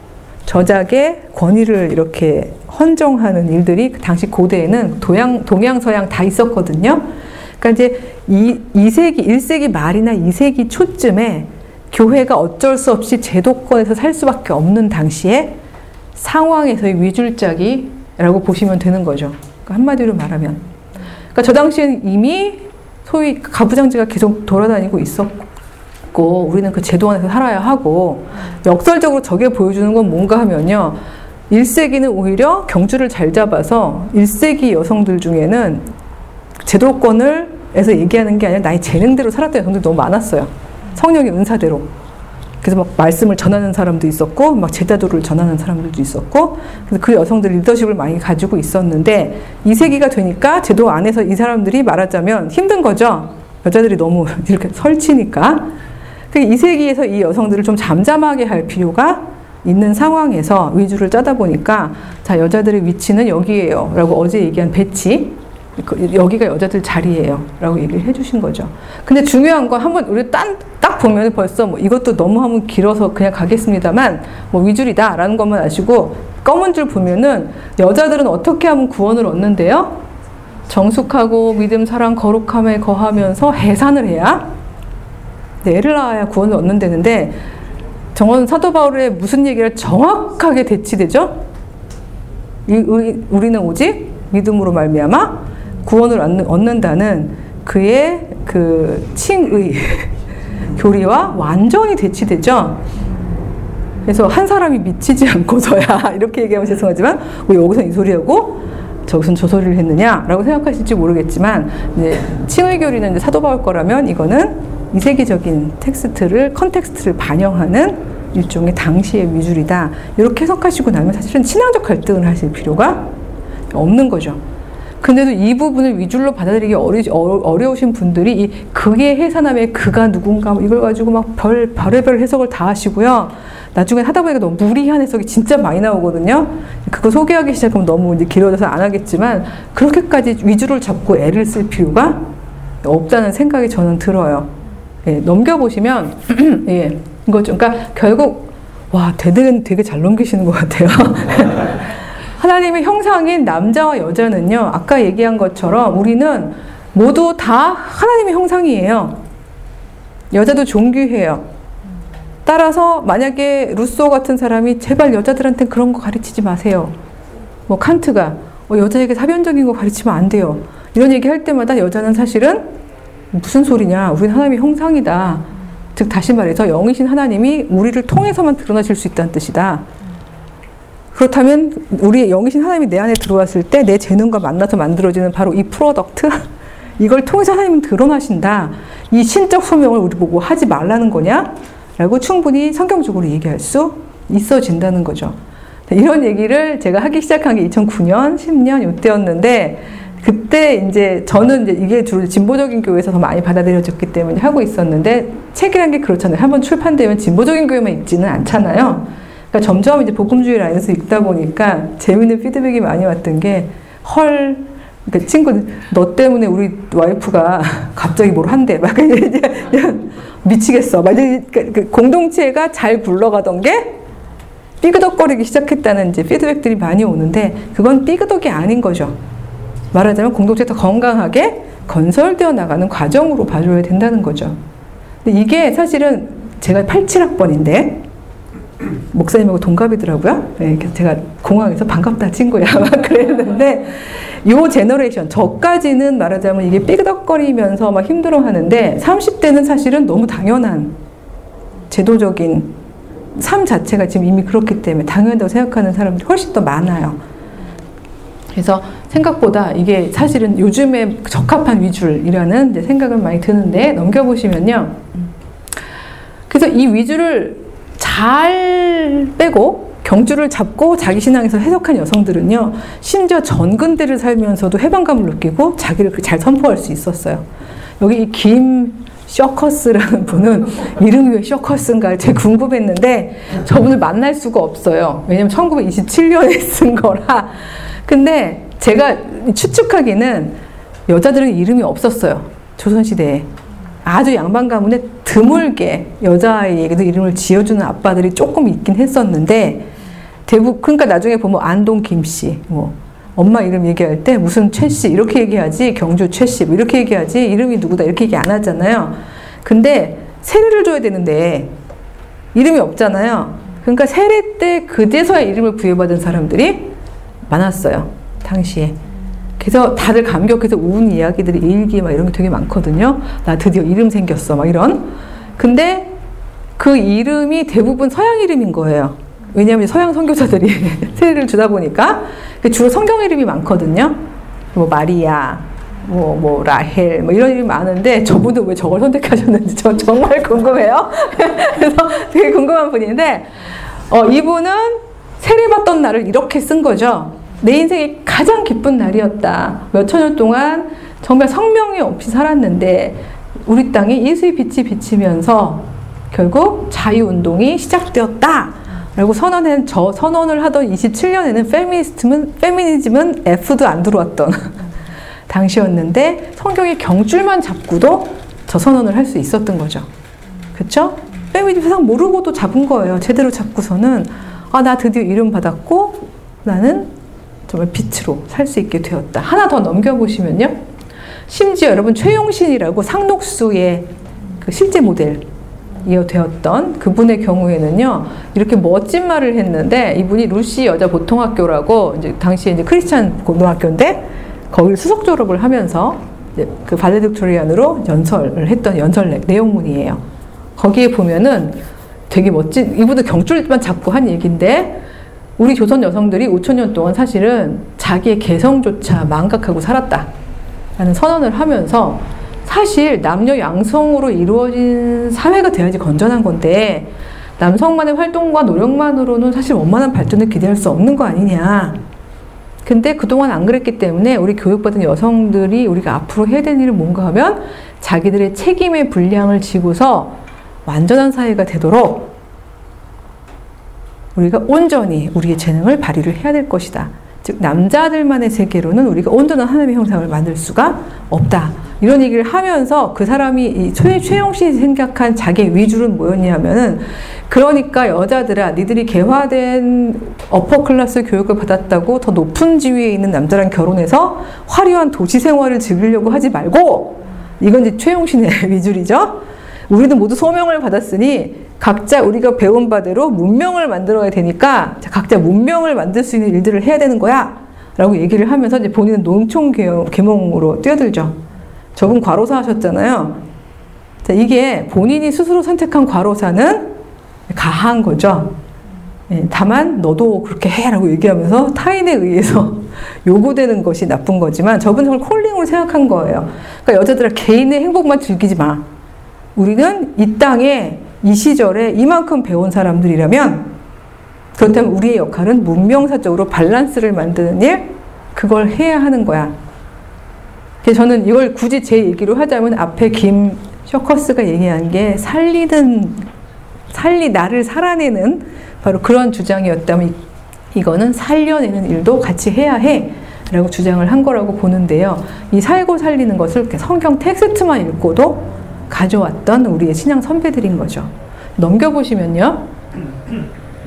저작의 권위를 이렇게 헌정하는 일들이 그 당시 고대에는 동양 동양 서양 다 있었거든요. 그러니까 이제 이 2세기, 1세기 말이나 2세기 초쯤에 교회가 어쩔 수 없이 제도권에서 살 수밖에 없는 당시에 상황에서의 위줄짝이라고 보시면 되는 거죠. 그러니까 한마디로 말하면. 그러니까 저 당시에는 이미 소위 가부장제가 계속 돌아다니고 있었고, 우리는 그 제도 안에서 살아야 하고, 역설적으로 저게 보여주는 건 뭔가 하면요. 1세기는 오히려 경주를 잘 잡아서 1세기 여성들 중에는 제도권을 에서 얘기하는 게 아니라 나의 재능대로 살았던 여성들이 너무 많았어요. 성령의 은사대로. 그래서 막 말씀을 전하는 사람도 있었고, 막 제자도를 전하는 사람들도 있었고, 그래서 그 여성들 리더십을 많이 가지고 있었는데, 이 세기가 되니까 제도 안에서 이 사람들이 말하자면 힘든 거죠. 여자들이 너무 이렇게 설치니까. 그이 세기에서 이 여성들을 좀 잠잠하게 할 필요가 있는 상황에서 위주를 짜다 보니까, 자, 여자들의 위치는 여기에요. 라고 어제 얘기한 배치. 그 여기가 여자들 자리예요. 라고 얘기를 해주신 거죠. 근데 중요한 건 한번 우리 딴, 딱 보면 벌써 뭐 이것도 너무 하면 길어서 그냥 가겠습니다만 뭐 위줄이다 라는 것만 아시고 검은 줄 보면은 여자들은 어떻게 하면 구원을 얻는데요? 정숙하고 믿음, 사랑, 거룩함에 거하면서 해산을 해야 네, 애를 낳아야 구원을 얻는다는데 정원 사도 바울의 무슨 얘기를 정확하게 대치되죠? 이, 우리는 오직 믿음으로 말미암아 구원을 얻는 다는 그의 그 칭의 교리와 완전히 대치되죠. 그래서 한 사람이 미치지 않고서야 이렇게 얘기하면 죄송하지만 왜 여기서 이 소리하고 저기선 저 소리를 했느냐라고 생각하실지 모르겠지만 이제 칭의 교리는 이제 사도 바울 거라면 이거는 1세기적인 텍스트를 context를 반영하는 일종의 당시의 위줄이다 이렇게 해석하시고 나면 사실은 신앙적 갈등을 하실 필요가 없는 거죠. 근데도 이 부분을 위줄로 받아들이기 어리, 어려우신 분들이 이 그의 해산함의 그가 누군가 뭐 이걸 가지고 막 별, 별의별 해석을 다 하시고요. 나중에 하다 보니까 너무 무리한 해석이 진짜 많이 나오거든요. 그거 소개하기 시작하면 너무 이제 길어져서 안 하겠지만 그렇게까지 위주를 잡고 애를 쓸 필요가 없다는 생각이 저는 들어요. 예, 넘겨보시면, 예, 이거 좀, 그러니까 결국, 와, 되게, 되게 잘 넘기시는 것 같아요. 하나님의 형상인 남자와 여자는요, 아까 얘기한 것처럼 우리는 모두 다 하나님의 형상이에요. 여자도 존귀해요. 따라서 만약에 루소 같은 사람이 제발 여자들한테 그런 거 가르치지 마세요. 뭐 칸트가 어, 여자에게 사변적인 거 가르치면 안 돼요. 이런 얘기 할 때마다 여자는 사실은 무슨 소리냐. 우리는 하나님의 형상이다. 즉 다시 말해서 영이신 하나님이 우리를 통해서만 드러나실 수 있다는 뜻이다. 그렇다면 우리 영이신 하나님이 내 안에 들어왔을 때 내 재능과 만나서 만들어지는 바로 이 product 이걸 통해서 하나님은 드러나신다. 이 신적 소명을 우리 보고 하지 말라는 거냐? 라고 충분히 성경적으로 얘기할 수 있어진다는 거죠. 이런 얘기를 제가 하기 시작한 게 2009년, 10년 이때였는데 그때 이제 저는 이제 이게 주로 진보적인 교회에서 더 많이 받아들여졌기 때문에 하고 있었는데 책이란 게 그렇잖아요. 한번 출판되면 진보적인 교회만 있지는 않잖아요. 그러니까 점점 이제 복음주의 라인에서 읽다 보니까 재밌는 피드백이 많이 왔던 게 헐, 그 친구 너 때문에 우리 와이프가 갑자기 뭘 한대? 막 미치겠어. 그, 그 공동체가 잘 굴러가던 게 삐그덕거리기 시작했다는 이제 피드백들이 많이 오는데 그건 삐그덕이 아닌 거죠. 말하자면 공동체가 더 건강하게 건설되어 나가는 과정으로 봐줘야 된다는 거죠. 근데 이게 사실은 제가 87학번인데 목사님하고 동갑이더라고요. 네, 그래서 제가 공항에서 반갑다 친구야 막 그랬는데 요 generation 저까지는 말하자면 이게 삐그덕거리면서 막 힘들어하는데 30대는 사실은 너무 당연한 제도적인 삶 자체가 지금 이미 그렇기 때문에 당연하다고 생각하는 사람들이 훨씬 더 많아요. 그래서 생각보다 이게 사실은 요즘에 적합한 위줄이라는 생각은 많이 드는데 넘겨보시면요. 그래서 이 위주를 잘 빼고 경주를 잡고 자기 신앙에서 해석한 여성들은요, 심지어 전근대를 살면서도 해방감을 느끼고 자기를 잘 선포할 수 있었어요. 여기 김 쇼커스라는 분은 이름이 왜 쇼커스인가 제가 궁금했는데 저분을 만날 수가 없어요. 왜냐면 1927년에 쓴 거라. 근데 제가 추측하기는 여자들은 이름이 없었어요. 조선시대에. 아주 양반 가문에 드물게 여자아이에게도 이름을 지어주는 아빠들이 조금 있긴 했었는데 대부분 그러니까 나중에 보면 안동 김씨 뭐 엄마 이름 얘기할 때 무슨 최씨 이렇게 얘기하지 경주 최씨 뭐 이렇게 얘기하지 이름이 누구다 이렇게 얘기 안 하잖아요. 근데 세례를 줘야 되는데 이름이 없잖아요. 그러니까 세례 때 그제서야 이름을 부여받은 사람들이 많았어요. 당시에. 그래서 다들 감격해서 운 이야기들이 일기 막 이런 게 되게 많거든요. 나 드디어 이름 생겼어 막 이런. 근데 그 이름이 대부분 서양 이름인 거예요. 왜냐하면 서양 선교사들이 세례를 주다 보니까 주로 성경 이름이 많거든요. 뭐 마리아, 뭐, 뭐, 라헬, 뭐 이런 이름이 많은데 저분도 왜 저걸 선택하셨는지 전 정말 궁금해요. 그래서 되게 궁금한 분인데, 어, 이분은 세례받던 날을 이렇게 쓴 거죠. 내 인생이 가장 기쁜 날이었다. 몇천 년 동안 정말 성명이 없이 살았는데, 우리 땅에 예수의 빛이 비치면서 결국 자유운동이 시작되었다. 라고 선언한 저 선언을 하던 27년에는 페미니스트는 페미니즘은 F도 안 들어왔던 당시였는데 성경의 경줄만 잡고도 저 선언을 할 수 있었던 거죠. 그렇죠? 페미니즘 세상 모르고도 잡은 거예요. 제대로 잡고서는 아 나 드디어 이름 받았고 나는 정말 빛으로 살 수 있게 되었다. 하나 더 넘겨보시면요. 심지어 여러분 최용신이라고 상록수의 그 실제 모델 이어 되었던 그분의 경우에는요 이렇게 멋진 말을 했는데 이분이 루시 여자 보통학교라고 이제 당시에 이제 크리스찬 고등학교인데 거기를 수석 졸업을 하면서 그 발레딕토리안으로 연설을 했던 연설 내용문이에요. 거기에 보면은 되게 멋진 이분도 경줄만 잡고 한 얘기인데 우리 조선 여성들이 5천 년 동안 사실은 자기의 개성조차 망각하고 살았다라는 선언을 하면서 사실 남녀 양성으로 이루어진 사회가 돼야지 건전한 건데 남성만의 활동과 노력만으로는 사실 원만한 발전을 기대할 수 없는 거 아니냐. 근데 그동안 안 그랬기 때문에 우리 교육받은 여성들이 우리가 앞으로 해야 될 일은 뭔가 하면 자기들의 책임의 분량을 지고서 완전한 사회가 되도록 우리가 온전히 우리의 재능을 발휘를 해야 될 것이다. 즉 남자들만의 세계로는 우리가 온전한 하나님의 형상을 만들 수가 없다. 이런 얘기를 하면서 그 사람이 이 최, 최영신이 생각한 자기의 위주는 뭐였냐면은 그러니까 여자들아 니들이 개화된 어퍼클래스 교육을 받았다고 더 높은 지위에 있는 남자랑 결혼해서 화려한 도시 생활을 즐기려고 하지 말고 이건 이제 최용신의 위줄이죠. 우리도 모두 소명을 받았으니 각자 우리가 배운 바대로 문명을 만들어야 되니까 각자 문명을 만들 수 있는 일들을 해야 되는 거야. 라고 얘기를 하면서 이제 본인은 농촌 계몽으로 뛰어들죠. 저분 과로사 하셨잖아요. 자, 이게 본인이 스스로 선택한 과로사는 가한 거죠. 예, 다만 너도 그렇게 해라고 얘기하면서 타인에 의해서 요구되는 것이 나쁜 거지만 저분 정말 콜링으로 생각한 거예요. 그러니까 여자들아 개인의 행복만 즐기지 마. 우리는 이 땅에 이 시절에 이만큼 배운 사람들이라면 그렇다면 우리의 역할은 문명사적으로 밸런스를 만드는 일 그걸 해야 하는 거야. 그래서 저는 이걸 굳이 제 얘기로 하자면 앞에 김 셔커스가 얘기한 게 살리는 살리 나를 살아내는 바로 그런 주장이었다면 이거는 살려내는 일도 같이 해야 해. 라고 주장을 한 거라고 보는데요. 이 살고 살리는 것을 성경 텍스트만 읽고도 가져왔던 우리의 신앙 선배들인 거죠. 넘겨보시면요.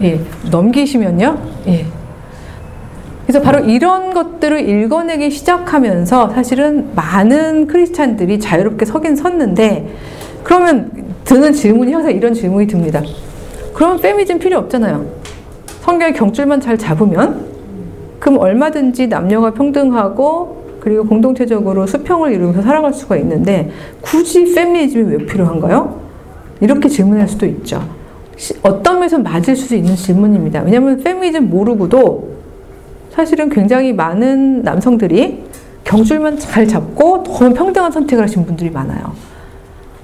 예, 넘기시면요. 예, 그래서 바로 이런 것들을 읽어내기 시작하면서 사실은 많은 크리스찬들이 자유롭게 서긴 섰는데 그러면 드는 질문이 항상 이런 질문이 듭니다. 그럼 페미즘 필요 없잖아요. 성경의 경줄만 잘 잡으면 그럼 얼마든지 남녀가 평등하고 그리고 공동체적으로 수평을 이루면서 살아갈 수가 있는데 굳이 페미니즘이 왜 필요한가요? 이렇게 질문할 수도 있죠. 어떤 면에서 맞을 수 있는 질문입니다. 왜냐하면 페미니즘 모르고도 사실은 굉장히 많은 남성들이 경줄만 잘 잡고 너무 평등한 선택을 하신 분들이 많아요.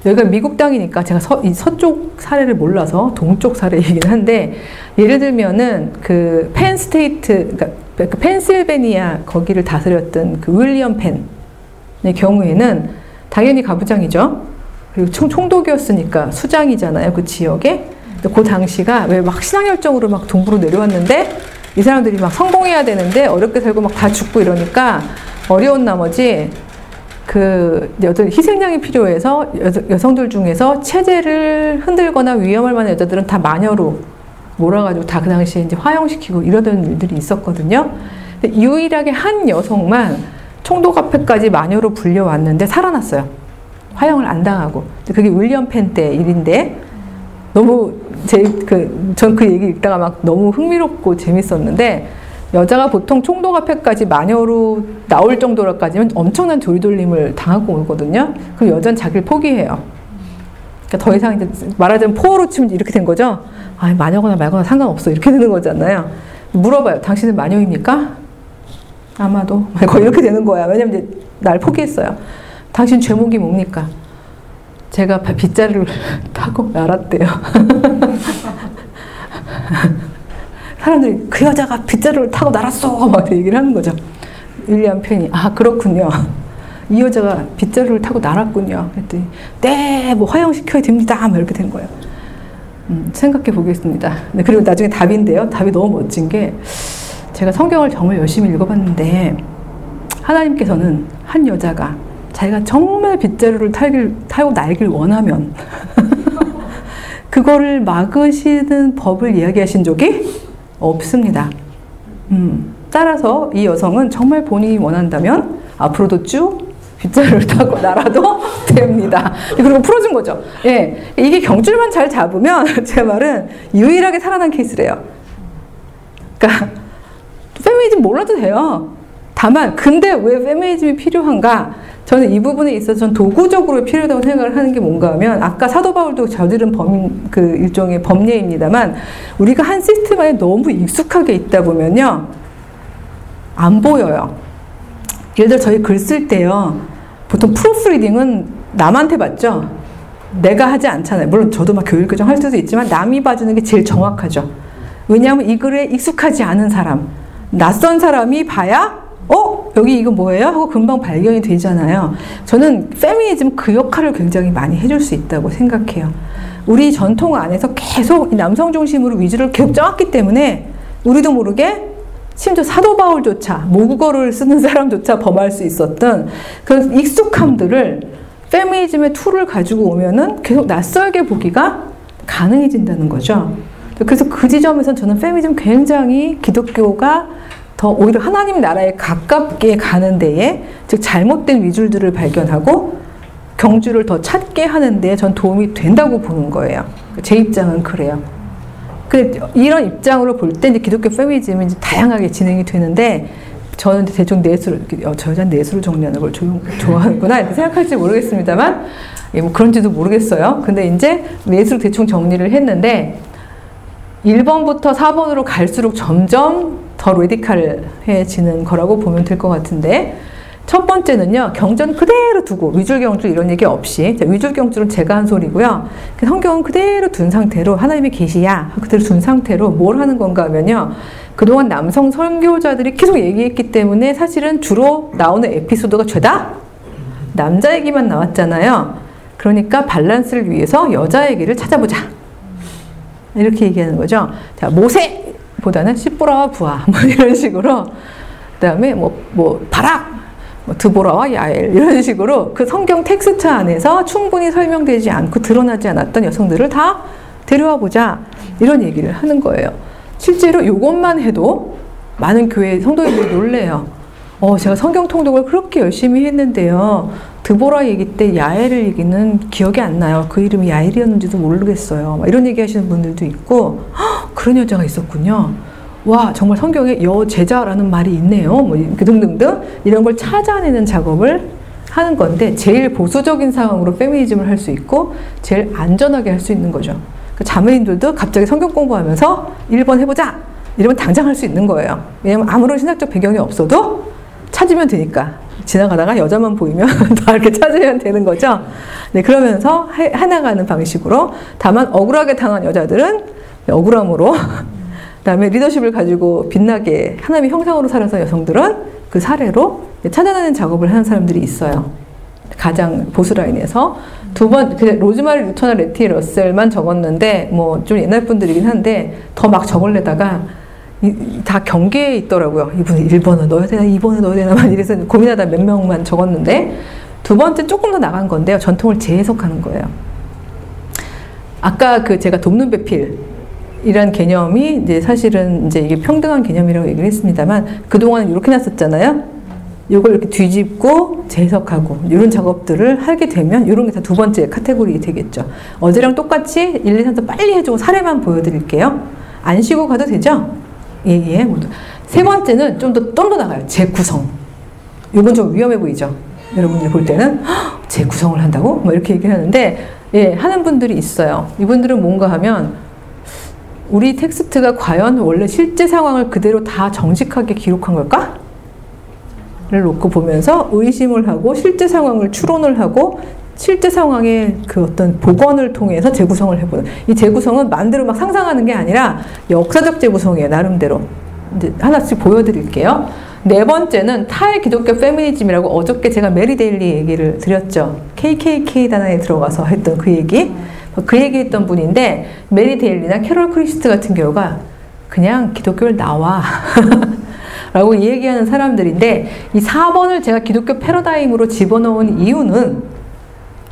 여기가 미국 땅이니까 제가 서, 서쪽 사례를 몰라서 동쪽 사례이긴 한데 예를 들면은 그 펜스테이트 그러니까 그 펜실베니아 거기를 다스렸던 그 윌리엄 펜의 경우에는 당연히 가부장이죠. 그리고 총, 총독이었으니까 수장이잖아요 그 지역에. 그 당시가 왜 막 신앙열정으로 막 동부로 내려왔는데 이 사람들이 막 성공해야 되는데 어렵게 살고 막 다 죽고 이러니까 어려운 나머지 그 여들 희생양이 필요해서 여, 성들 중에서 체제를 흔들거나 위험할 만한 여자들은 다 마녀로 몰아가지고 다 그 당시에 이제 화형시키고 이러던 일들이 있었거든요. 유일하게 한 여성만 총독 앞에까지 마녀로 불려왔는데 살아났어요. 화형을 안 당하고. 그게 윌리엄 펜 때 일인데 너무 제 그 전 그 얘기 읽다가 막 너무 흥미롭고 재밌었는데 여자가 보통 총독 앞에까지 마녀로 나올 정도로까지는 엄청난 조리돌림을 당하고 오거든요. 그 여자는 자기를 포기해요. 그러니까 더 이상 이제 말하자면 포어로 치면 이렇게 된 거죠. 아, 마녀거나 말거나 상관없어 이렇게 되는 거잖아요. 물어봐요. 당신은 마녀입니까? 아마도 거의 이렇게 되는 거야. 왜냐면 이제 날 포기했어요. 당신 죄목이 뭡니까? 제가 빗자루를 타고 날았대요. 사람들이 그 여자가 빗자루를 타고 날았어 막 얘기를 하는 거죠. 윌리엄 펜이 아 그렇군요. 이 여자가 빗자루를 타고 날았군요. 그랬더니 네, 뭐 화형시켜야 됩니다. 막 이렇게 된 거예요. 음, 생각해 보겠습니다. 네, 그리고 나중에 답인데요. 답이 너무 멋진 게 제가 성경을 정말 열심히 읽어봤는데 하나님께서는 한 여자가 자기가 정말 빗자루를 탈길, 타고 날길 원하면 그거를 막으시는 법을 이야기하신 적이 없습니다. 음, 따라서 이 여성은 정말 본인이 원한다면 앞으로도 쭉 빗자루를 타고 날아도 됩니다. 그리고 풀어준 거죠. 예. 이게 경줄만 잘 잡으면 제 말은 유일하게 살아난 케이스래요. 그러니까 페미니즘 몰라도 돼요. 다만 근데 왜 페미니즘이 필요한가? 저는 이 부분에 있어서 전 도구적으로 필요하다고 생각을 하는 게 뭔가 하면 아까 사도 바울도 저지른 범, 그 일종의 법례입니다만 우리가 한 시스템에 너무 익숙하게 있다 보면요. 안 보여요. 예를 들어 저희 글 쓸 때요. 보통 프로프리딩은 남한테 받죠. 내가 하지 않잖아요. 물론 저도 막 교육 교정 할 수도 있지만 남이 봐주는 게 제일 정확하죠. 왜냐하면 이 글에 익숙하지 않은 사람, 낯선 사람이 봐야 어? 여기 이거 뭐예요? 하고 금방 발견이 되잖아요. 저는 페미니즘 그 역할을 굉장히 많이 해줄 수 있다고 생각해요. 우리 전통 안에서 계속 남성 중심으로 위주를 계속 짜왔기 때문에 우리도 모르게 심지어 사도 바울조차 모국어를 쓰는 사람조차 범할 수 있었던 그 익숙함들을 페미니즘의 tool을 가지고 오면은 계속 낯설게 보기가 가능해진다는 거죠. 그래서 그 지점에서 저는 페미니즘 굉장히 기독교가 더 오히려 하나님 나라에 가깝게 가는 데에 즉 잘못된 위줄들을 발견하고 경줄을 더 찾게 하는 데에 전 도움이 된다고 보는 거예요. 제 입장은 그래요. 그 이런 입장으로 볼 때 이제 기독교 페미니즘이 이제 다양하게 진행이 되는데 저는 대충 내수를 어, 저 여자 내수를 정리하는 걸 조, 좋아하는구나 이렇게 생각할지 모르겠습니다만 예, 뭐 그런지도 모르겠어요. 근데 이제 내수를 대충 정리를 했는데 1번부터 4번으로 갈수록 점점 더 레디칼해지는 거라고 보면 될 것 같은데 첫 번째는요 경전 그대로 두고 위줄경주 이런 얘기 없이. 위줄경주는 제가 한 소리고요. 그 성경은 그대로 둔 상태로 하나님의 계시야. 그대로 둔 상태로 뭘 하는 건가 하면요. 그동안 남성 설교자들이 계속 얘기했기 때문에 사실은 주로 나오는 에피소드가 죄다? 남자 얘기만 나왔잖아요. 그러니까 밸런스를 위해서 여자 얘기를 찾아보자. 이렇게 얘기하는 거죠. 자 모세보다는 십브라와 부아. 뭐 이런 식으로. 그 다음에 뭐, 뭐 바락. 뭐 드보라와 야엘 이런 식으로 그 성경 텍스트 안에서 충분히 설명되지 않고 드러나지 않았던 여성들을 다 데려와 보자 이런 얘기를 하는 거예요. 실제로 이것만 해도 많은 교회 성도님들이 놀래요. 어, 제가 성경 통독을 그렇게 열심히 했는데요. 드보라 얘기 때 야엘을 얘기는 기억이 안 나요. 그 이름이 야엘이었는지도 모르겠어요. 이런 얘기 하시는 분들도 있고, 그런 여자가 있었군요. 와 정말 성경에 여제자라는 말이 있네요. 뭐 등등등 이런 걸 찾아내는 작업을 하는 건데 제일 보수적인 상황으로 페미니즘을 할 수 있고 제일 안전하게 할 수 있는 거죠. 그 자매인들도 갑자기 성경 공부하면서 1번 해보자 이러면 당장 할 수 있는 거예요. 왜냐면 아무런 신학적 배경이 없어도 찾으면 되니까 지나가다가 여자만 보이면 다 이렇게 찾으면 되는 거죠. 네 그러면서 해, 해나가는 방식으로 다만 억울하게 당한 여자들은 억울함으로 그다음에 리더십을 가지고 빛나게 하나님의 형상으로 살아서 여성들은 그 사례로 찾아내는 작업을 하는 사람들이 있어요. 가장 보수 라인에서 두 번, 로즈마리 루터나 레티 러셀만 적었는데 뭐 좀 옛날 분들이긴 한데 더 막 적을래다가 이, 다 경계에 있더라고요. 이분이 1번을 넣어야 되나 2번을 넣어야 되나 막 이래서 고민하다 몇 명만 적었는데 두 번째 조금 더 나간 건데요. 전통을 재해석하는 거예요. 아까 그 제가 돕는 배필 이란 개념이 이제 사실은 이제 이게 평등한 개념이라고 얘기를 했습니다만 그동안은 이렇게 놨었잖아요. 이걸 이렇게 뒤집고 재해석하고 이런 작업들을 하게 되면 이런 게 다 두 번째 카테고리 되겠죠. 어제랑 똑같이 1, 2, 3, 4 빨리 해주고 사례만 보여드릴게요. 안 쉬고 가도 되죠? 예, 예. 모두. 세 번째는 좀 더 떨어 나가요. 재구성. 이건 좀 위험해 보이죠? 여러분들 볼 때는 "헉, 재구성을 한다고? 뭐 이렇게 얘기를 하는데 예, 하는 분들이 있어요. 이분들은 뭔가 하면 우리 텍스트가 과연 원래 실제 상황을 그대로 다 정직하게 기록한 걸까? 를 놓고 보면서 의심을 하고 실제 상황을 추론을 하고 실제 상황의 그 어떤 복원을 통해서 재구성을 해보는. 이 재구성은 마음대로 막 상상하는 게 아니라 역사적 재구성이에요 나름대로. 이제 하나씩 보여드릴게요. 네 번째는 탈기독교 페미니즘이라고 어저께 제가 메리 데일리 얘기를 드렸죠. KKK 단안에 들어가서 했던 그 얘기 그 얘기했던 분인데 메리 데일리나 캐롤 크리스트 같은 경우가 그냥 기독교를 나와 라고 얘기하는 사람들인데 이 4번을 제가 기독교 패러다임으로 집어넣은 이유는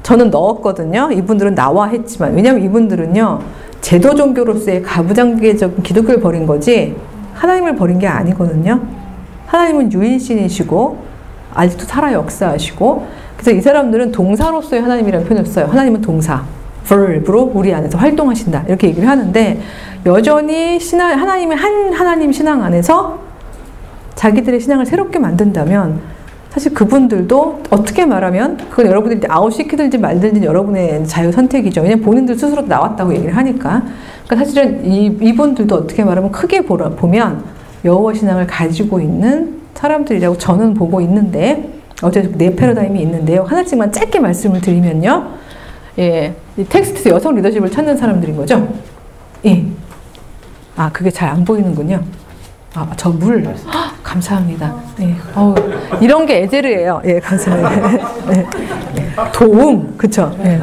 저는 넣었거든요. 이분들은 나와 했지만 왜냐하면 이분들은요 제도 종교로서의 가부장제적인 기독교를 버린 거지 하나님을 버린 게 아니거든요. 하나님은 유일신이시고 아직도 살아 역사하시고 그래서 이 사람들은 동사로서의 하나님이라는 표현을 써요. 하나님은 동사. Verb로 우리 안에서 활동하신다. 이렇게 얘기를 하는데 여전히 신앙, 하나님의 한 하나님 신앙 안에서 자기들의 신앙을 새롭게 만든다면 사실 그분들도 어떻게 말하면 그건 여러분들이 아웃시키든지 말든지 여러분의 자유 선택이죠. 왜냐면 본인들 스스로 나왔다고 얘기를 하니까. 그러니까 사실은 이, 이분들도 어떻게 말하면 크게 보라, 보면 여호와 신앙을 가지고 있는 사람들이라고 저는 보고 있는데 어제 네 패러다임이 있는데요. 하나씩만 짧게 말씀을 드리면요. 예, 이 텍스트 여성 리더십을 찾는 사람들인 거죠. 예. 아, 그게 잘 안 보이는군요. 아, 저 물. 감사합니다. 예. 어 이런 게 에제르예요. 예, 감사합니다. 예. 도움. 그쵸? 예.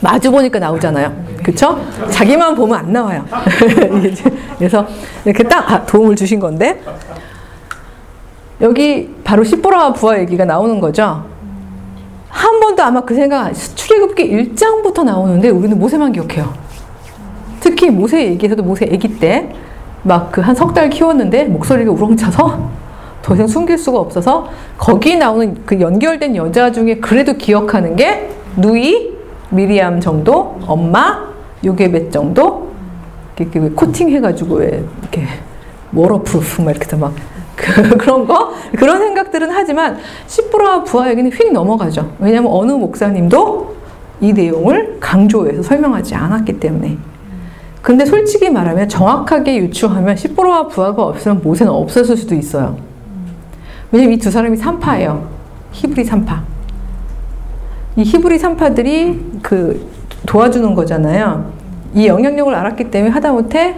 마주 보니까 나오잖아요. 그쵸? 자기만 보면 안 나와요. 그래서 이렇게 딱 아, 도움을 주신 건데, 여기 바로 시보라 부하 얘기가 나오는 거죠. 한 번도 아마 그 생각, 출애굽기 1장부터 나오는데 우리는 모세만 기억해요. 특히 모세 얘기에서도 모세 아기 때 막 그 한 석 달 키웠는데 목소리가 우렁차서 더 이상 숨길 수가 없어서 거기 나오는 그 연결된 여자 중에 그래도 기억하는 게 누이, 미리암 정도, 엄마, 요게벳 정도 이렇게 코팅 해가지고 이렇게 waterproof 막 이렇게 막 그런 거 그런 생각들은 하지만 십브라 부아 얘기는 휙 넘어가죠. 왜냐하면 어느 목사님도 이 내용을 강조해서 설명하지 않았기 때문에. 근데 솔직히 말하면 정확하게 유추하면 십브라와 부아가 없으면 모세는 없었을 수도 있어요. 왜냐면 이 두 사람이 산파예요. 히브리 산파. 이 히브리 산파들이 그 도와주는 거잖아요. 이 영향력을 알았기 때문에 하다못해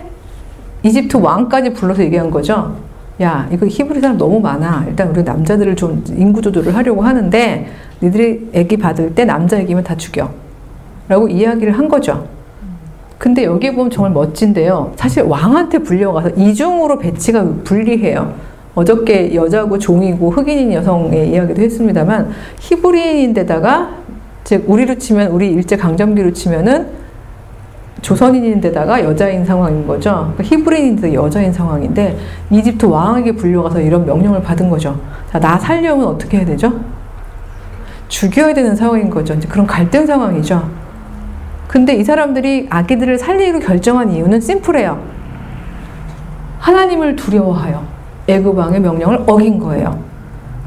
이집트 왕까지 불러서 얘기한 거죠. 야, 이거 히브리 사람 너무 많아. 일단 우리 남자들을 좀 인구 조절을 하려고 하는데 니들이 애기 받을 때 남자 애기면 다 죽여. 라고 이야기를 한 거죠. 근데 여기 보면 정말 멋진데요. 사실 왕한테 불려가서 이중으로 배치가 불리해요. 어저께 여자고 종이고 흑인인 여성의 이야기도 했습니다만 히브리인인데다가 즉 우리로 치면 우리 일제 강점기로 치면은 조선인인데다가 여자인 상황인 거죠. 그러니까 히브리인인데 여자인 상황인데 이집트 왕에게 불려가서 이런 명령을 받은 거죠. 자, 나 살려면 어떻게 해야 되죠? 죽여야 되는 상황인 거죠. 이제 그런 갈등 상황이죠. 근데 이 사람들이 아기들을 살리기로 결정한 이유는 심플해요. 하나님을 두려워하여 애굽 왕의 명령을 어긴 거예요.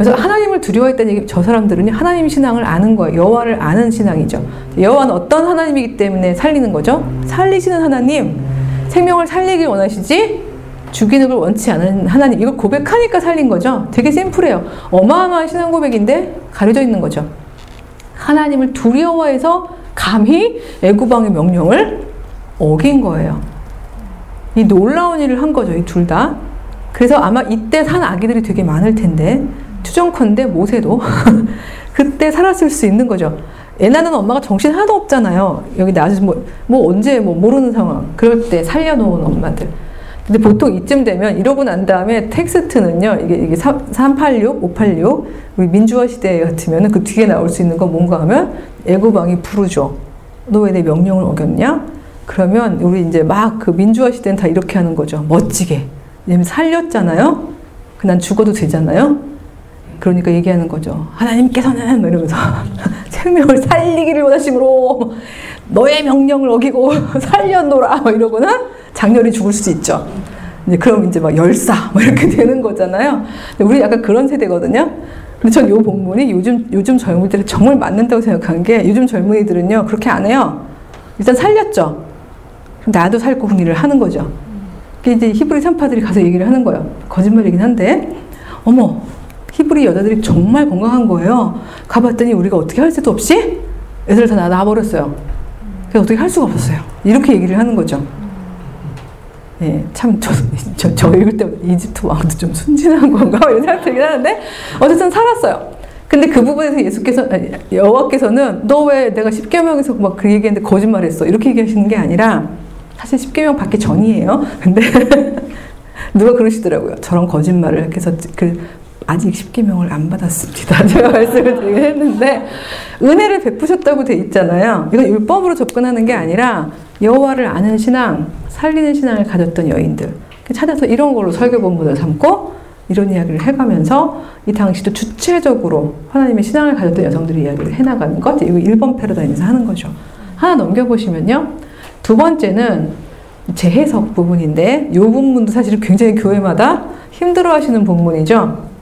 그래서 하나님을 두려워했다는 얘기, 저 사람들은 하나님 신앙을 아는 거예요. 여호와를 아는 신앙이죠. 여호와는 어떤 하나님이기 때문에 살리는 거죠? 살리시는 하나님, 생명을 살리길 원하시지 죽이는 걸 원치 않은 하나님. 이걸 고백하니까 살린 거죠. 되게 심플해요. 어마어마한 신앙 고백인데 가려져 있는 거죠. 하나님을 두려워해서 감히 애굽왕의 명령을 어긴 거예요. 이 놀라운 일을 한 거죠. 이 둘 다. 그래서 아마 이때 산 아기들이 되게 많을 텐데 추정컨대 모세도 그때 살았을 수 있는 거죠. 애 낳는 엄마가 정신 하나도 없잖아요. 여기 나와서 뭐, 뭐 언제 뭐 모르는 상황. 그럴 때 살려놓은 엄마들. 근데 보통 이쯤 되면 이러고 난 다음에 텍스트는요, 이게, 이게 386, 586, 우리 민주화 시대 같으면 그 뒤에 나올 수 있는 건 뭔가 하면 애고방이 부르죠. 너 왜 내 명령을 어겼냐? 그러면 우리 이제 막 그 민주화 시대는 다 이렇게 하는 거죠. 멋지게. 왜냐면 살렸잖아요. 그 난 죽어도 되잖아요. 그러니까 얘기하는 거죠. 하나님께서는 뭐 이러면서 생명을 살리기를 원하심으로 너의 명령을 어기고 살려노라 뭐 이러고는 장렬히 죽을 수도 있죠. 이제 그럼 이제 막 열사 뭐 이렇게 되는 거잖아요. 우리 약간 그런 세대거든요. 근데 전이 본문이 요즘 요즘 젊은이들이 정말 맞는다고 생각한 게 요즘 젊은이들은요 그렇게 안 해요. 일단 살렸죠. 나도 살고 궁리를 하는 거죠. 이제 히브리 산파들이 가서 얘기를 하는 거예요. 거짓말이긴 한데, 어머, 히브리 여자들이 정말 건강한 거예요. 가봤더니 우리가 어떻게 할 수도 없이 애들 다 낳아버렸어요. 그래서 어떻게 할 수가 없었어요. 이렇게 얘기를 하는 거죠. 예, 참, 저, 저, 저 읽을 때 이집트 왕도 좀 순진한 건가? 이런 생각 들긴 하는데, 어쨌든 살았어요. 근데 그 부분에서 예수께서, 여호와께서는 너 왜 내가 십계명에서 막 그 얘기했는데 거짓말 했어. 이렇게 얘기하시는 게 아니라, 사실 십계명 받기 전이에요. 근데 누가 그러시더라고요. 저런 거짓말을 그래서 그 아직 십계명을 안 받았습니다. 제가 말씀을 드리긴 했는데 은혜를 베푸셨다고 돼 있잖아요. 이건 율법으로 접근하는 게 아니라 여호와를 아는 신앙, 살리는 신앙을 가졌던 여인들 찾아서 이런 걸로 설교 본문을 삼고 이런 이야기를 해가면서 이 당시도 주체적으로 하나님의 신앙을 가졌던 여성들이 이야기를 해나가는 것 이거 1번 패러다임에서 하는 거죠. 하나 넘겨보시면요. 두 번째는 재해석 부분인데 이 부분도 사실 굉장히 교회마다 힘들어 하시는 부분이죠.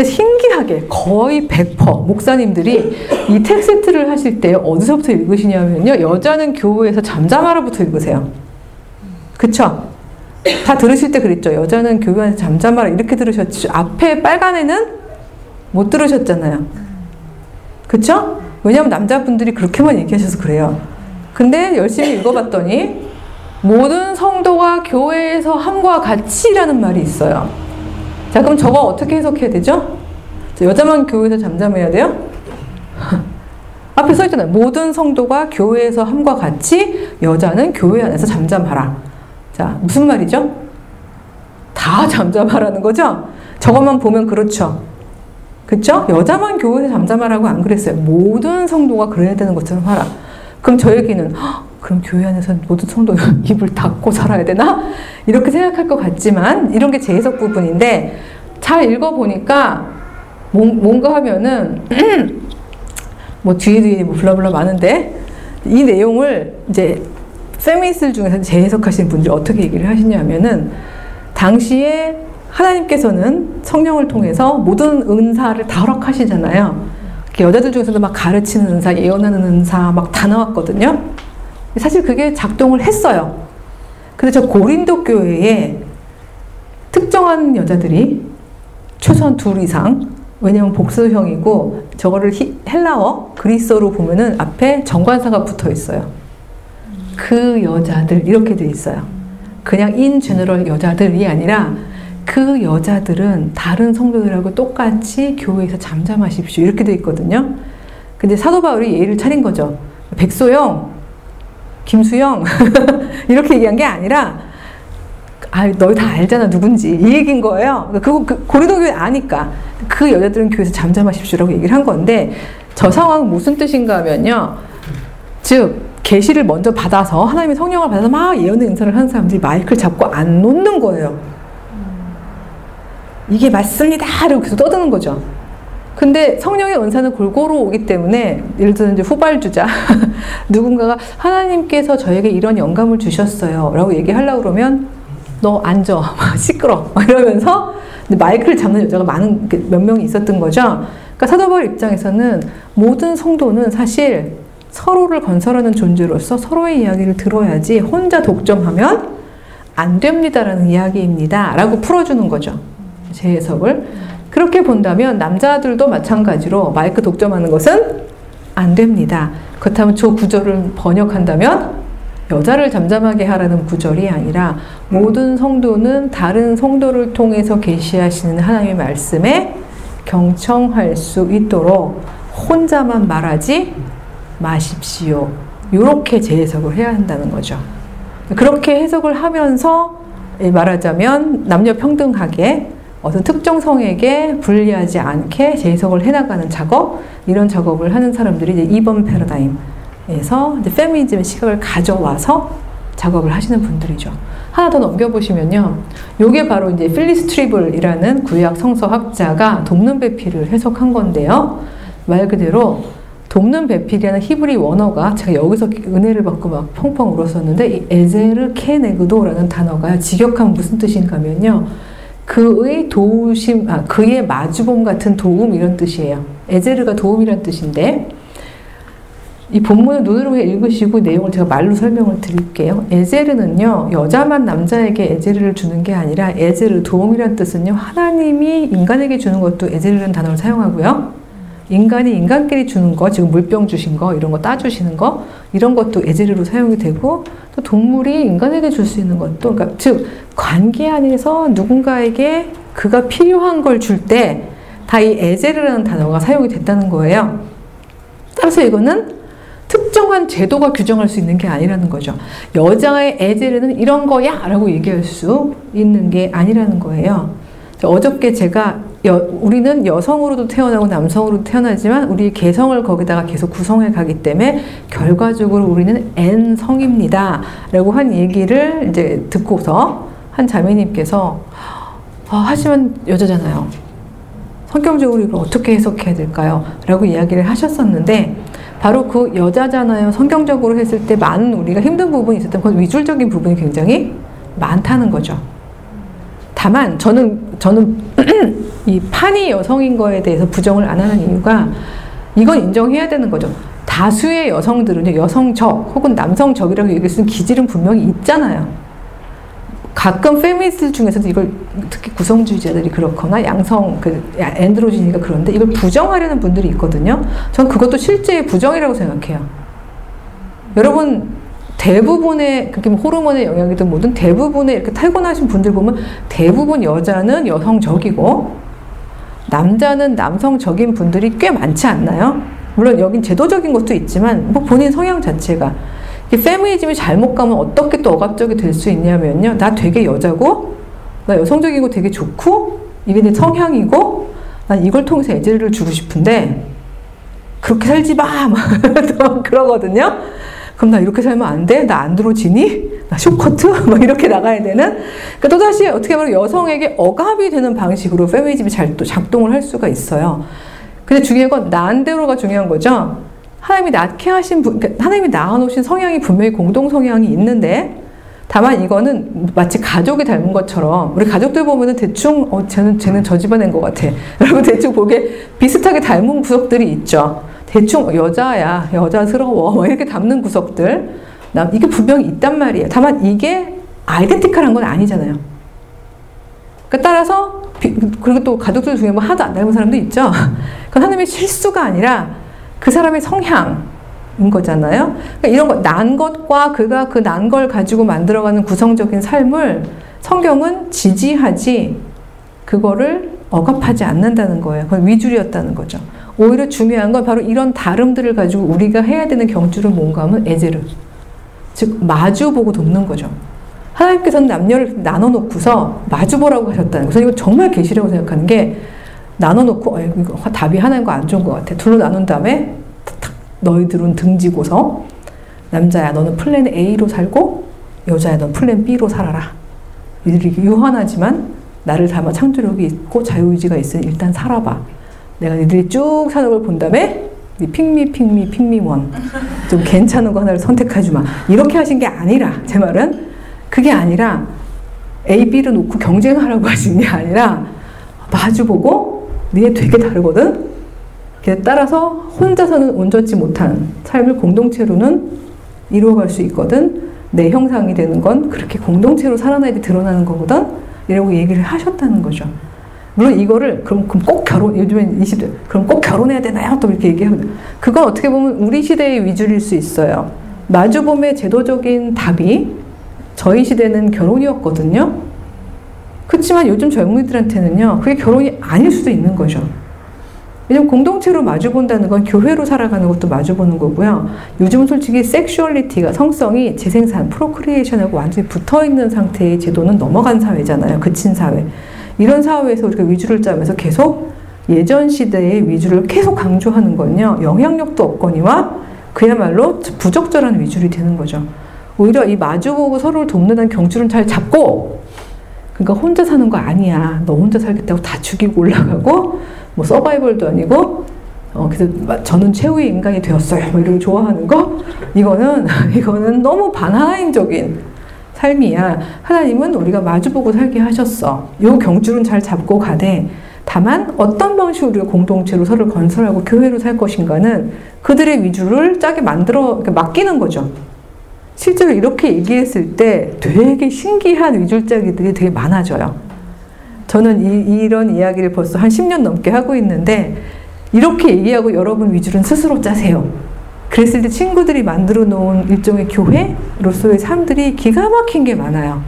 그래서 신기하게 거의 100% 목사님들이 이 텍스트를 하실 때 어디서부터 읽으시냐면요. 여자는 교회에서 잠잠하라부터 읽으세요. 그쵸? 다 들으실 때 그랬죠. 여자는 교회 안에서 잠잠하라 이렇게 들으셨죠. 앞에 빨간 애는 못 들으셨잖아요. 그쵸? 왜냐면 남자분들이 그렇게만 얘기하셔서 그래요. 근데 열심히 읽어봤더니 모든 성도가 교회에서 함과 같이라는 말이 있어요. 자, 그럼 저거 어떻게 해석해야 되죠? 여자만 교회에서 잠잠해야 돼요? 앞에 써 있잖아요. 모든 성도가 교회에서 함과 같이 여자는 교회 안에서 잠잠하라. 자, 무슨 말이죠? 다 잠잠하라는 거죠? 저것만 보면 그렇죠. 그쵸? 여자만 교회에서 잠잠하라고 안 그랬어요. 모든 성도가 그래야 되는 것처럼 하라. 그럼 저 얘기는, 그럼 교회 안에서 모든 성도 입을 닫고 살아야 되나? 이렇게 생각할 것 같지만, 이런 게 재해석 부분인데, 잘 읽어보니까, 뭔가 하면은, 뭐 뒤에 뒤에 뭐 블라블라 많은데, 이 내용을 이제 페미니스트 중에서 재해석하시는 분들이 어떻게 얘기를 하시냐면은, 당시에 하나님께서는 성령을 통해서 모든 은사를 다 허락하시잖아요. 여자들 중에서도 막 가르치는 은사, 예언하는 은사 막 다 나왔거든요. 사실 그게 작동을 했어요. 근데 저 고린도 교회에 특정한 여자들이 최소한 둘 이상 왜냐면 복수형이고 저거를 히, 헬라어 그리스어로 보면은 앞에 정관사가 붙어 있어요. 그 여자들 이렇게 돼 있어요. 그냥 인 제너럴 여자들이 아니라 그 여자들은 다른 성도들하고 똑같이 교회에서 잠잠하십시오. 이렇게 돼 있거든요. 근데 사도 바울이 예의를 차린 거죠. 백소영, 김수영, 이렇게 얘기한 게 아니라, 아, 너희 다 알잖아, 누군지. 이 얘기인 거예요. 그거, 그, 고리도 교회 아니까. 그 여자들은 교회에서 잠잠하십시오라고 얘기를 한 건데, 저 상황은 무슨 뜻인가 하면요. 즉, 계시를 먼저 받아서, 하나님의 성령을 받아서 막 예언의 은사를 하는 사람들이 마이크를 잡고 안 놓는 거예요. 이게 맞습니다. 라고 계속 떠드는 거죠. 근데 성령의 은사는 골고루 오기 때문에 예를 들어 이제 후발주자 누군가가 하나님께서 저에게 이런 영감을 주셨어요. 라고 얘기하려고 그러면 너 앉아. 시끄러. 이러면서 마이크를 잡는 여자가 많은 몇 명이 있었던 거죠. 그러니까 사도바울 입장에서는 모든 성도는 사실 서로를 건설하는 존재로서 서로의 이야기를 들어야지 혼자 독점하면 안 됩니다라는 이야기입니다. 라고 풀어주는 거죠 제 해석을. 그렇게 본다면 남자들도 마찬가지로 마이크 독점하는 것은 안 됩니다. 그렇다면 저 구절을 번역한다면 여자를 잠잠하게 하라는 구절이 아니라 모든 성도는 다른 성도를 통해서 계시하시는 하나님의 말씀에 경청할 수 있도록 혼자만 말하지 마십시오. 이렇게 재해석을 해야 한다는 거죠. 그렇게 해석을 하면서 말하자면 남녀 평등하게 어떤 특정 성에게 불리하지 않게 재해석을 해나가는 작업 이런 작업을 하는 사람들이 이제 2번 패러다임 이제 페미니즘의 시각을 가져와서 작업을 하시는 분들이죠. 하나 더 넘겨보시면요. 요게 바로 이제 필리스 트리블이라는 구약 성서학자가 돕는 배필을 해석한 건데요. 말 그대로 돕는 배필이라는 히브리 원어가 제가 여기서 은혜를 받고 막 펑펑 울었었는데 이 에제르 케네그도라는 단어가 직역하면 무슨 뜻인가 하면요. 그의 도우심, 아, 그의 마주봄 같은 도움 이런 뜻이에요. 에제르가 도움이란 뜻인데 이 본문을 눈으로 읽으시고 내용을 제가 말로 설명을 드릴게요. 에제르는요, 여자만 남자에게 에제르를 주는 게 아니라 에제르, 도움이란 뜻은요, 하나님이 인간에게 주는 것도 에제르라는 단어를 사용하고요. 인간이 인간끼리 주는 거, 지금 물병 주신 거, 이런 거 따주시는 거, 이런 것도 에제르로 사용이 되고, 또 동물이 인간에게 줄 수 있는 것도, 그러니까 즉, 관계 안에서 누군가에게 그가 필요한 걸 줄 때, 다이 에제르라는 단어가 사용이 됐다는 거예요. 따라서 이거는 특정한 제도가 규정할 수 있는 게 아니라는 거죠. 여자의 에제르는 이런 거야! 라고 얘기할 수 있는 게 아니라는 거예요. 어저께 제가 여, 우리는 여성으로도 태어나고 남성으로도 태어나지만 우리 개성을 거기다가 계속 구성해 가기 때문에 결과적으로 우리는 N성입니다. 라고 한 얘기를 이제 듣고서 한 자매님께서 아, 하지만 여자잖아요. 성경적으로 이걸 어떻게 해석해야 될까요? 라고 이야기를 하셨었는데 바로 그 여자잖아요. 성경적으로 했을 때 많은 우리가 힘든 부분이 있었던 그 위줄적인 부분이 굉장히 많다는 거죠. 다만 저는 저는 이 판이 여성인 거에 대해서 부정을 안 하는 이유가 이건 인정해야 되는 거죠. 다수의 여성들은 여성적 혹은 남성적이라고 얘기할 수 있는 기질은 분명히 있잖아요. 가끔 페미니스트 중에서도 이걸 특히 구성주의자들이 그렇거나 양성 그 androgyny가 그런데 이걸 부정하려는 분들이 있거든요. 전 그것도 실제의 부정이라고 생각해요. 여러분 대부분의 그게 뭐 호르몬의 영향이든 뭐든 대부분의 이렇게 타고나신 분들 보면 대부분 여자는 여성적이고 남자는 남성적인 분들이 꽤 많지 않나요? 물론 여긴 제도적인 것도 있지만 뭐 본인 성향 자체가 페미니즘이 잘못 가면 어떻게 또 억압적이 될 수 있냐면요. 나 되게 여자고, 나 여성적이고 되게 좋고, 이게 내 성향이고, 난 이걸 통해서 애제를 주고 싶은데, 그렇게 살지 마! 막 그러거든요. 그럼 나 이렇게 살면 안 돼? 나 안드로지니? 나 쇼커트? 막 이렇게 나가야 되는? 그러니까 또다시 어떻게 보면 여성에게 억압이 되는 방식으로 페미니즘이 잘 또 작동을 할 수가 있어요. 근데 중요한 건 나한대로가 중요한 거죠. 하나님이 낳게 하신 분, 그러니까 하나님이 낳아놓으신 성향이 분명히 공동 성향이 있는데, 다만 이거는 마치 가족이 닮은 것처럼 우리 가족들 보면은 대충 어 쟤는 쟤는 저 집안인 것 같아. 여러분 대충 보기에 비슷하게 닮은 구석들이 있죠. 대충 여자야 여자스러워 뭐 이렇게 닮는 구석들 남 이게 분명히 있단 말이에요. 다만 이게 아이덴티컬한 건 아니잖아요. 그 따라서 그리고 또 가족들 중에 뭐 하나도 안 닮은 사람도 있죠. 그건 하나님의 실수가 아니라 그 사람의 성향 인 거잖아요. 그러니까 이런 거, 난 것과 그가 그 난 걸 가지고 만들어가는 구성적인 삶을 성경은 지지하지, 그거를 억압하지 않는다는 거예요. 그건 위줄이었다는 거죠. 오히려 중요한 건 바로 이런 다름들을 가지고 우리가 해야 되는 경주를 뭔가 하면 에제르. 즉, 마주보고 돕는 거죠. 하나님께서는 남녀를 나눠놓고서 마주보라고 하셨다는 거예요. 그래서 이거 정말 계시라고 생각하는 게 나눠놓고 어, 이거 답이 하나인 거 안 좋은 것 같아. 둘로 나눈 다음에 탁 너희들은 등지고서 남자야 너는 플랜 A로 살고 여자야 넌 플랜 B로 살아라. 이들이 유한하지만 나를 닮아 창조력이 있고 자유의지가 있으니 일단 살아봐. 내가 이들이 쭉 사는 걸 본 다음에 핑미 핑미 핑미원 좀 괜찮은 거 하나를 선택해주마. 이렇게 하신 게 아니라 제 말은 그게 아니라 A, B를 놓고 경쟁하라고 하신 게 아니라 마주보고 니네 되게 다르거든? 따라서 혼자서는 온전치 못한 삶을 공동체로는 이루어갈 수 있거든? 내 형상이 되는 건 그렇게 공동체로 살아나야 드러나는 거거든? 이라고 얘기를 하셨다는 거죠. 물론 이거를 그럼, 그럼 꼭 결혼 요즘엔 20대 그럼 꼭 결혼해야 되나요? 또 이렇게 얘기하거든. 그건 어떻게 보면 우리 시대의 위주일 수 있어요. 마주봄의 제도적인 답이 저희 시대는 결혼이었거든요. 그렇지만 요즘 젊은이들한테는요, 그게 결혼이 아닐 수도 있는 거죠. 왜냐면 공동체로 마주본다는 건 교회로 살아가는 것도 마주보는 거고요. 요즘은 솔직히 sexuality가 성성이 재생산, procreation하고 완전히 붙어 있는 상태의 제도는 넘어간 사회잖아요. 거친 사회. 이런 사회에서 우리가 윤리를 짜면서 계속 예전 시대의 윤리를 계속 강조하는 건요. 영향력도 없거니와 그야말로 부적절한 위주이 되는 거죠. 오히려 이 마주보고 서로를 돕는 경주를 잘 잡고 그러니까 혼자 사는 거 아니야. 너 혼자 살겠다고 다 죽이고 올라가고 뭐 서바이벌도 아니고 어 그래서 저는 최후의 인간이 되었어요. 뭐 이런 좋아하는 거 이거는 이거는 너무 반하나인적인 삶이야. 하나님은 우리가 마주보고 살게 하셨어. 요 경주는 잘 잡고 가되 다만 어떤 방식으로 공동체로 서로 건설하고 교회로 살 것인가는 그들의 위주를 짜게 만들어 맡기는 거죠. 실제로 이렇게 얘기했을 때 되게 신기한 위줄짜기들이 되게 많아져요. 저는 이, 이런 이야기를 벌써 한 10년 넘게 하고 있는데 이렇게 얘기하고 여러분 위주는 스스로 짜세요. 그랬을 때 친구들이 만들어 놓은 일종의 교회로서의 삶들이 기가 막힌 게 많아요.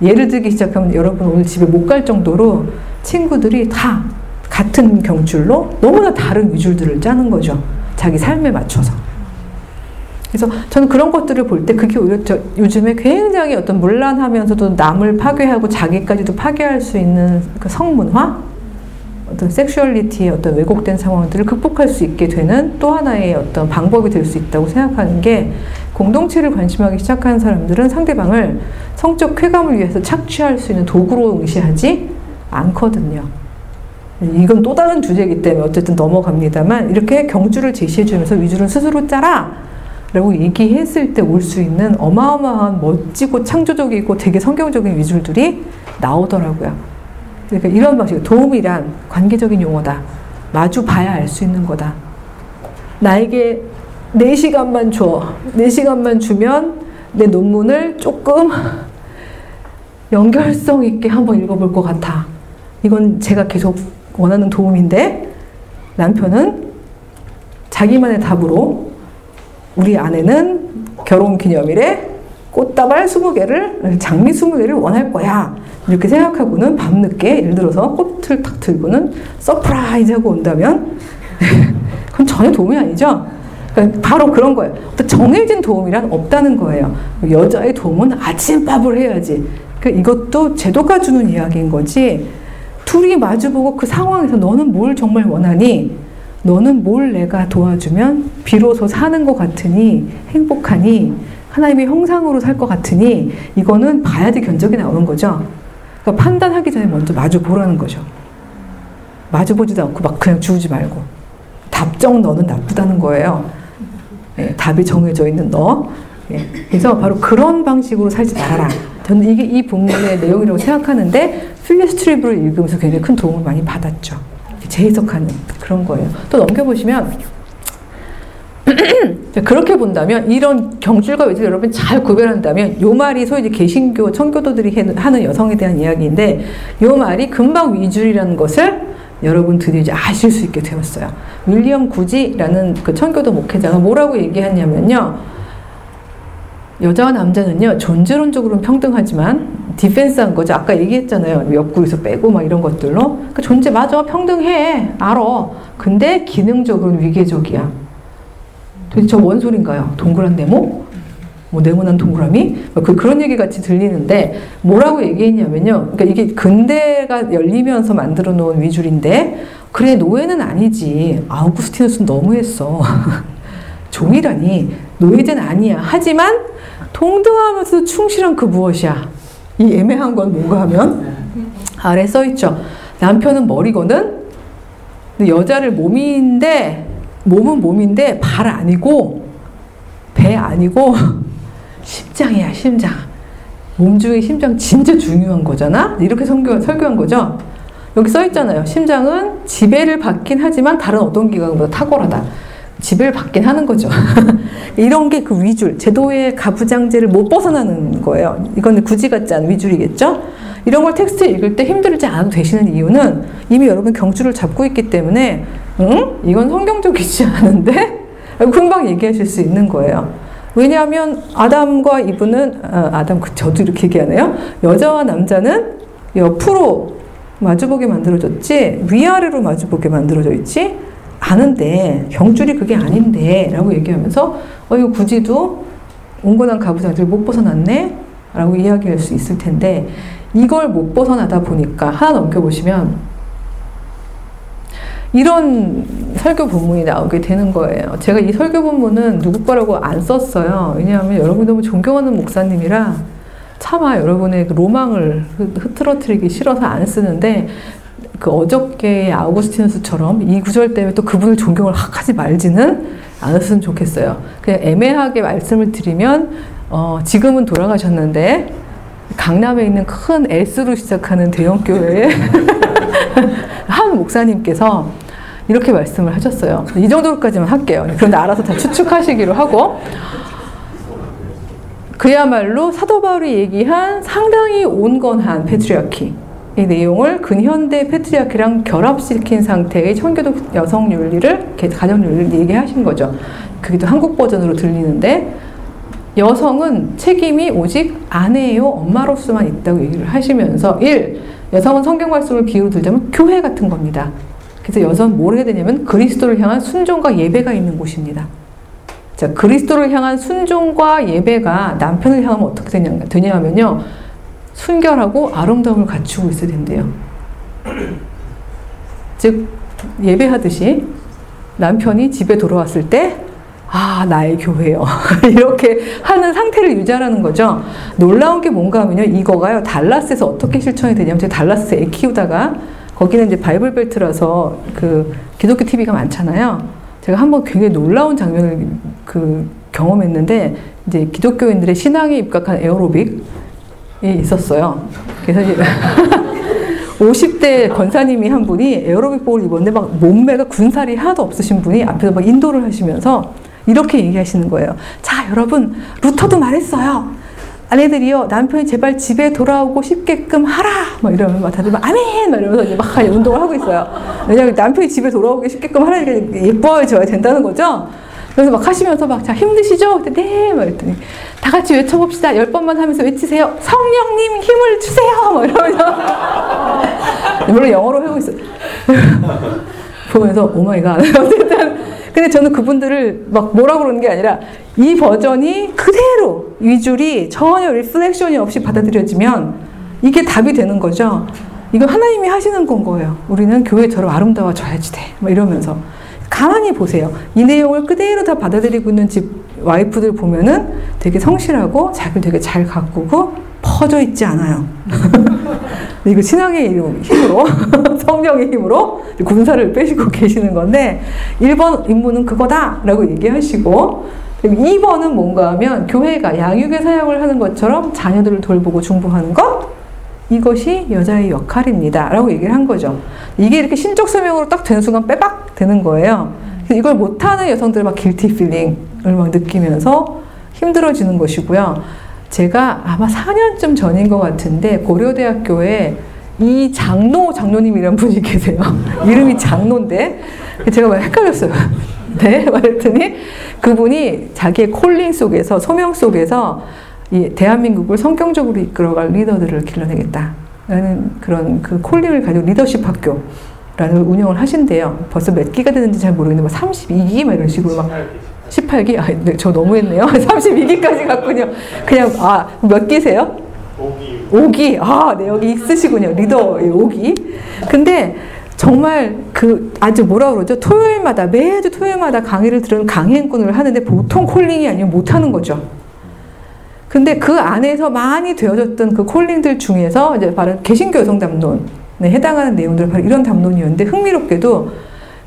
예를 들기 시작하면 여러분 오늘 집에 못 갈 정도로 친구들이 다 같은 경줄로 너무나 다른 위줄들을 짜는 거죠. 자기 삶에 맞춰서. 그래서 저는 그런 것들을 볼 때 그게 오히려 요즘에 굉장히 어떤 문란하면서도 남을 파괴하고 자기까지도 파괴할 수 있는 그 성문화, 어떤 섹슈얼리티의 어떤 왜곡된 상황들을 극복할 수 있게 되는 또 하나의 어떤 방법이 될 수 있다고 생각하는 게 공동체를 관심하기 시작하는 사람들은 상대방을 성적 쾌감을 위해서 착취할 수 있는 도구로 응시하지 않거든요. 이건 또 다른 주제이기 때문에 어쨌든 넘어갑니다만 이렇게 경주를 제시해주면서 위주를 스스로 짜라 라고 얘기했을 때 올 수 있는 어마어마한 멋지고 창조적이고 되게 성경적인 위줄들이 나오더라고요. 그러니까 이런 방식, 도움이란 관계적인 용어다. 마주 봐야 알 수 있는 거다. 나에게 4시간만 줘. 4시간만 주면 내 논문을 조금 연결성 있게 한번 읽어볼 것 같아. 이건 제가 계속 원하는 도움인데 남편은 자기만의 답으로 우리 아내는 결혼 기념일에 꽃다발 20개를, 장미 20개를 원할 거야. 이렇게 생각하고는 밤늦게 예를 들어서 꽃을 탁 들고는 surprise 하고 온다면 그건 전혀 도움이 아니죠. 그러니까 바로 그런 거예요. 정해진 도움이란 없다는 거예요. 여자의 도움은 아침밥을 해야지. 그러니까 이것도 제도가 주는 이야기인 거지. 둘이 마주보고 그 상황에서 너는 뭘 정말 원하니? 너는 뭘 내가 도와주면 비로소 사는 것 같으니 행복하니 하나님의 형상으로 살 것 같으니 이거는 봐야 될 견적이 나오는 거죠. 그러니까 판단하기 전에 먼저 마주 보라는 거죠. 마주 보지도 않고 막 그냥 주우지 말고 답정 너는 나쁘다는 거예요. 예, 답이 정해져 있는 너. 예, 그래서 바로 그런 방식으로 살지 말아라. 저는 이게 이 본문의 내용이라고 생각하는데 필리스트리브를 읽으면서 굉장히 큰 도움을 많이 받았죠. 재해석하는 그런 거예요. 또 넘겨보시면 그렇게 본다면 이런 경줄과 외줄 여러분 잘 구별한다면 요 말이 소위 이제 개신교 청교도들이 하는 여성에 대한 이야기인데 요 말이 금방 위줄이라는 것을 여러분들이 이제 아실 수 있게 되었어요. 윌리엄 구지라는 그 청교도 목회자가 뭐라고 얘기했냐면요. 여자와 남자는요 존재론적으로는 평등하지만 디펜스한 거죠. 아까 얘기했잖아요. 옆구리에서 빼고 막 이런 것들로 그 존재 맞아 평등해 알아. 근데 기능적으로는 위계적이야. 도대체 저뭔 소린가요? 동그란 네모? 뭐 네모난 동그라미? 그 그런 얘기 같이 들리는데 뭐라고 얘기했냐면요. 그러니까 이게 근대가 열리면서 만들어 놓은 위줄인데 그래 노예는 아니지. 아우구스티누스는 너무했어. 종이라니 노예제는 아니야. 하지만 동등하면서 충실한 그 무엇이야? 이 애매한 건 뭔가 하면 아래 써 있죠. 남편은 머리거든. 여자를 몸인데 몸은 몸인데 발 아니고 배 아니고 심장이야 심장. 몸 중에 심장 진짜 중요한 거잖아. 이렇게 설교, 설교한 거죠. 여기 써 있잖아요. 심장은 지배를 받긴 하지만 다른 어떤 기관보다 탁월하다. 지배를 받긴 하는 거죠. 이런 게 그 위줄, 제도의 가부장제를 못 벗어나는 거예요. 이건 굳이 같지 않은 위줄이겠죠? 이런 걸 텍스트 읽을 때 힘들지 않아도 되시는 이유는 이미 여러분 경주를 잡고 있기 때문에, 응? 이건 성경적이지 않은데? 금방 얘기하실 수 있는 거예요. 왜냐하면 아담과 이브는, 아, 아담, 그 저도 이렇게 얘기하네요. 여자와 남자는 옆으로 마주보게 만들어졌지, 위아래로 마주보게 만들어져 있지, 아는데 경줄이 그게 아닌데 라고 얘기하면서 어 이거 굳이도 온건한 가부장들 못 벗어났네 라고 이야기할 수 있을 텐데 이걸 못 벗어나다 보니까 하나 넘겨보시면 이런 설교 본문이 나오게 되는 거예요. 제가 이 설교 본문은 누구 거라고 안 썼어요. 왜냐하면 여러분이 너무 존경하는 목사님이라 차마 여러분의 그 로망을 흐트러뜨리기 싫어서 안 쓰는데 그 어저께 아우구스티누스처럼 이 구절 때문에 또 그분을 존경을 하지 말지는 않았으면 좋겠어요. 그냥 애매하게 말씀을 드리면 어, 지금은 돌아가셨는데 강남에 있는 큰 S로 시작하는 대형 교회에 한 목사님께서 이렇게 말씀을 하셨어요. 이 정도까지만 할게요. 그런데 알아서 다 추측하시기로 하고 그야말로 사도 바울이 얘기한 상당히 온건한 patriarchy 이 내용을 근현대 patriarchy랑 결합시킨 상태의 청교도 여성 윤리를 가정 윤리를 얘기하신 거죠. 그게 또 한국 버전으로 들리는데 여성은 책임이 오직 아내요 엄마로서만 있다고 얘기를 하시면서 1. 여성은 성경 말씀을 비유로 들자면 교회 같은 겁니다. 그래서 여성은 뭘 해야 되냐면 그리스도를 향한 순종과 예배가 있는 곳입니다. 자, 그리스도를 향한 순종과 예배가 남편을 향하면 어떻게 되냐, 되냐면요. 순결하고 아름다움을 갖추고 있어야 된대요. 즉, 예배하듯이 남편이 집에 돌아왔을 때, 아, 나의 교회요. 이렇게 하는 상태를 유지하라는 거죠. 놀라운 게 뭔가 하면요. 이거가요. 달라스에서 어떻게 실천이 되냐면, 제가 달라스에 애 키우다가, 거기는 이제 바이블 벨트라서 그 기독교 TV가 많잖아요. 제가 한번 굉장히 놀라운 장면을 그 경험했는데 이제 기독교인들의 신앙에 입각한 에어로빅이 있었어요. 그래서 이제 50대 권사님이 한 분이 에어로빅복을 입었는데 막 몸매가 군살이 하나도 없으신 분이 앞에서 막 인도를 하시면서 이렇게 얘기하시는 거예요. 자, 여러분, 루터도 말했어요. 아내들이요, 남편이 제발 집에 돌아오고 싶게끔 하라! 막 이러면 막 다들 막 아멘! 막 이러면서 막 운동을 하고 있어요. 왜냐면 남편이 집에 돌아오기 쉽게끔 하라니까 예뻐져야 된다는 거죠. 그래서 막 하시면서 막, 자, 힘드시죠? 네! 막 이랬더니, 다 같이 외쳐봅시다. 열 번만 하면서 외치세요. 성령님 힘을 주세요! 막 이러면서. 물론 영어로 하고 있어요. 보면서, oh my God. 어쨌든. 근데 저는 그분들을 막 뭐라 그러는 게 아니라 이 버전이 그대로 위줄이 전혀 reflection이 없이 받아들여지면 이게 답이 되는 거죠. 이거 하나님이 하시는 건 거예요. 우리는 교회처럼 아름다워져야지 돼. 막 이러면서. 가만히 보세요. 이 내용을 그대로 다 받아들이고 있는 집 와이프들 보면은 되게 성실하고 자기를 되게 잘 가꾸고 퍼져 있지 않아요. 이거 신앙의 힘으로, 성령의 힘으로 군사를 빼시고 계시는 건데, 1번 임무는 그거다! 라고 얘기하시고, 2번은 뭔가 하면 교회가 양육의 사역을 하는 것처럼 자녀들을 돌보고 중보하는 것, 이것이 여자의 역할입니다. 라고 얘기를 한 거죠. 이게 이렇게 신적 소명으로 딱 되는 순간 빼박 되는 거예요. 이걸 못하는 여성들 막 guilty feeling을 막 느끼면서 힘들어지는 것이고요. 제가 아마 4년쯤 전인 것 같은데 고려대학교에 이 장로 장로님이란 분이 계세요. 이름이 장로인데 제가 막 헷갈렸어요. 네, 말했더니 그분이 자기의 calling 속에서 소명 속에서 이 대한민국을 성경적으로 이끌어갈 리더들을 길러내겠다라는 그런 그 콜링을 가지고 리더십 학교 라는 운영을 하신대요. 벌써 몇 기가 되는지 잘 모르겠는데 32기 막 이런 식으로 막 18기? 아, 네, 저 너무했네요. 32기까지 갔군요. 그냥, 아, 몇 기세요? 5기. 5기. 아, 네, 여기 있으시군요. 리더 5기. 근데 정말 그 아주 뭐라 그러죠? 토요일마다, 매주 토요일마다 강의를 들은 강행군을 하는데 보통 콜링이 아니면 못하는 거죠. 근데 그 안에서 많이 되어졌던 그 콜링들 중에서 이제 바로 개신교 여성 담론에 해당하는 내용들은 바로 이런 담론이었는데 흥미롭게도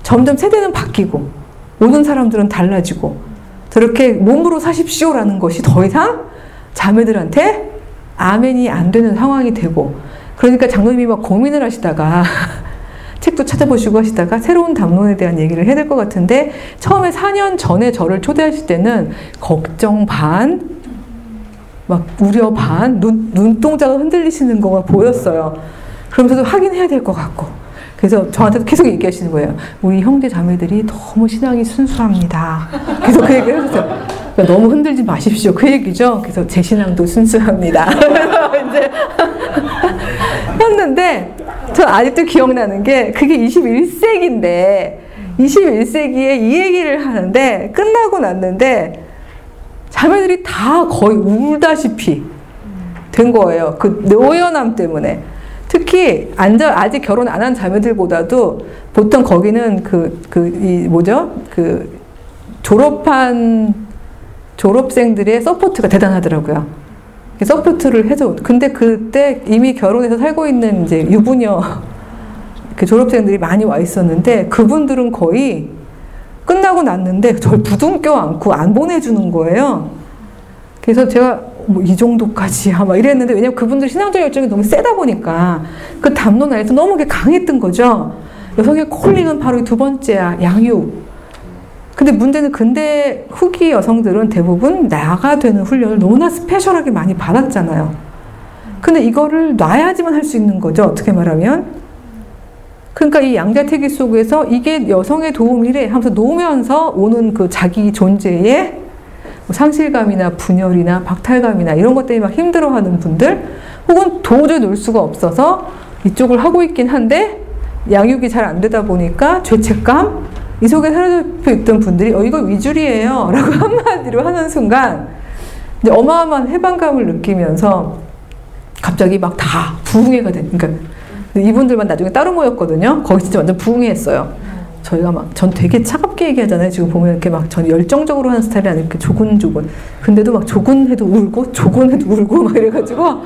점점 세대는 바뀌고 오는 사람들은 달라지고 저렇게 몸으로 사십시오라는 것이 더 이상 자매들한테 아멘이 안 되는 상황이 되고 그러니까 장로님이 막 고민을 하시다가 책도 찾아보시고 하시다가 새로운 담론에 대한 얘기를 해야 될 것 같은데 처음에 4년 전에 저를 초대하실 때는 걱정 반, 막 우려 반, 눈, 눈동자가 흔들리시는 거가 보였어요. 그러면서도 확인해야 될 것 같고. 그래서 저한테도 계속 얘기하시는 거예요. 우리 형제 자매들이 너무 신앙이 순수합니다. 그래서 그 얘기를 해줬어요. 그러니까 너무 흔들지 마십시오. 그 얘기죠. 그래서 제 신앙도 순수합니다. 이제 했는데 저 아직도 기억나는 게 그게 21세기인데 21세기에 이 얘기를 하는데 끝나고 났는데 자매들이 다 거의 울다시피 된 거예요. 그 노여움 때문에. 특히 안자, 아직 결혼 안 한 자매들보다도 보통 거기는 그, 그, 이, 뭐죠? 그, 졸업한 졸업생들의 support가 대단하더라고요. support를 해줘. 근데 그때 이미 결혼해서 살고 있는 이제 유부녀 그 졸업생들이 많이 와 있었는데 그분들은 거의 끝나고 났는데 저를 부둥 껴 안고 안 보내주는 거예요. 그래서 제가 뭐 이 정도까지야 막 이랬는데 왜냐면 그분들 신앙적 열정이 너무 세다 보니까 그 담론 안에서 너무 강했던 거죠. 여성의 콜링은 바로 두 번째야 양육. 근데 문제는 근대 후기 여성들은 대부분 나가 되는 훈련을 너무나 스페셜하게 많이 받았잖아요. 근데 이거를 놔야지만 할 수 있는 거죠. 어떻게 말하면. 그러니까 이 양자태기 속에서 이게 여성의 도움이래 하면서 놓으면서 오는 그 자기 존재의 뭐 상실감이나 분열이나 박탈감이나 이런 것 때문에 막 힘들어하는 분들 혹은 도저히 놀 수가 없어서 이쪽을 하고 있긴 한데 양육이 잘 안 되다 보니까 죄책감? 이 속에 사로잡혀 있던 분들이 어 이거 위줄이에요. 라고 한마디로 하는 순간 이제 어마어마한 해방감을 느끼면서 갑자기 막 다 부흥회가 되니까 그러니까 이분들만 나중에 따로 모였거든요. 거기 진짜 완전 부흥회했어요 저희가 막 전 되게 차갑게 얘기하잖아요. 지금 보면 이렇게 막 전 열정적으로 하는 스타일이 아니고 조근조근. 근데도 막 조근해도 울고 조근해도 울고 막 이래가지고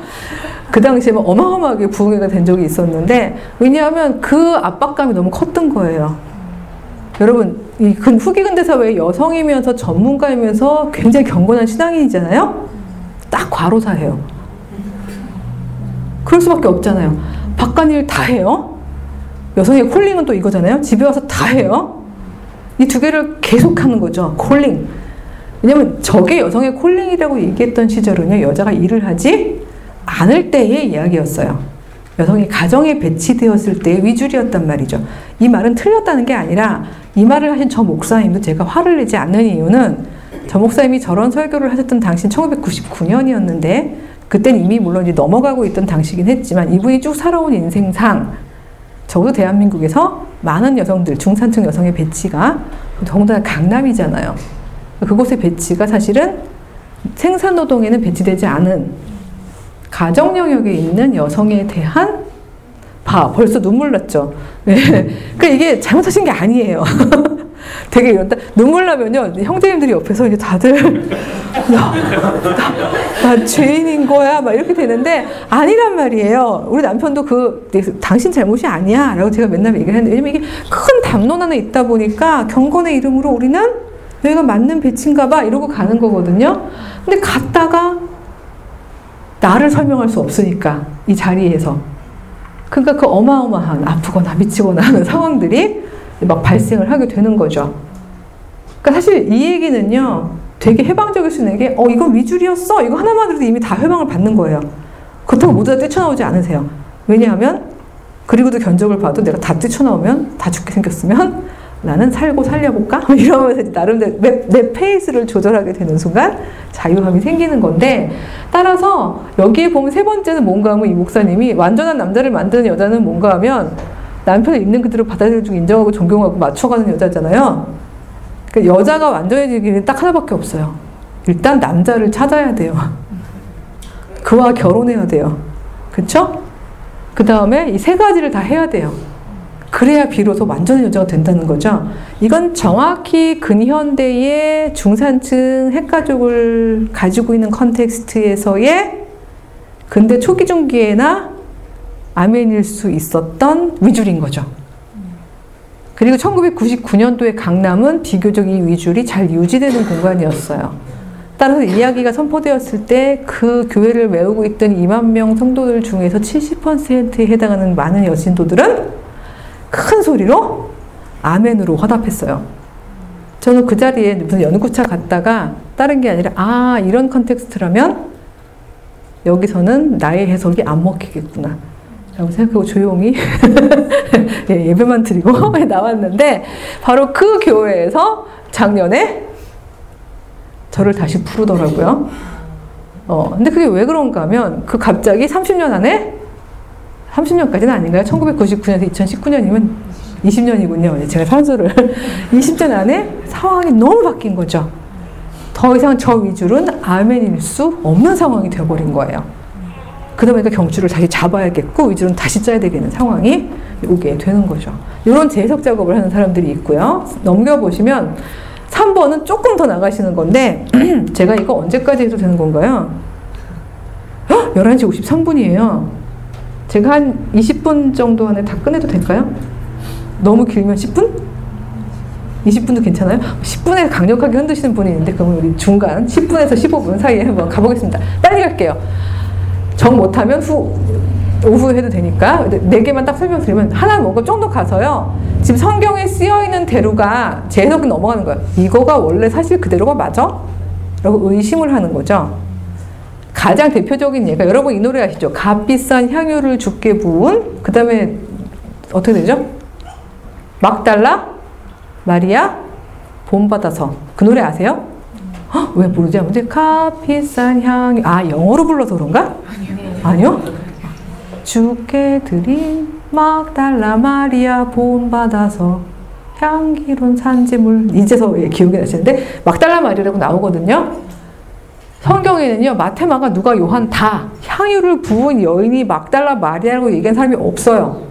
그 당시에 막 어마어마하게 부흥회가 된 적이 있었는데 왜냐하면 그 압박감이 너무 컸던 거예요. 여러분 이 후기 근대 사회의 여성이면서 전문가이면서 굉장히 경건한 신앙인이잖아요. 딱 과로사예요. 그럴 수밖에 없잖아요. 바깥 일 다 해요. 여성의 콜링은 또 이거잖아요. 집에 와서 다 해요. 이 두 개를 계속 하는 거죠. 콜링. 왜냐면 저게 여성의 콜링이라고 얘기했던 시절은요, 여자가 일을 하지 않을 때의 이야기였어요. 여성이 가정에 배치되었을 때의 위줄이었단 말이죠. 이 말은 틀렸다는 게 아니라 이 말을 하신 저 목사님도 제가 화를 내지 않는 이유는 저 목사님이 저런 설교를 하셨던 당시 1999년이었는데 그땐 이미 물론 이제 넘어가고 있던 당시긴 했지만 이분이 쭉 살아온 인생상 적어도 대한민국에서 많은 여성들, 중산층 여성의 배치가 더군다나 강남이잖아요. 그곳의 배치가 사실은 생산 노동에는 배치되지 않은 가정 영역에 있는 여성에 대한 봐 벌써 눈물 났죠. 네. 그 이게 잘못하신 게 아니에요. 되게 이런다. 눈물 나면요, 형제님들이 옆에서 이제 다들, 나, 나, 나, 죄인인 거야. 막 이렇게 되는데, 아니란 말이에요. 우리 남편도 그, 당신 잘못이 아니야. 라고 제가 맨날 얘기를 했는데, 왜냐면 이게 큰 담론 안에 있다 보니까, 경건의 이름으로 우리는 여기가 맞는 배치인가 봐. 이러고 가는 거거든요. 근데 갔다가, 나를 설명할 수 없으니까, 이 자리에서. 그러니까 그 어마어마한 아프거나 미치거나 하는 상황들이 막 발생을 하게 되는 거죠. 그러니까 사실 이 얘기는요, 되게 해방적일 수 있는 게, 어, 이건 위줄이었어? 이거 하나만 들어도 이미 다 해방을 받는 거예요. 그렇다고 모두 다 뛰쳐나오지 않으세요. 왜냐하면, 그리고도 견적을 봐도 내가 다 뛰쳐나오면, 다 죽게 생겼으면, 나는 살고 살려볼까? 이러면서 나름대로 내, 내 페이스를 조절하게 되는 순간 자유함이 생기는 건데 따라서 여기에 보면 세 번째는 뭔가 하면 이 목사님이 완전한 남자를 만드는 여자는 뭔가 하면 남편을 있는 그대로 받아들이고 인정하고 존경하고 맞춰가는 여자잖아요. 그 여자가 완전해지기는 딱 하나밖에 없어요. 일단 남자를 찾아야 돼요. 그와 결혼해야 돼요. 그쵸? 그 다음에 이 세 가지를 다 해야 돼요. 그래야 비로소 완전한 여자가 된다는 거죠. 이건 정확히 근현대의 중산층 핵가족을 가지고 있는 컨텍스트에서의 근대 초기 중기에나 아멘일 수 있었던 위줄인 거죠. 그리고 1999년도에 강남은 비교적 이 위줄이 잘 유지되는 공간이었어요. 따라서 이야기가 선포되었을 때 그 교회를 메우고 있던 2만 명 성도들 중에서 70%에 해당하는 많은 여신도들은 큰 소리로 아멘으로 화답했어요. 저는 그 자리에 무슨 연구차 갔다가 다른 게 아니라 아 이런 컨텍스트라면 여기서는 나의 해석이 안 먹히겠구나. 라고 생각하고 조용히 예, 배만 드리고 나왔는데 바로 그 교회에서 작년에 저를 다시 부르더라고요. 어, 근데 그게 왜 그런가 하면 그 갑자기 30년 안에 30년까지는 아닌가요? 1999년에서 2019년이면 20년이군요. 제가 산수를 20년 안에 상황이 너무 바뀐 거죠. 더 이상 저 위줄은 아멘일 수 없는 상황이 되어버린 거예요. 그러다 보니까 경추를 다시 잡아야겠고 위주는 다시 짜야 되겠는 상황이 오게 되는 거죠. 이런 재해석 작업을 하는 사람들이 있고요. 넘겨보시면 3번은 조금 더 나가시는 건데 제가 이거 언제까지 해도 되는 건가요? 11시 53분이에요. 제가 한 20분 정도 안에 다 끝내도 될까요? 너무 길면 10분? 20분도 괜찮아요? 10분에 강력하게 흔드시는 분이 있는데 그러면 우리 중간 10분에서 15분 사이에 한번 가보겠습니다. 빨리 갈게요. 정 못하면 후 오후에 해도 되니까 네 개만 딱 설명드리면 하나 좀더 가서요. 지금 성경에 쓰여 있는 대로가 제 해석이 넘어가는 거예요. 이거가 원래 사실 그대로가 맞아? 라고 의심을 하는 거죠. 가장 대표적인 예가 여러분 이 노래 아시죠? 값비싼 향유를 죽게 부은 그 다음에 어떻게 되죠? 막달라 마리아 본받아서 그 노래 아세요? 헉, 왜 모르지? 근데 값비싼 향유 아 영어로 불러서 그런가? 아니요. 주께 드린 막달라 마리아 본받아서 향기로운 산지물 이제서 예, 기억이 나시는데 막달라 마리아라고 나오거든요. 성경에는요 마테마가 누가 요한 다 향유를 부은 여인이 막달라 마리아라고 얘기한 사람이 없어요.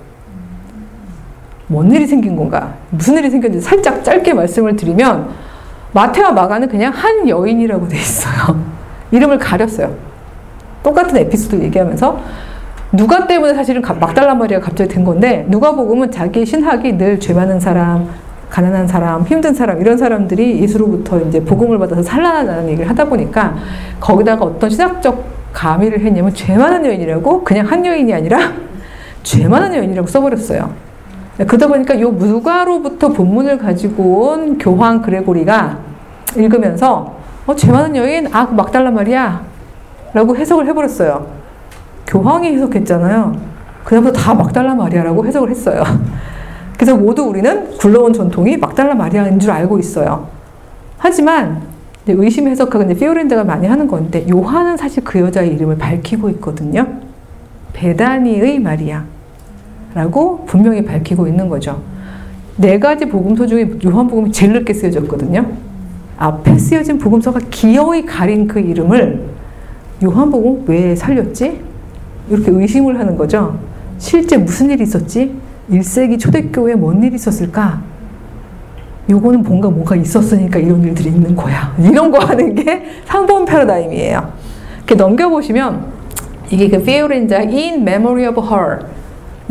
뭔 일이 생긴 건가? 무슨 일이 생겼는지 살짝 짧게 말씀을 드리면 마테와 마가는 그냥 한 여인이라고 돼 있어요. 이름을 가렸어요. 똑같은 에피소드 얘기하면서 누가 때문에 사실은 막달라 마리아가 갑자기 된 건데 누가복음은 자기 신학이 늘 죄 많은 사람, 가난한 사람, 힘든 사람 이런 사람들이 예수로부터 이제 복음을 받아서 산란하다는 얘기를 하다 보니까 거기다가 어떤 신학적 가미를 했냐면 죄 많은 여인이라고 그냥 한 여인이 아니라 죄 많은 여인이라고 써버렸어요. 그러다 보니까 요 누가로부터 본문을 가지고 온 교황 그레고리가 읽으면서 어, 죄 많은 여인 아 그 막달라 말이야 라고 해석을 해버렸어요. 교황이 해석했잖아요. 그다음부터 다 막달라 마리아라고 해석을 했어요. 그래서 모두 우리는 굴러온 전통이 막달라 마리아인 줄 알고 있어요. 하지만 의심 해석하고 피오렌드가 많이 하는 건데 요한은 사실 그 여자의 이름을 밝히고 있거든요. 베다니의 마리아 라고 분명히 밝히고 있는 거죠. 네 가지 복음서 중에 요한복음이 제일 늦게 쓰여졌거든요. 앞에 쓰여진 복음서가 기어이 가린 그 이름을 요한복음 왜 살렸지? 이렇게 의심을 하는 거죠. 실제 무슨 일이 있었지? 1세기 초대교회에 뭔 일이 있었을까? 요거는 뭔가 뭐가 있었으니까 이런 일들이 있는 거야. 이런 거 하는 게 3번 패러다임이에요. 이렇게 넘겨보시면 이게 그 피오렌자 In Memory of Her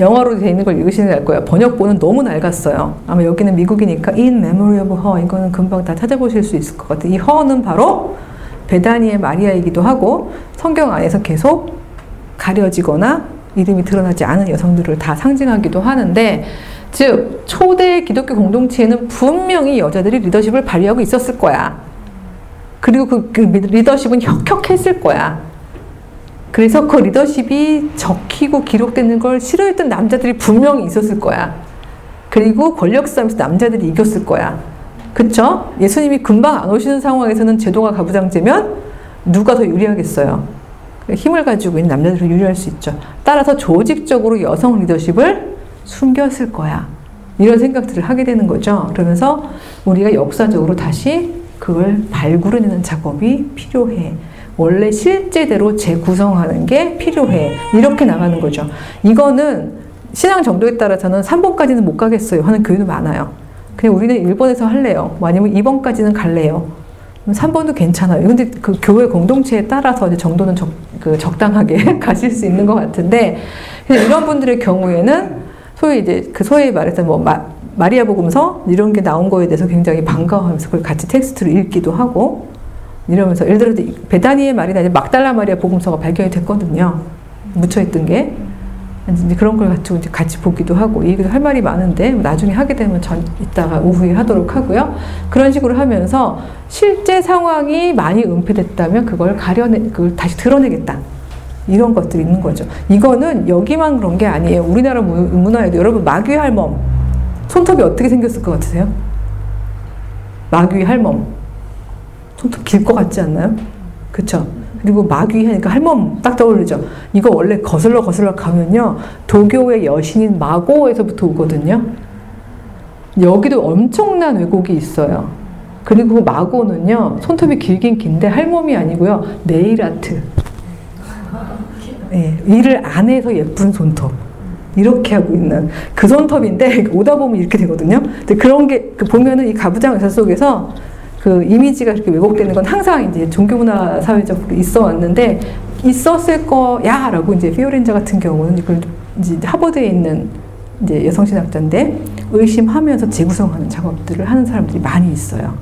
영어로 되어 있는 걸 읽으시는 게 거예요. 번역본은 너무 낡았어요. 아마 여기는 미국이니까 In Memory of Her 이거는 금방 다 찾아보실 수 있을 것 같아요. 이 her는 바로 베다니의 마리아이기도 하고 성경 안에서 계속 가려지거나 이름이 드러나지 않은 여성들을 다 상징하기도 하는데 즉 초대 기독교 공동체에는 분명히 여자들이 리더십을 발휘하고 있었을 거야. 그리고 그, 그 리더십은 혁혁했을 거야. 그래서 그 리더십이 적히고 기록되는 걸 싫어했던 남자들이 분명히 있었을 거야. 그리고 권력 싸움에서 남자들이 이겼을 거야. 그쵸? 예수님이 금방 안 오시는 상황에서는 제도가 가부장제면 누가 더 유리하겠어요? 힘을 가지고 있는 남자들이 유리할 수 있죠. 따라서 조직적으로 여성 리더십을 숨겼을 거야. 이런 생각들을 하게 되는 거죠. 그러면서 우리가 역사적으로 다시 그걸 발굴해내는 작업이 필요해. 원래 실제대로 재구성하는 게 필요해. 이렇게 나가는 거죠. 이거는 신앙 정도에 따라서는 3번까지는 못 가겠어요. 하는 교회도 많아요. 그냥 우리는 1번에서 할래요. 뭐 아니면 2번까지는 갈래요. 3번도 괜찮아요. 근데 그 교회 공동체에 따라서 이제 정도는 적, 그 적당하게 가실 수 있는 것 같은데, 이런 분들의 경우에는 소위 이제 그 소위 말해서 뭐 마, 마리아 복음서 이런 게 나온 거에 대해서 굉장히 반가워하면서 그걸 같이 텍스트로 읽기도 하고 이러면서 예를 들어 베다니의 말이나 막달라 마리아 복음서가 발견이 됐거든요. 묻혀있던 게. 이제 그런 걸 가지고 이제 같이 보기도 하고 얘기도 할 말이 많은데 나중에 하게 되면 전 이따가 오후에 하도록 하고요. 그런 식으로 하면서 실제 상황이 많이 은폐됐다면 그걸 가려내 그걸 다시 드러내겠다. 이런 것들이 있는 거죠. 이거는 여기만 그런 게 아니에요. 우리나라 문화에도 여러분 마귀 할멈 손톱이 어떻게 생겼을 것 같으세요? 마귀 할멈 손톱 길 것 같지 않나요? 그렇죠? 그리고 마귀 하니까 할멈 딱 떠오르죠. 이거 원래 거슬러 거슬러 가면요. 도교의 여신인 마고에서부터 오거든요. 여기도 엄청난 왜곡이 있어요. 그리고 마고는요. 손톱이 길긴 긴데 할멈이 아니고요. 네일 아트. 예, 일을 안 해서 예쁜 손톱. 이렇게 하고 있는 그 손톱인데 오다 보면 이렇게 되거든요. 근데 그런 게그 보면은 이 가부장 의사 속에서 그 이미지가 그렇게 왜곡되는 건 항상 이제 종교문화 사회적으로 있어 왔는데 있었을 거야라고 이제 피오렌자 같은 경우는 이걸 이제 하버드에 있는 이제 여성신학자인데 의심하면서 재구성하는 작업들을 하는 사람들이 많이 있어요.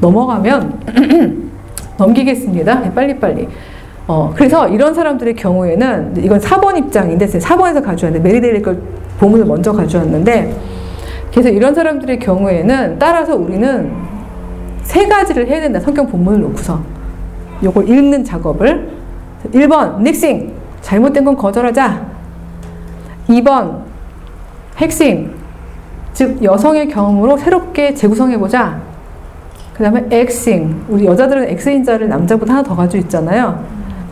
넘어가면 넘기겠습니다. 네, 빨리빨리. 어, 그래서 이런 사람들의 경우에는 이건 4번 입장인데 4번에서 가져왔는데 메리데일 걸 보문을 먼저 가져왔는데 그래서 이런 사람들의 경우에는 따라서 우리는 세 가지를 해야 된다. 성경 본문을 놓고서. 요걸 읽는 작업을. 1번 닉싱. 잘못된 건 거절하자. 2번 핵심. 즉 여성의 경험으로 새롭게 재구성해보자. 그 다음에 엑싱 우리 여자들은 엑스인자를 남자보다 하나 더 가지고 있잖아요.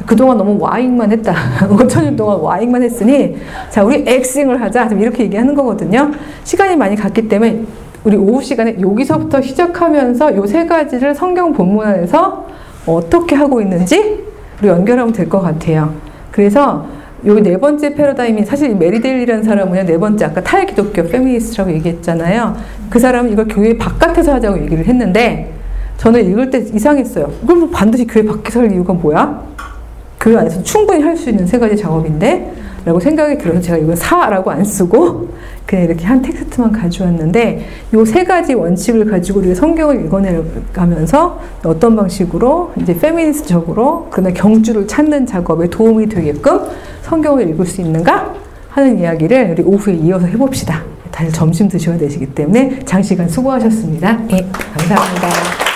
그동안 너무 와잉만 했다. 5천년 동안 와잉만 했으니 자 우리 엑싱을 하자. 좀 이렇게 얘기하는 거거든요. 시간이 많이 갔기 때문에 우리 오후 시간에 여기서부터 시작하면서 요 세 가지를 성경 본문 안에서 어떻게 하고 있는지 우리 연결하면 될 것 같아요. 그래서 요 네 번째 패러다임이 사실 메리데일이라는 사람은 네 번째 아까 탈기독교 페미니스트라고 얘기했잖아요. 그 사람은 이걸 교회 바깥에서 하자고 얘기를 했는데 저는 읽을 때 이상했어요. 이걸 뭐 반드시 교회 밖에서 할 이유가 뭐야? 교회 안에서 충분히 할 수 있는 세 가지 작업인데 라고 생각이 들어서 제가 이걸 사라고 안 쓰고 그냥 이렇게 한 텍스트만 가져왔는데 요 세 가지 원칙을 가지고 우리가 성경을 읽어내가면서 어떤 방식으로 이제 페미니스트적으로 그러나 경주를 찾는 작업에 도움이 되게끔 성경을 읽을 수 있는가 하는 이야기를 우리 오후에 이어서 해봅시다. 다들 점심 드셔야 되시기 때문에 장시간 수고하셨습니다. 예, 감사합니다.